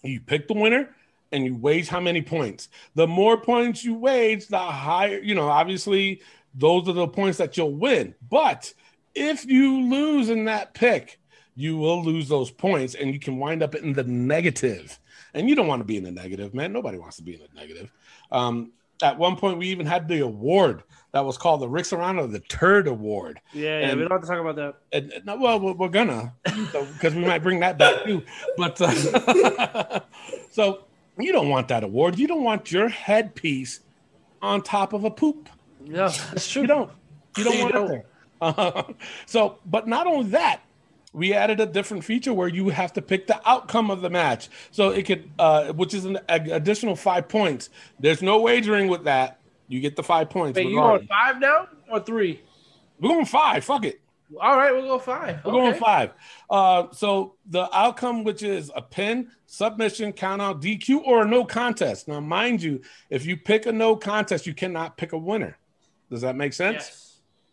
You pick the winner and you wage how many points. The more points you wage, the higher. You know, obviously, those are the points that you'll win. But if you lose in that pick, you will lose those points and you can wind up in the negative. And you don't want to be in the negative, man. Nobody wants to be in the negative. Um, at one point, we even had the award that was called the Rick Serrano the Turd Award. Yeah, yeah. And- we don't have to talk about that. And, and- no, well, we're, gonna because we might bring that back too. But uh, [LAUGHS] so you don't want that award. You don't want your headpiece on top of a poop. No, that's true. You don't. You don't You want don't. it there. Uh, so, but not only that, we added a different feature where you have to pick the outcome of the match. So it could, uh, which is an additional five points. There's no wagering with that. You get the five points. Wait, you going five now or three? We're going five. Fuck it. All right, we'll go five. We're Okay. going five. Uh, so the outcome, which is a pin, submission, count out, DQ, or a no contest. Now, mind you, if you pick a no contest, you cannot pick a winner. Does that make sense?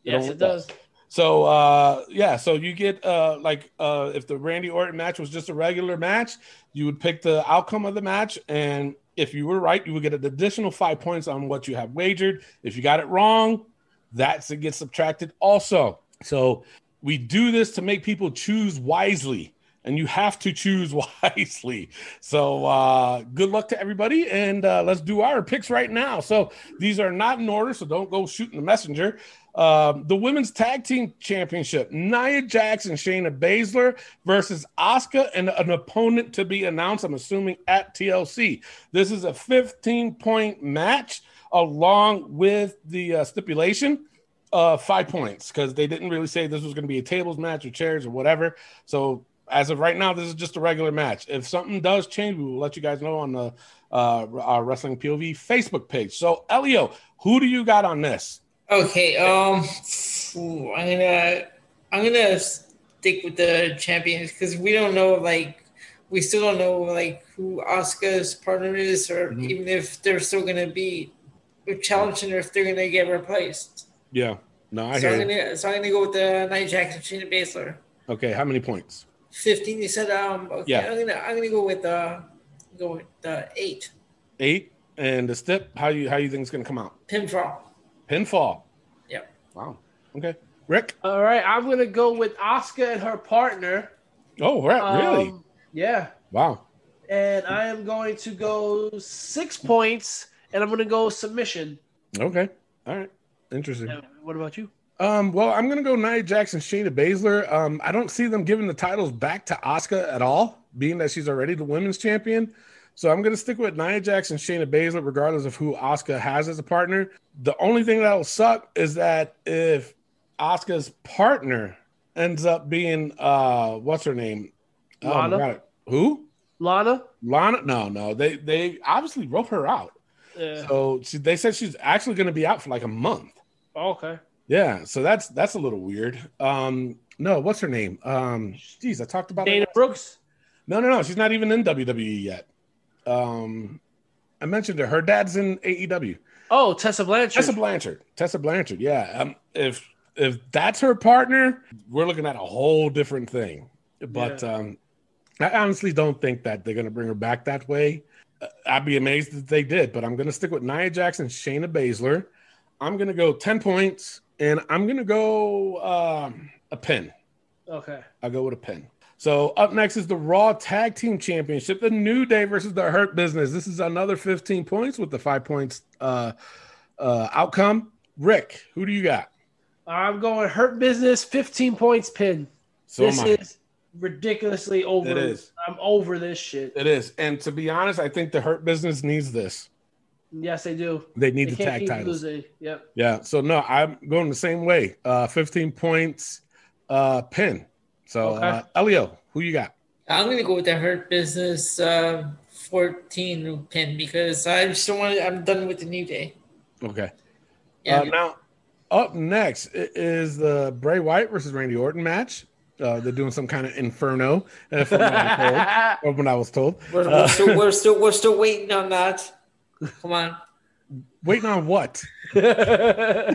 Yes, yes, it does. So uh yeah, so you get uh like uh if the Randy Orton match was just a regular match, you would pick the outcome of the match and if you were right, you would get an additional 5 points on what you have wagered. If you got it wrong, that's it gets subtracted also. So we do this to make people choose wisely and you have to choose [LAUGHS] wisely. So uh good luck to everybody and uh let's do our picks right now. So these are not in order, so don't go shooting the messenger. Um, the women's tag team championship: Nia and Shayna Baszler versus Asuka and an opponent to be announced. I'm assuming at TLC. This is a 15 point match, along with the uh, stipulation uh, five points because they didn't really say this was going to be a tables match or chairs or whatever. So as of right now, this is just a regular match. If something does change, we will let you guys know on the uh, our Wrestling POV Facebook page. So Elio, who do you got on this? Okay, um, I'm gonna I'm gonna stick with the champions because we don't know like we still don't know like who Asuka's partner is or Mhm. even if they're still gonna be challenging or if they're gonna get replaced. Yeah, no, I so hear I'm gonna so I'm gonna go with the Jax and Shayna Baszler. Okay, how many points? Fifteen. You said um. Okay, Yeah. I'm gonna I'm gonna go with uh go with uh, eight Eight. And the step. how you how you think it's going to come out? pinfall. Pinfall. Yep. Wow. Okay, Rick. All right, I'm gonna go with Asuka and her partner. Oh, right, really? Um, yeah, Wow. and I am going to go six points, and I'm gonna go submission. Okay. All right. Interesting. Yeah, what about you? Um, well, I'm gonna go Nia Jackson, Shayna Baszler. Um, I don't see them giving the titles back to Asuka at all, being that she's already the women's champion. So I'm gonna stick with Nia Jackson, Shayna Baszler, regardless of who Asuka has as a partner. The only thing that'll suck is that if Asuka's partner ends up being uh what's her name? Oh, Lana? Who? Lana. Lana? No, no. They they obviously wrote her out. Yeah. So she, they said she's actually gonna be out for like a month. okay. Yeah, so that's that's a little weird. Um, no, what's her name? Um, geez, I talked about Dana. Brooks. No, no, no, she's not even in WWE yet. Um, I mentioned her. Her dad's in AEW. Oh, Tessa Blanchard. Tessa Blanchard. Tessa Blanchard. Yeah. Um, if if that's her partner, we're looking at a whole different thing. But um, I honestly don't think that they're going to bring her back that way. Uh, I'd be amazed if they did. But I'm going to stick with Nia Jackson, Shayna Baszler. I'm going to go ten points, and I'm going to go um, a pin. okay. I'll go with a pin. So up next is the Raw Tag Team Championship, the New Day versus the Hurt Business. This is another 15 points with the five points uh, uh, outcome. Rick, who do you got? I'm going Hurt Business, 15 points pin. So this is ridiculously over. It is. I'm over this shit. It is. And to be honest, I think the Hurt Business needs this. Yes, they do. They need They the tag titles. losing. Yep. Yeah. So no, I'm going the same way. Uh, 15 points uh, pin. So Okay. uh, Elio, who you got? I'm gonna go with the Hurt Business uh, 14 pin because I just don't want. I'm done with the New Day. Okay. Yeah. Uh, now, up next is the Bray Wyatt versus Randy Orton match. Uh, they're doing some kind of inferno, if I'm told, or when I was told. We're, Uh, we're, still, we're [LAUGHS] still we're still waiting on that. Come on. Waiting on what? [LAUGHS] you gotta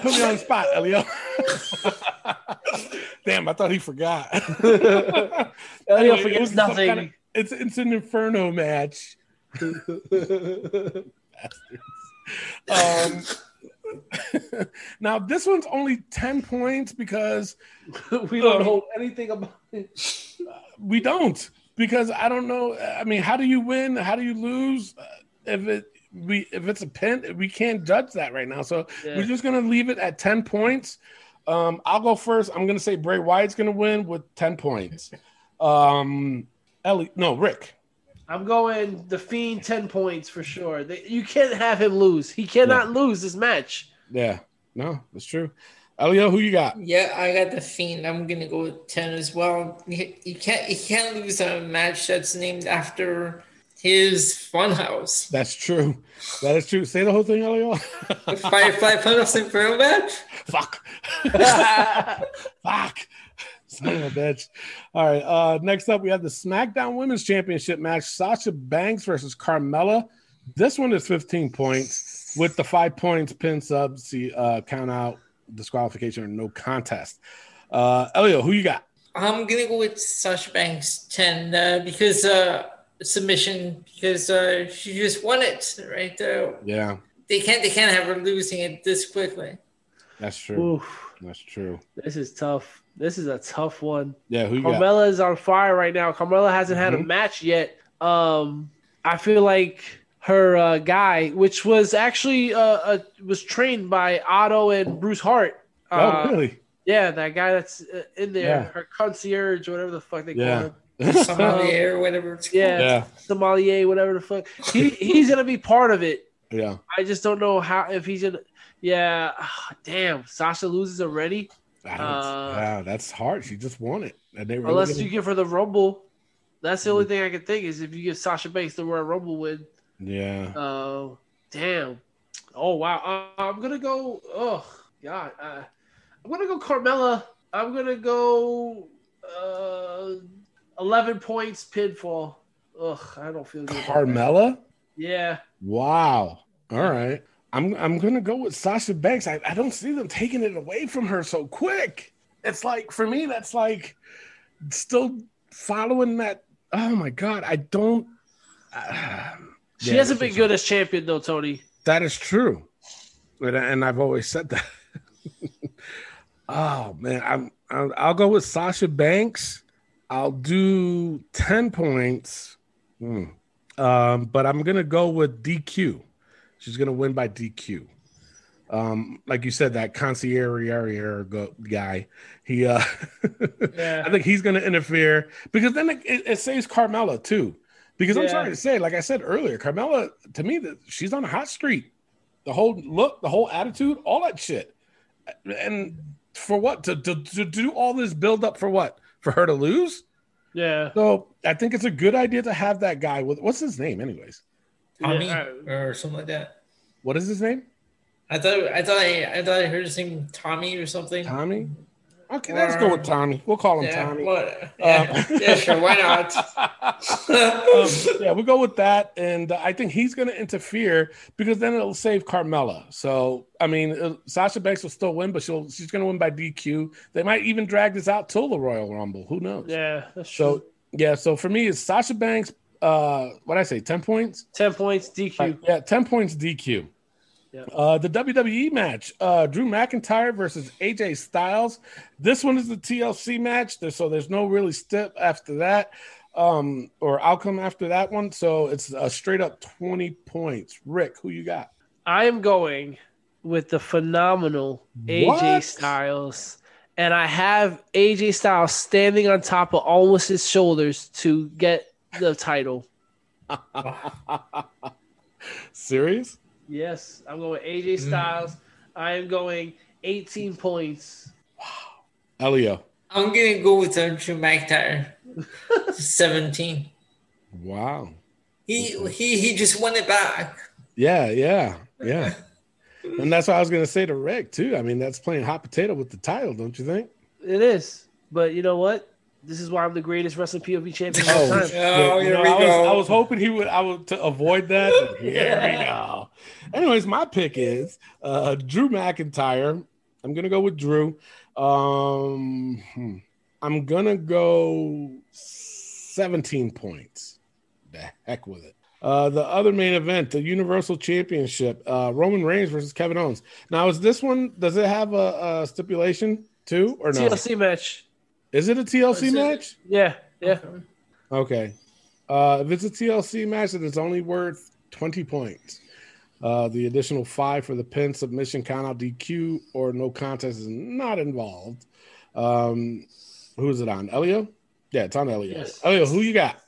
put me on the spot, Elio. [LAUGHS] Damn, I thought he forgot. [LAUGHS] Elio Anyway, forgets some nothing. kind of- it's it's an inferno match. um, now this one's only ten points because we don't Um, know anything about it. we don't because I don't know. I mean, how do you win? How do you lose? Uh, If it we if it's a pin, we can't judge that right now. So Yeah. we're just gonna leave it at ten points. Um, I'll go first. I'm gonna say Bray Wyatt's gonna win with ten points. Um, Ellie, no, Rick. I'm going the Fiend 10 points for sure. They, you can't have him lose. He cannot lose this match. Yeah, no, that's true. Elio, who you got? Yeah, I got the fiend. I'm gonna go with ten as well. You, you can't you can't lose a match that's named after his funhouse. That's true. That is true. Say the whole thing, Elio. Firefly Funhouse Inferno match. Fuck. [LAUGHS] Fuck. Son of a bitch. All right. Uh, next up, we have the SmackDown Women's Championship match Sasha Banks versus Carmella. This one is 15 points with the five points, pin sub, see, uh, count out, disqualification, or no contest. Uh, Elio, who you got? I'm gonna go with Sasha Banks ten uh, because uh, submission because uh, she just won it right. Uh, Yeah, they can't they can't have her losing it this quickly. that's true. Oof, That's true. this is tough. This is a tough one. Yeah, who you got? Carmella is on fire right now. Carmella hasn't had a Mhm. match yet. Um, I feel like her uh, guy, which was actually uh, uh, was trained by Otto and Bruce Hart. Uh, oh, really? Yeah, that guy that's uh, in there, Yeah. her concierge, whatever the fuck they Yeah. call him, Somalia or [LAUGHS] whatever it's called. Yeah. yeah. sommelier, whatever the fuck. He he's gonna be part of it. Yeah. I just don't know how if he's gonna. Yeah, ah, damn. Sasha loses already. I Uh, yeah, that's hard. She just won it. And they really Unless didn't- you give her the Rumble. That's the only thing I can think is if you give Sasha Banks the Royal Rumble win. Yeah. Uh, damn. Oh wow. Uh, I'm gonna go. Oh God. Uh, I'm gonna go Carmella. I'm gonna go. Uh, eleven points pinfall. Ugh, I don't feel good. Carmella? Yeah. Wow. All right. I'm I'm gonna go with Sasha Banks. I, I don't see them taking it away from her so quick. It's like for me, that's like still following that. Oh my god, I don't. uh, She yeah, hasn't been good as champion though, Tony. That is true, and, and I've always said that. [LAUGHS] oh man, I'm I'll, I'll go with Sasha Banks. I'll do ten points, Hmm. um, but I'm gonna go with DQ. She's gonna win by DQ. Um, like you said, that concierge guy, he, uh, [LAUGHS] Yeah. I think he's gonna interfere because then it, it, saves Carmella too. Because I'm sorry to say, like I said earlier, Carmella to me that she's on a hot streak. The whole look, the whole attitude, all that shit, and for what to, to to do all this build up for what [LAUGHS] for her to lose? Yeah. So I think it's a good idea to have that guy with what's his name, anyways. Tommy Yeah. or something like that. What is his name? I thought I thought I, I thought I heard his name Tommy or something. Tommy. Okay, let's go with Tommy. We'll call him Yeah, Tommy. what? Yeah, yeah, sure. Why not? [LAUGHS] um, yeah, we'll go with that, and uh, I think he's going to interfere because then it'll save Carmella. So, I mean, uh, Sasha Banks will still win, but she'll she's going to win by DQ. They might even drag this out till the Royal Rumble. Who knows? Yeah. That's So, true. yeah. So for me, it's Sasha Banks. Uh, what I say, ten points. ten points DQ. Yeah, ten points DQ. Yeah. Uh, the WWE match, uh, Drew McIntyre versus AJ Styles. This one is the TLC match, so there's no really step after that, um, or outcome after that one. So it's a straight up 20 points. Rick, who you got? I am going with the phenomenal AJ What? Styles. And I have AJ Styles standing on top of almost his shoulders to get the title. [LAUGHS] Serious? Yes, I'm going AJ Styles. I am going 18 points. Wow. Elio. I'm gonna go with uh, Drew McIntyre. [LAUGHS] Seventeen. Wow. He he he just won it back. Yeah, yeah, yeah. [LAUGHS] and that's what I was going to say to Rick, too. I mean, that's playing hot potato with the title, don't you think? It is. But you know what? This is why I'm the greatest wrestling POV champion of all Oh, time. Oh, You here know, we I, was, go. I was hoping he would. I would to avoid that. but [LAUGHS] Here we go. Anyways, my pick is uh, Drew McIntyre. I'm gonna go with Drew. Um, hmm. I'm gonna go 17 points. The heck with it. Uh, the other main event, the Universal Championship, uh, Roman Reigns versus Kevin Owens. Now, is this one? Does it have a, a stipulation too, or no? TLC match. Is it a TLC it- match? Yeah, yeah. Okay. Uh, if it's a TLC match, then it's only worth 20 points. Uh, the additional five for the pin, submission, countout, DQ, or no contest is not involved. Um, who is it on? Elio? Yeah, it's on Elio. Yes. Elio, who you got?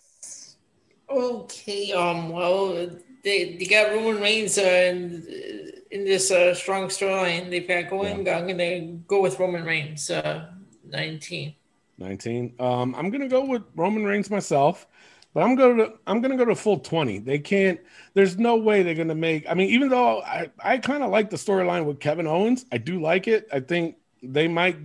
Okay, um, well, they, they got Roman Reigns uh, in, in this uh, strong storyline they've got going. I'm gonna go with Roman Reigns, uh, 19. 19. Um, I'm gonna go with Roman Reigns myself, but I'm to I'm gonna go to full 20. They can't. There's no way they're gonna make. I mean, even though I I kind of like the storyline with Kevin Owens, I do like it. I think they might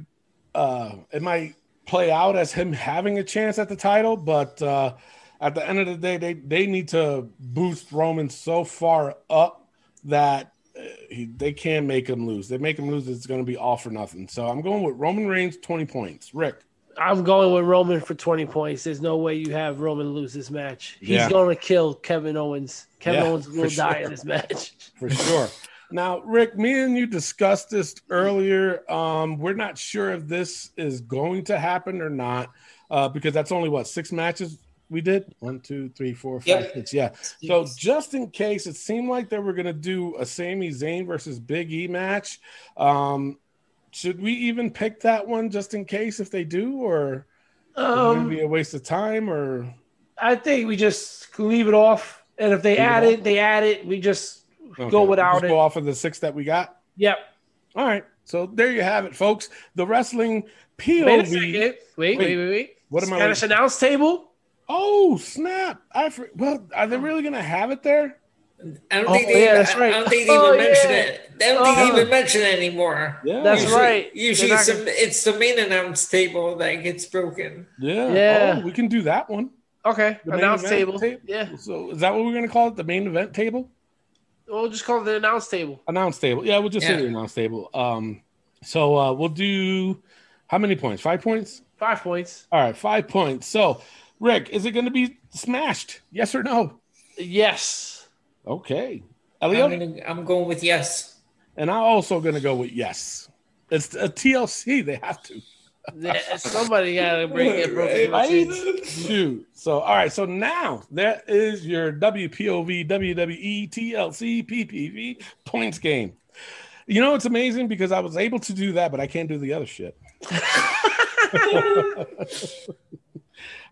uh it might play out as him having a chance at the title, but uh at the end of the day, they they need to boost Roman so far up that uh, he, they can't make him lose. They make him lose, it's going to be all for nothing. So I'm going with Roman Reigns, 20 points. Rick. I'm going with Roman for 20 points. There's no way you have Roman lose this match. He's Yeah. going to kill Kevin Owens. Kevin Yeah, Owens will for die sure. in this match. [LAUGHS] for sure. Now, Rick, me and you discussed this earlier. Um, we're not sure if this is going to happen or not, uh, because that's only what six matches we did. One, two, three, four, five, Yep. six. Yeah. So just in case, it seemed like they were going to do a Sami Zayn versus Big E match. Um, should we even pick that one just in case if they do, or would it Um, be a waste of time? Or I think we just leave it off. And if they Leave add off? it, they add it. We just Okay, go without just it. Go off of the six that we got. Yep. All right. So there you have it, folks. The wrestling Wait a POV. second. Wait, wait, Wait. wait, wait. What am I Spanish waiting for? announce table? Oh snap! I for, well, are they really gonna have it there? I don't Oh, think they. yeah, that's right. I don't think they Oh, even mention yeah. it. They don't think Oh. they even mention it anymore. Yeah, That's usually, right. Usually, They're it's, not the, it's the main announce table that gets broken. yeah, Yeah. Oh, we can do that one. Okay. The announce event table. tape? Yeah. So is that what we're gonna call it? The main event table, We'll just call it the announce table. announce table. Yeah, we'll just say the announce table. Um, so uh, we'll do how many points? Five points. Five points. All right, five points. So, Rick, is it gonna be smashed? Yes or no? Yes. Okay, I'm, gonna, I'm going with yes. and I'm also gonna go with yes. It's a TLC. They have to. Somebody got to bring it. broken Right? Shoot. So, all right. So now that is your WPOV, WWE, TLC, PPV points game. You know, it's amazing because I was able to do that, but I can't do the other shit. [LAUGHS]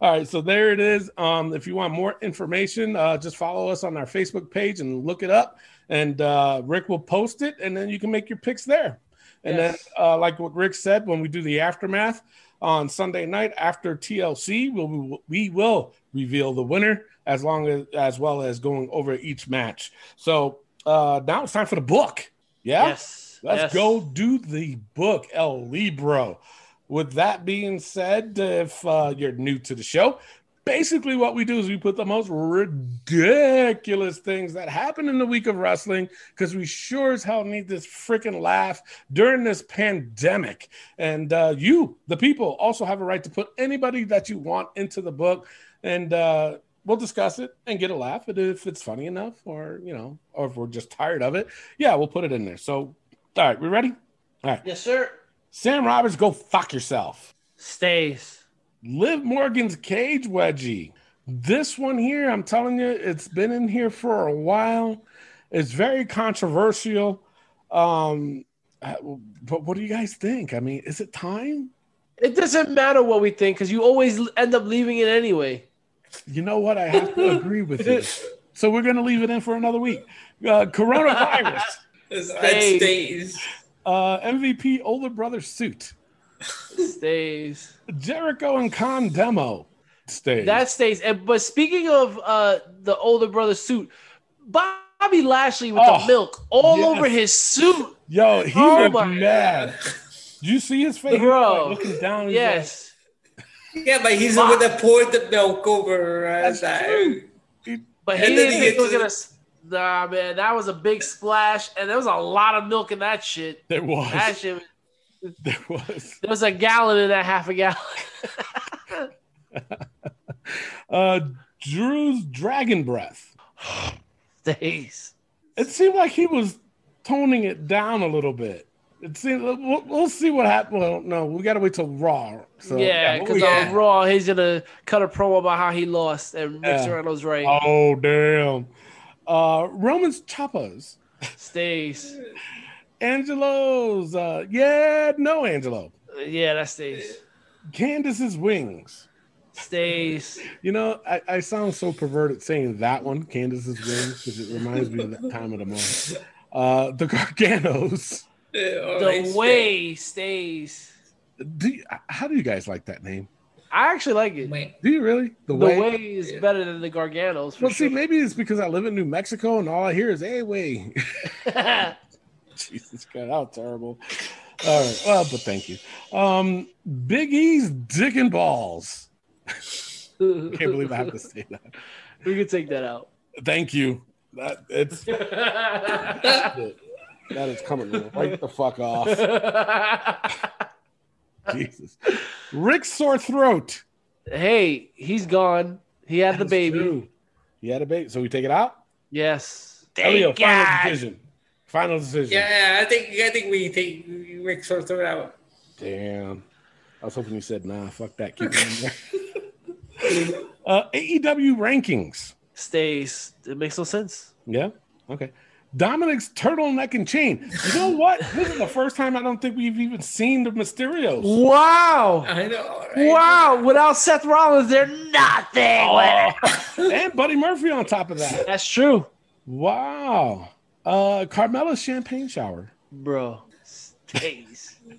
all right. So there it is. Um, if you want more information, uh, just follow us on our Facebook page and look it up. And uh, Rick will post it, and then you can make your picks there. And Yes. then, uh, like what Rick said, when we do the aftermath on Sunday night after TLC, we'll, we will reveal the winner as long as as well as going over each match. So uh, now it's time for the book. Yeah, Yes. let's yes. go do the book El Libro. With that being said, if uh, you're new to the show, basically what we do is we put the most ridiculous things that happen in the week of wrestling because we sure as hell need this freaking laugh during this pandemic. And uh, you, the people, also have a right to put anybody that you want into the book, and uh, we'll discuss it and get a laugh. And if it's funny enough, or you know, or if we're just tired of it, yeah, we'll put it in there. So, all right, we ready? All right, Yes, sir. Sam Roberts, go fuck yourself. Stays. Liv Morgan's cage wedgie. This one here, I'm telling you, it's been in here for a while. It's very controversial. Um, but what do you guys think? I mean, is it time? It doesn't matter what we think because you always end up leaving it anyway. You know what? I have to agree with you. So we're going to leave it in for another week. Uh, [LAUGHS] coronavirus. That Stays. Stays. uh, MVP older brother suit. Stays. Jericho and Con demo stays. That stays. And, but speaking of uh, the older brother suit, Bobby Lashley with Oh, the milk all yes. over his suit. Yo, he Oh looked mad. Did you see his face? Bro, Like, looking down. he's Yes. Yeah, but he's the one that poured the milk over. Uh, That's that. true. But he And didn't he think it was gonna. s- Nah, man, that was a big splash, and there was a lot of milk in that shit. There was. That shit, [LAUGHS] There was. there was a gallon in that half a gallon. [LAUGHS] Uh, Drew's dragon breath. [SIGHS] Days. It seemed like he was toning it down a little bit. It seemed. We'll, we'll see what happens. Well, no, we got to wait till Raw. So yeah, because Yeah. on Raw, he's gonna cut a promo about how he lost, and Rick Yeah. Serrano's right. Oh damn. Uh, Roman's choppas. Stays. Angelo's. Uh, yeah, no Angelo. Yeah, that stays. Candace's wings. Stays. You know, I, I sound so perverted saying that one, Candace's wings, because it reminds me of that time of the month. Uh, the Garganos. [LAUGHS] Oh, The way stays. Do you, how do you guys like that name? I actually like it. Wait. Do you really? The way, is better than the Garganos. For Well, see, maybe it's because I live in New Mexico and all I hear is "Hey, way." [LAUGHS] [LAUGHS] Jesus God, how terrible. All right, well, but thank you. Um, Big E's dick and balls. Can't believe I have to say that. [LAUGHS] we can take that out. Thank you. That it's that is coming right the fuck off. [LAUGHS] Jesus. Rick's sore throat. hey, he's gone. He had the baby. true. He had a baby, so we take it out. Yes. Elio, Thank final decision. Final decision. Yeah, I think I think we take Rick sore throat out. Damn. I was hoping you said, nah, fuck that. Keep it in there. uh, AEW rankings. Stays. It makes no sense. Yeah. Okay. Dominic's turtleneck and chain. You know what? This is the first time I don't think we've even seen the Mysterios. Wow. I know. Right? Wow. Without Seth Rollins, they're nothing. and Buddy Murphy on top of that. That's true. Wow. Uh Carmella's champagne shower. Bro. Stays. [LAUGHS]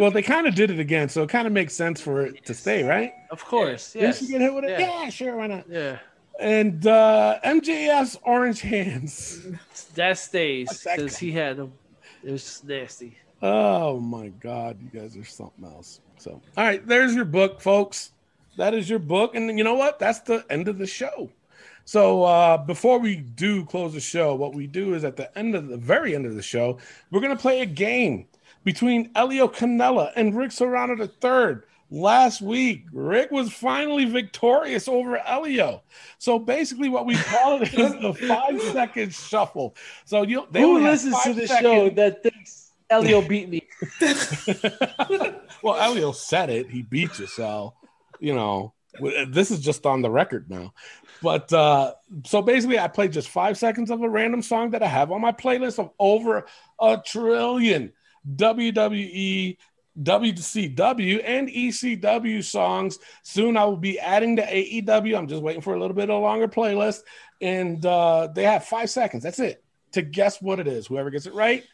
Well, they kind of did it again, so it kind of makes sense for it to stay, right? Of course. Didn't Yes. she get hit with it? Yeah. Yeah, sure, why not? Yeah. And uh MJF's orange hands. That stays because he had them. It was nasty. Oh my God, you guys are something else. So, all right, there's your book, folks. That is your book, and you know what? That's the end of the show. So, uh, before we do close the show, what we do is at the end of the very end of the show, we're gonna play a game between Elio Canella and Rick Serrano III. Last week, Rick was finally victorious over Elio. So basically, what we call it is the five second shuffle. So you they Who listens to the seconds. show that thinks Elio beat me? [LAUGHS] well, Elio said it. He beat you, so you know this is just on the record now. But uh, so basically, I played just five seconds of a random song that I have on my playlist of over a trillion WWE, WCW, and ECW songs. Soon I will be adding to AEW. I'm just waiting for a little bit of a longer playlist, and uh, they have five seconds. That's it to guess what it is. Whoever gets it right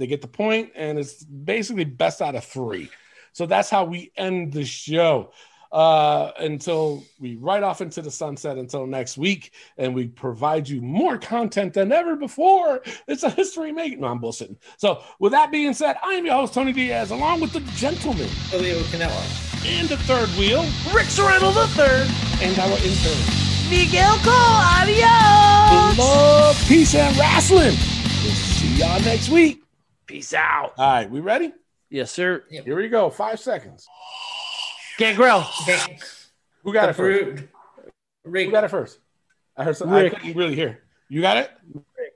they get the point, and it's basically best out of three. So that's how we end the show uh, until we ride off into the sunset until next week, and we provide you more content than ever before. It's a history making. No, I'm bullshitting. So, with that being said, I am your host, Tony Diaz, along with the gentleman Elio Canella. and the third wheel, Rick Serrano the third. and our intern. Miguel Cole. Adios. Love, peace, and wrestling. We'll see y'all next week. Peace out. All right, we ready? Yes, sir. Here we go. Five seconds. Gangrel. Okay. Who got it first? Rick. Who got it first? I heard some, I couldn't really hear. You got it?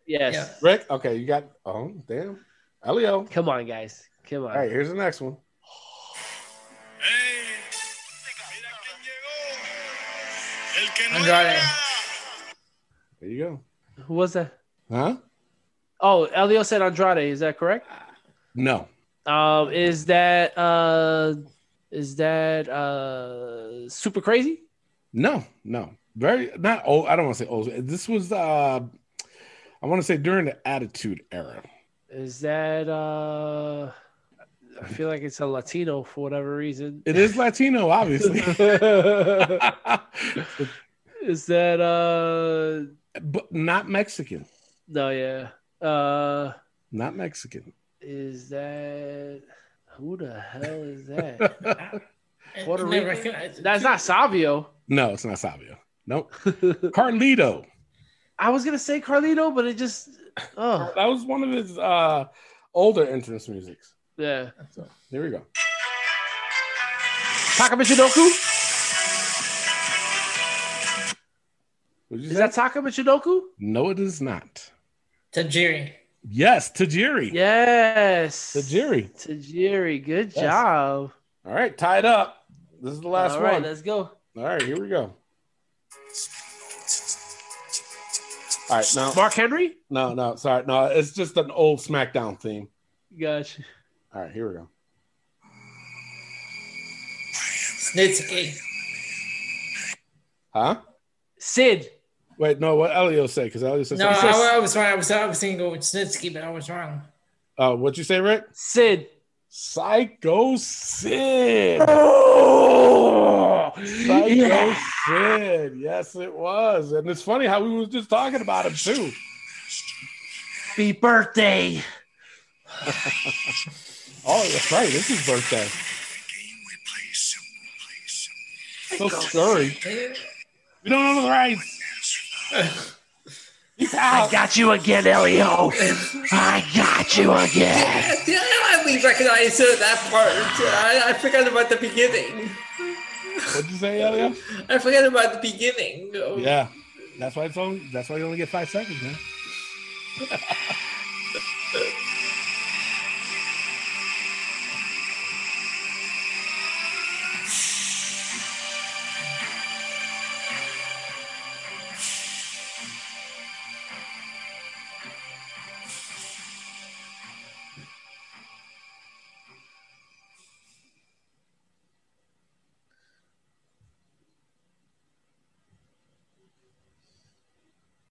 Yes. Yeah. Rick? Okay, you got oh damn. Elio. Come on, guys. Come on. All right, here's the next one. Andrade. There you go. Who was that? Huh? Oh, Elio said Andrade. Is that correct? No. Um, is that uh, is that uh, super crazy? No, no. Very not old. I don't want to say old. This was uh I want to say during the attitude era. Is that uh? I feel like it's a Latino for whatever reason. It is Latino, obviously. [LAUGHS] is that uh? but not Mexican. No, yeah. Uh, Not Mexican. is that? Who the hell is [LAUGHS] that? Puerto I Rican? recognize. That's not Savio. No, it's not Savio. Nope. [LAUGHS] Carlito. I was gonna say Carlito, but it just oh That was one of his uh older entrance musics. yeah. So there we go. Taka Michinoku? Is say? that Taka Michinoku? no, it is not. Tajiri. Yes, Tajiri. Yes. Tajiri. Tajiri. Good Yes. job. All right, tied up. This is the last All right, one. let's go. All right, here we go. All right, now, Mark Henry? no, no, sorry, no, it's just an old SmackDown theme. Gotcha. All right, here we go. Snitsky. Huh? Sid. Wait, no, what Elio say? Because Elio said No, something. I, I was wrong. I was I was thinking go with Snitsky, but I was wrong. Uh, what'd you say, Rick? Sid. Psycho Sid. Oh, [LAUGHS] Psycho Sid. Yes, it was. And it's funny how we was just talking about him too. Happy birthday. [LAUGHS] Oh, that's right. It's his birthday. So scurry. We don't know the rights. He's I got you again, Elio. I got you again. [LAUGHS] Yeah, I only recognize uh, that part. I, I forgot about the beginning. What'd you say, Elio? I forgot about the beginning. Yeah. That's why it's only that's why you only get five seconds, man. [LAUGHS]